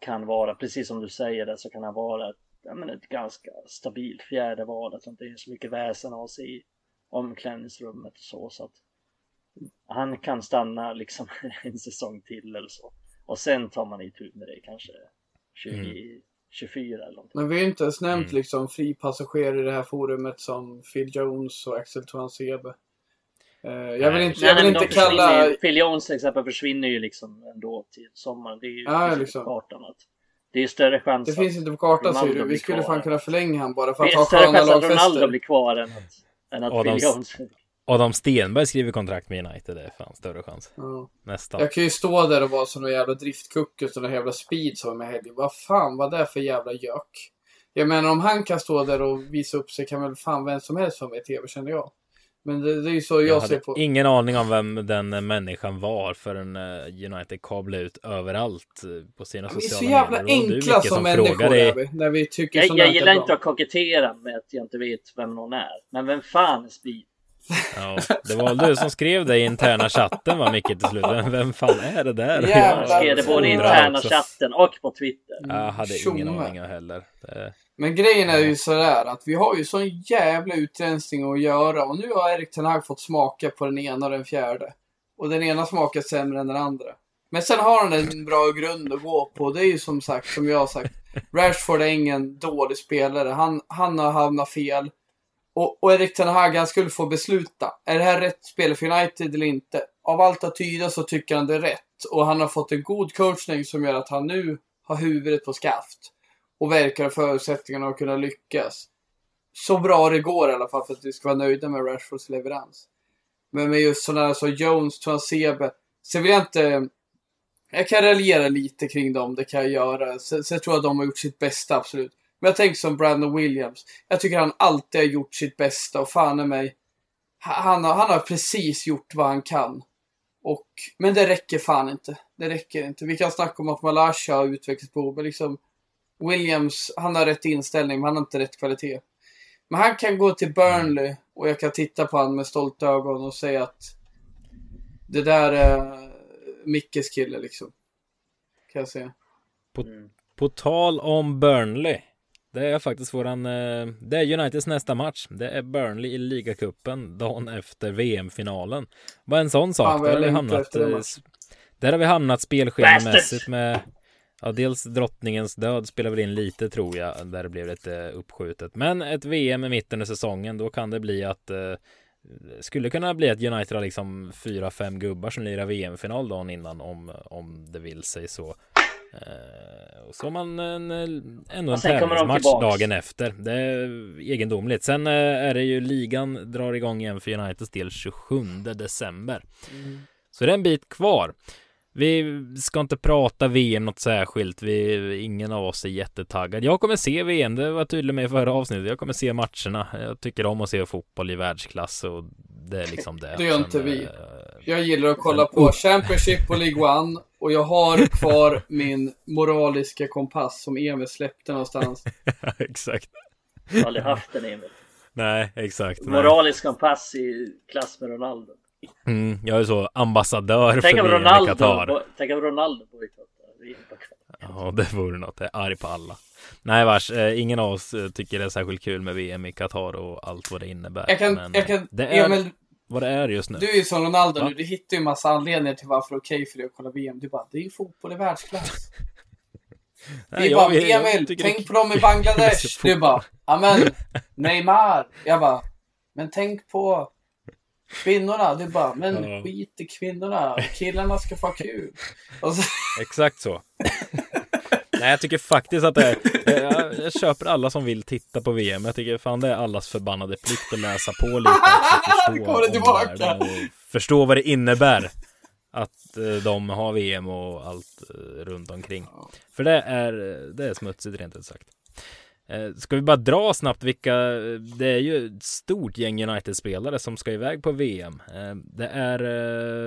kan vara, precis som du säger det, så kan han vara ett, ja, men ett ganska stabilt fjärde val. Att det inte är så mycket väsen av sig i omklädningsrummet och så. så att han kan stanna liksom [laughs] en säsong till eller så. Och sen tar man itu med det kanske 20, mm. 24 eller någonting. Men vi har inte ens nämnt mm. liksom fripassagerare i det här forumet som Phil Jones och Axel Tuansebe. Uh, jag vill inte, jag vill inte kalla... Phil Jones till exempel försvinner ju liksom ändå till sommaren. Det är ju ja, liksom. på kartan att det är större chans Det finns inte på kartan säger du. Vi skulle fan kunna förlänga han bara för att ha sköna lagfester. Det är större chans att Ronaldo blir kvar än att, än att Phil Jones... Adam Stenberg skriver kontrakt med United. Det är fan större chans. Ja. Nästan. Jag kan ju stå där och vara som någon jävla driftkucke och någon jävla speed som med helgen. Vad fan var det för jävla gök? Jag menar om han kan stå där och visa upp sig kan väl fan vem som helst vara med i tv känner jag. Men det, det är ju så jag, jag ser på. ingen aning om vem den människan var förrän eh, United kablade ut överallt eh, på sina ja, sociala medier. Vi är så jävla enkla som, som människor är vi, när vi tycker Jag, jag gillar inte att kokettera med att jag inte vet vem någon är. Men vem fan är Speed? Ja, det var du som skrev det i interna chatten va Micke till slut. Vem, fan är det där? Jag skrev det både i interna chatten och på Twitter. Jag hade ingen aning heller. Det... Men grejen är ju sådär att vi har ju sån jävla utrensning att göra och nu har Erik Ten Hag fått smaka på den ena och den fjärde. Och den ena smakar sämre än den andra. Men sen har han en bra grund att gå på. Det är ju som sagt, som jag har sagt, Rashford är ingen dålig spelare. Han, han har hamnat fel. Och, och Erik Ten Hag, han skulle få besluta. Är det här rätt spel för United eller inte? Av allt att tyda så tycker han det är rätt. Och han har fått en god coachning som gör att han nu har huvudet på skaft och verkar ha förutsättningarna att kunna lyckas. Så bra det går i alla fall för att vi ska vara nöjda med Rashfords leverans. Men med just sådana som Jones, Transebe. Sen vill jag inte... Jag kan raljera lite kring dem, det kan jag göra. Sen, sen tror jag att de har gjort sitt bästa, absolut. Men jag tänker som Brandon Williams. Jag tycker han alltid har gjort sitt bästa och fan är mig. Han har, han har precis gjort vad han kan. Och, men det räcker fan inte. Det räcker inte. Vi kan snacka om att Malasha har utvecklingsbehov, men liksom Williams, han har rätt inställning men han har inte rätt kvalitet. Men han kan gå till Burnley och jag kan titta på honom med stolta ögon och säga att det där är Mickes kille liksom. Kan jag säga. På, på tal om Burnley. Det är faktiskt våran, eh, det är Uniteds nästa match. Det är Burnley i ligacupen dagen efter VM-finalen. Vad en sån sak. Där har vi hamnat, eh, där har vi hamnat spelschemamässigt med Ja, dels drottningens död spelar väl in lite tror jag, där det blev lite uppskjutet. Men ett VM i mitten av säsongen, då kan det bli att eh, skulle kunna bli att United har liksom fyra, fem gubbar som lirar VM-final dagen innan om, om det vill sig så. Eh, och så har man en, ändå en tävlingsmatch dagen efter. Det är egendomligt. Sen eh, är det ju ligan drar igång igen för Uniteds del 27 december. Mm. Så det är en bit kvar. Vi ska inte prata VM något särskilt. Vi, ingen av oss är jättetaggad. Jag kommer se VM. Det var tydligt med i förra avsnittet. Jag kommer se matcherna. Jag tycker om att se fotboll i världsklass och det är liksom [laughs] det. Det gör inte Sen, vi. Eh, jag gillar att kolla på Championship och League One och jag har [laughs] kvar min moraliska kompass som Emil släppte någonstans. [laughs] exakt. Jag har aldrig haft den Emil. Nej, exakt. Moralisk nej. kompass i klass med Ronaldo. Mm, jag är så ambassadör tänk för VM i Qatar. Tänk om Ronaldo bojkottar Ja, det vore något. Jag är arg på alla. Nej vars, eh, ingen av oss eh, tycker det är särskilt kul med VM i Qatar och allt vad det innebär. Jag kan, Men jag kan, det är Emil, vad det är just nu. Du är ju som Ronaldo Va? nu, du hittar ju massa anledningar till varför det är okej för dig att kolla VM. Du bara, det är ju fotboll i världsklass. [laughs] Nej, vi bara, Emil, tänk det... på dem i Bangladesh. [laughs] du bara, amen, [laughs] Neymar. Jag bara, men tänk på Kvinnorna, du bara, men ja. skit i kvinnorna. Killarna ska få kul. Så... Exakt så. Nej, jag tycker faktiskt att det är, jag, jag köper alla som vill titta på VM. Jag tycker fan det är allas förbannade plikt att läsa på lite [laughs] kommer det och förstå vad det innebär att eh, de har VM och allt eh, runt omkring. För det är, det är smutsigt rent ut sagt. Eh, Ska vi bara dra snabbt vilka, det är ju ett stort gäng United-spelare som ska iväg på VM. Eh, Det är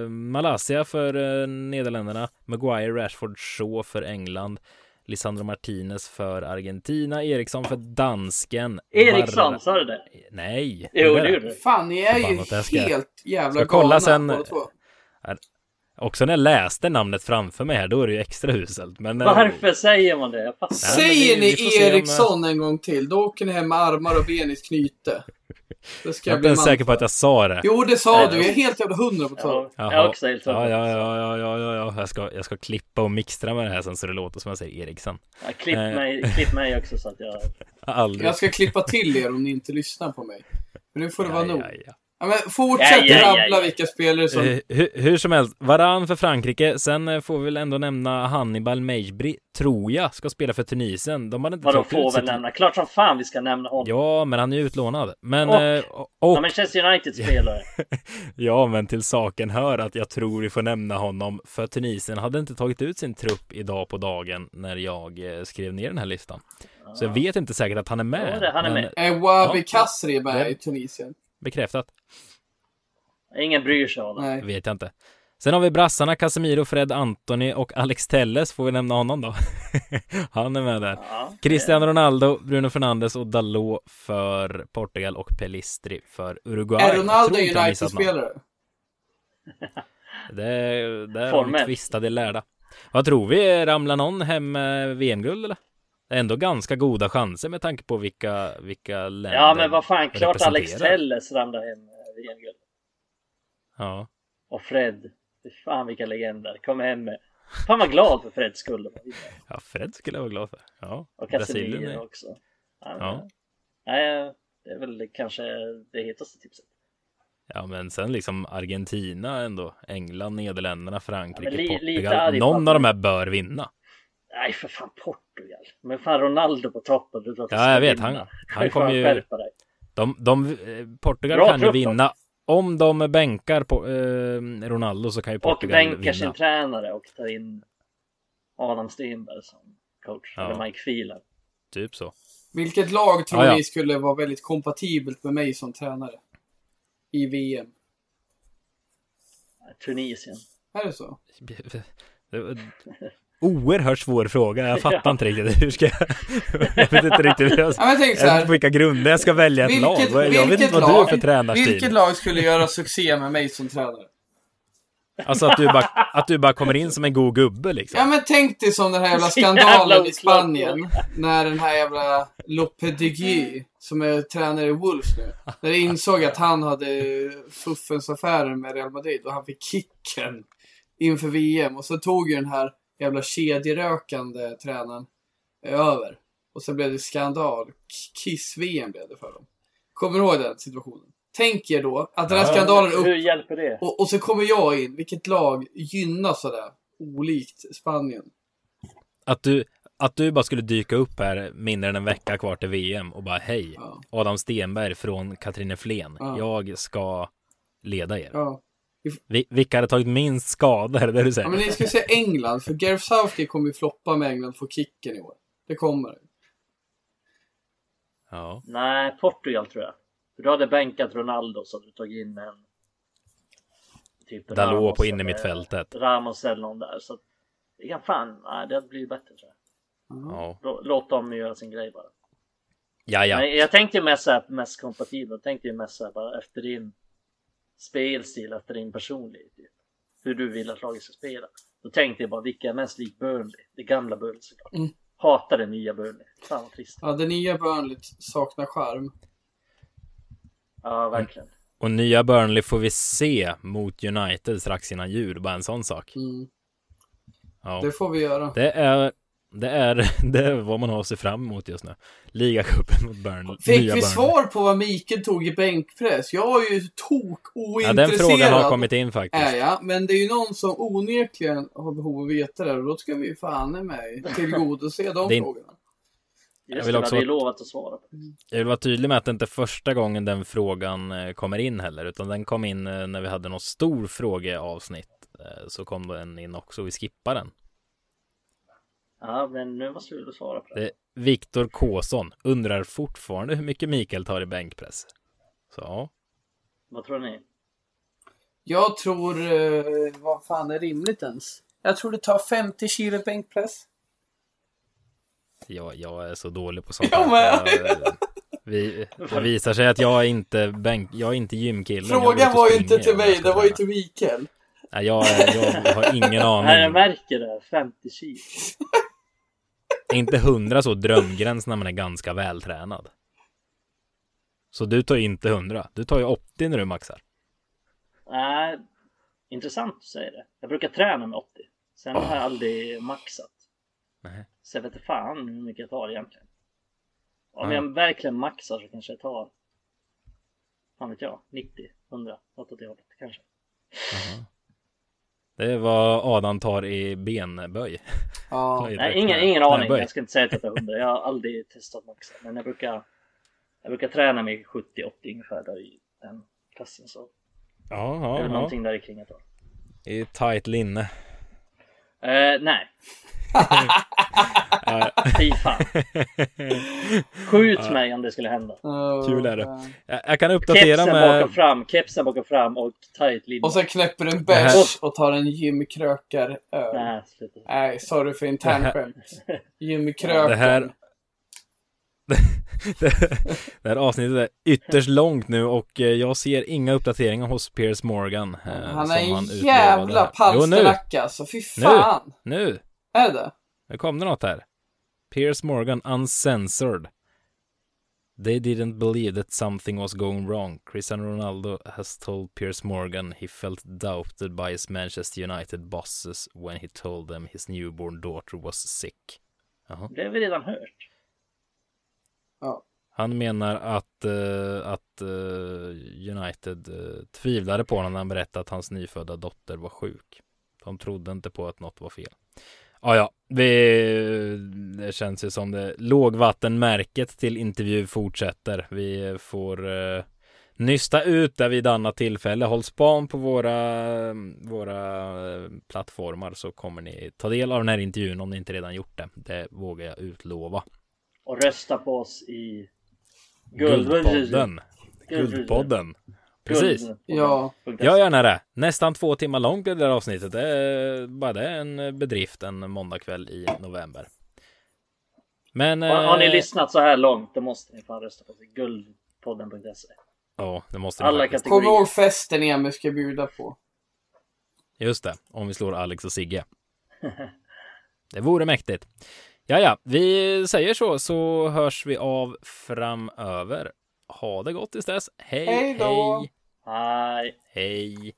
eh, Malaysia för eh, Nederländerna, Maguire, Rashford, Shaw för England, Lisandro Martinez för Argentina, Eriksson för dansken. Eriksson, Var- sa du det? Nej! Jo, det gjorde du. Fan, ni är ju helt jävla ska kolla galna sen- båda två. Också när jag läste namnet framför mig här, då är det ju extra uselt. Men, eh, Varför säger man det? Jag fattar. Säger ni får se om- Eriksson en gång till, då åker ni hem med armar och ben i ett knyte. Det ska Jag är inte säker på att jag sa det. Jo, det sa Nej, du. Jag är helt jävla hundra på Ja, det. jag är också helt ja, ja, ja, ja, ja, ja, ja. Jag, ska, jag ska klippa och mixtra med det här sen så det låter som jag säger Eriksson. Ja, klipp, Eh. mig, klipp mig också så att jag... [laughs] Aldrig. Jag ska klippa till er om ni inte lyssnar på mig. Men nu får det vara ja, nog. ja, ja. Ja, men fortsätt Ja, ja, ja, rabbla ja. vilka spelare som... Eh, hur, hur som helst, Varan för Frankrike. Sen eh, får vi väl ändå nämna Hannibal Mejbri, tror jag, ska spela för Tunisien. De hade inte Vadå får sitt... väl nämna? Klart som fan vi ska nämna honom. Ja, men han är utlånad. Men, Och- eh, och, Ja, Manchester United-spelare. [laughs] ja, men till saken hör att jag tror vi får nämna honom. För Tunisien hade inte tagit ut sin trupp idag på dagen när jag skrev ner den här listan. Så jag vet inte säkert att han är med. Ja, det- han är men med. Är Wabi Ja. Kasri med Det- i Tunisien? Bekräftat. Ingen bryr sig om det. Nej. vet jag inte. Sen har vi brassarna Casemiro, Fred Antoni och Alex Telles. Får vi nämna honom då? [laughs] Han är med där. Ja, Cristiano Ronaldo, Bruno Fernandes och Dalot för Portugal och Pelistri för Uruguay. Är Ronaldo. United-spelare? Det, där har vi Formellt. tvistade lärda. Vad tror vi? Ramlar någon hem med VM-guld eller? Det är ändå ganska goda chanser med tanke på vilka, vilka länder Ja, men vad fan, klart Alex. Telles ramlar hem med VM-guld. Ja. Och Fred. Fan vilka legender. Kom hem med. Fan vad glad för Freds skull. ja, Fred skulle jag vara glad för. Ja, Och Casemiro är... också. Ja, Ja. Nej, det är väl kanske det hetaste tipset. Ja, men sen liksom Argentina ändå. England, Nederländerna, Frankrike, Ja, li- Portugal. Någon av de här bör vinna. Nej, för fan Portugal. Men fan Ronaldo på toppen. Du Ja, jag vet. vinna. Han, han kommer ju... De, de, eh, Portugal Bra kan ju vinna. Om de bänkar på eh, Ronaldo så kan ju Och Portugal bänkar vinna. sin tränare och tar in Adam Stenberg som coach. Ja. Eller Mike Phelan. Typ så. Vilket lag tror Ja, ja. ni skulle vara väldigt kompatibelt med mig som tränare? I VM. Tunisien. Är det så? [laughs] Oerhört svår fråga. Jag [laughs] fattar inte riktigt. Hur ska jag... [laughs] jag vet inte riktigt. Jag, Ja, men jag jag vet här. på vilka grunder jag ska välja ett Vilket- lag. Jag vet vilket inte vad du lag- är för tränarstil. Vilket lag skulle göra succé med mig som tränare? Alltså att du, bara, att du bara kommer in som en god gubbe liksom. Ja men tänk dig som den här jävla [laughs] Så jävla skandalen i. Spanien. När den här jävla Lopetegui, som är tränare i Wolves nu. När de insåg att han hade fuffens affärer med Real Madrid och han fick kicken inför VM. Och så tog ju den här jävla kedjerökande tränaren över. Och så blev det skandal. Kiss-VM blev det för dem. Kommer du ihåg den situationen? Tänk er då att den här skandalen upp Hur hjälper det? och, och så kommer jag in. Vilket lag gynnas av det? Olikt Spanien. Att du, att du bara skulle dyka upp här mindre än en vecka kvar till VM och bara hej, Ja. Adam Stenberg från Katrineflen. Ja. Jag ska leda er. Ja. Vi, vilka hade tagit minst skada? Är det det du säger? ja, men ni skulle säga England. För Gareth Southgate kommer ju floppa med England få kicken i år. Det kommer. Ja. Nej, Portugal tror jag. För du hade bänkat Ronaldo så hade du tagit in en... Typ Dalot Ramos på innermittfältet. Ramos eller någon där. Så det kan fan... Nej, det hade blivit bättre tror jag. Ja. Lå- Låt dem göra sin grej bara. Ja, ja. Men jag tänkte ju mest såhär mest kompatibel. Jag tänkte ju mest såhär bara efter din spelstil, efter din personlighet. Typ. Hur du vill att laget ska spela. Då tänkte jag bara vilka är mest lik Burnley? Det gamla Burnley såklart. Mm. Hatar det nya Burnley. Fan vad trist. Ja, det nya Burnley saknar charm. Ja, verkligen. Och nya Burnley får vi se mot United strax innan jul. Bara en sån sak. Mm. Ja. Det får vi göra. Det är Det är, [laughs] det är vad man har se fram emot just nu. Ligacupen mot Burnley. Fick nya vi Burnley. svar på vad Mikael tog i bänkpress? Jag är ju tok Ja, den frågan har kommit in faktiskt. Är jag, men det är ju någon som onekligen har behov av att veta det och då ska vi fan i mig tillgodose de Det är- frågorna. Jag vill också- hade ju lovat att svara på. Jag vill vara tydlig med att det inte är första gången den frågan eh, kommer in heller, utan den kom in eh, när vi hade något stor frågeavsnitt. Eh, Så kom den in också, vi skippar den. Ja, men nu måste väl svara på det. Viktor Kåsson undrar fortfarande hur mycket Mikael tar i bänkpress. Så ja, Vad tror ni? Jag tror, eh, vad fan är rimligt ens? Jag tror det tar 50 kilo bänkpress. jag, jag är så dålig på sånt [laughs] Jag här. med. Jag, eh, vi, det visar sig att jag är inte bänk, jag är inte ut Frågan var ju inte till mig, det var ju till Mikael. Nej, jag, jag har ingen [laughs] Nej, jag aning. märker det. 50 kilo. Inte hundra så drömgräns när man är ganska vältränad. Så du tar inte hundra. Du tar ju 80 när du maxar. Nej, intressant att säga det. Jag brukar träna med 80. Sen har jag aldrig maxat. Nej. Så jag vet inte fan hur mycket jag tar egentligen. Om Ja. jag verkligen maxar så kanske jag tar, fan vet jag, 90, 100, något åt det hållet kanske. Det är vad Adam tar i benböj. Ja. [laughs] Nej, ingen, ingen aning. Jag ska inte säga att jag tar 100. Jag har aldrig testat maxa. Men jag brukar, jag brukar träna med 70-80 ungefär där i den klassen. Så Ja, det är ja, väl ja. någonting där kring jag tar. I tight linne. Eh, nej, [laughs] [laughs] fy fan. Skjut mig om det skulle hända. Kul är det. jag, jag kan uppdatera Kepsen med... bakom fram, kepsen bakom fram och tight linje. Och sen knäpper du en bärs och tar en gymkrökar öl. Nej, sluta. Nej, sorry för [laughs] Det här- internskämt. Gymkrökar. Det här- det här avsnittet är ytterst långt nu och eh, jag ser inga uppdateringar hos Piers Morgan. eh, Han som är en jävla nu, palsternacka alltså. Fy fan. nu, Är det? Nu kom det något här. Piers Morgan uncensored. They didn't believe that something was going wrong. Cristiano Ronaldo has told Piers Morgan he felt doubted by his Manchester United bosses when he told them his newborn daughter was sick. Jaha. Det har vi redan hört. Han menar att, eh, att eh, United uh, tvivlade på honom när han berättade att hans nyfödda dotter var sjuk. De trodde inte på att något var fel. Ja, ja, vi, det känns ju som det lågvattenmärket till intervju fortsätter. Vi får uh, nysta ut där vid annat tillfälle. Håll span på våra, våra eh, plattformar så kommer ni ta del av den här intervjun om ni inte redan gjort det. Det vågar jag utlova. Och rösta på oss i Guld- Guldpodden. Guld- Guldpodden. Precis. Ja. Gör gärna det. Nästan två timmar långt blir det där avsnittet. Det är bara det en bedrift en måndagkväll i november. Men... Har, har ni eh, lyssnat så här långt då måste ni fan rösta på guldpodden.se. Ja, det måste ni Alla faktiskt. Kom kategorier. ihåg festen Emil ska bjuda på. Just det, om vi slår Alex och Sigge. [laughs] Det vore mäktigt. Ja, ja, vi säger så, så hörs vi av framöver. Ha det gott tills dess. Hej, Hej då. hej, hej.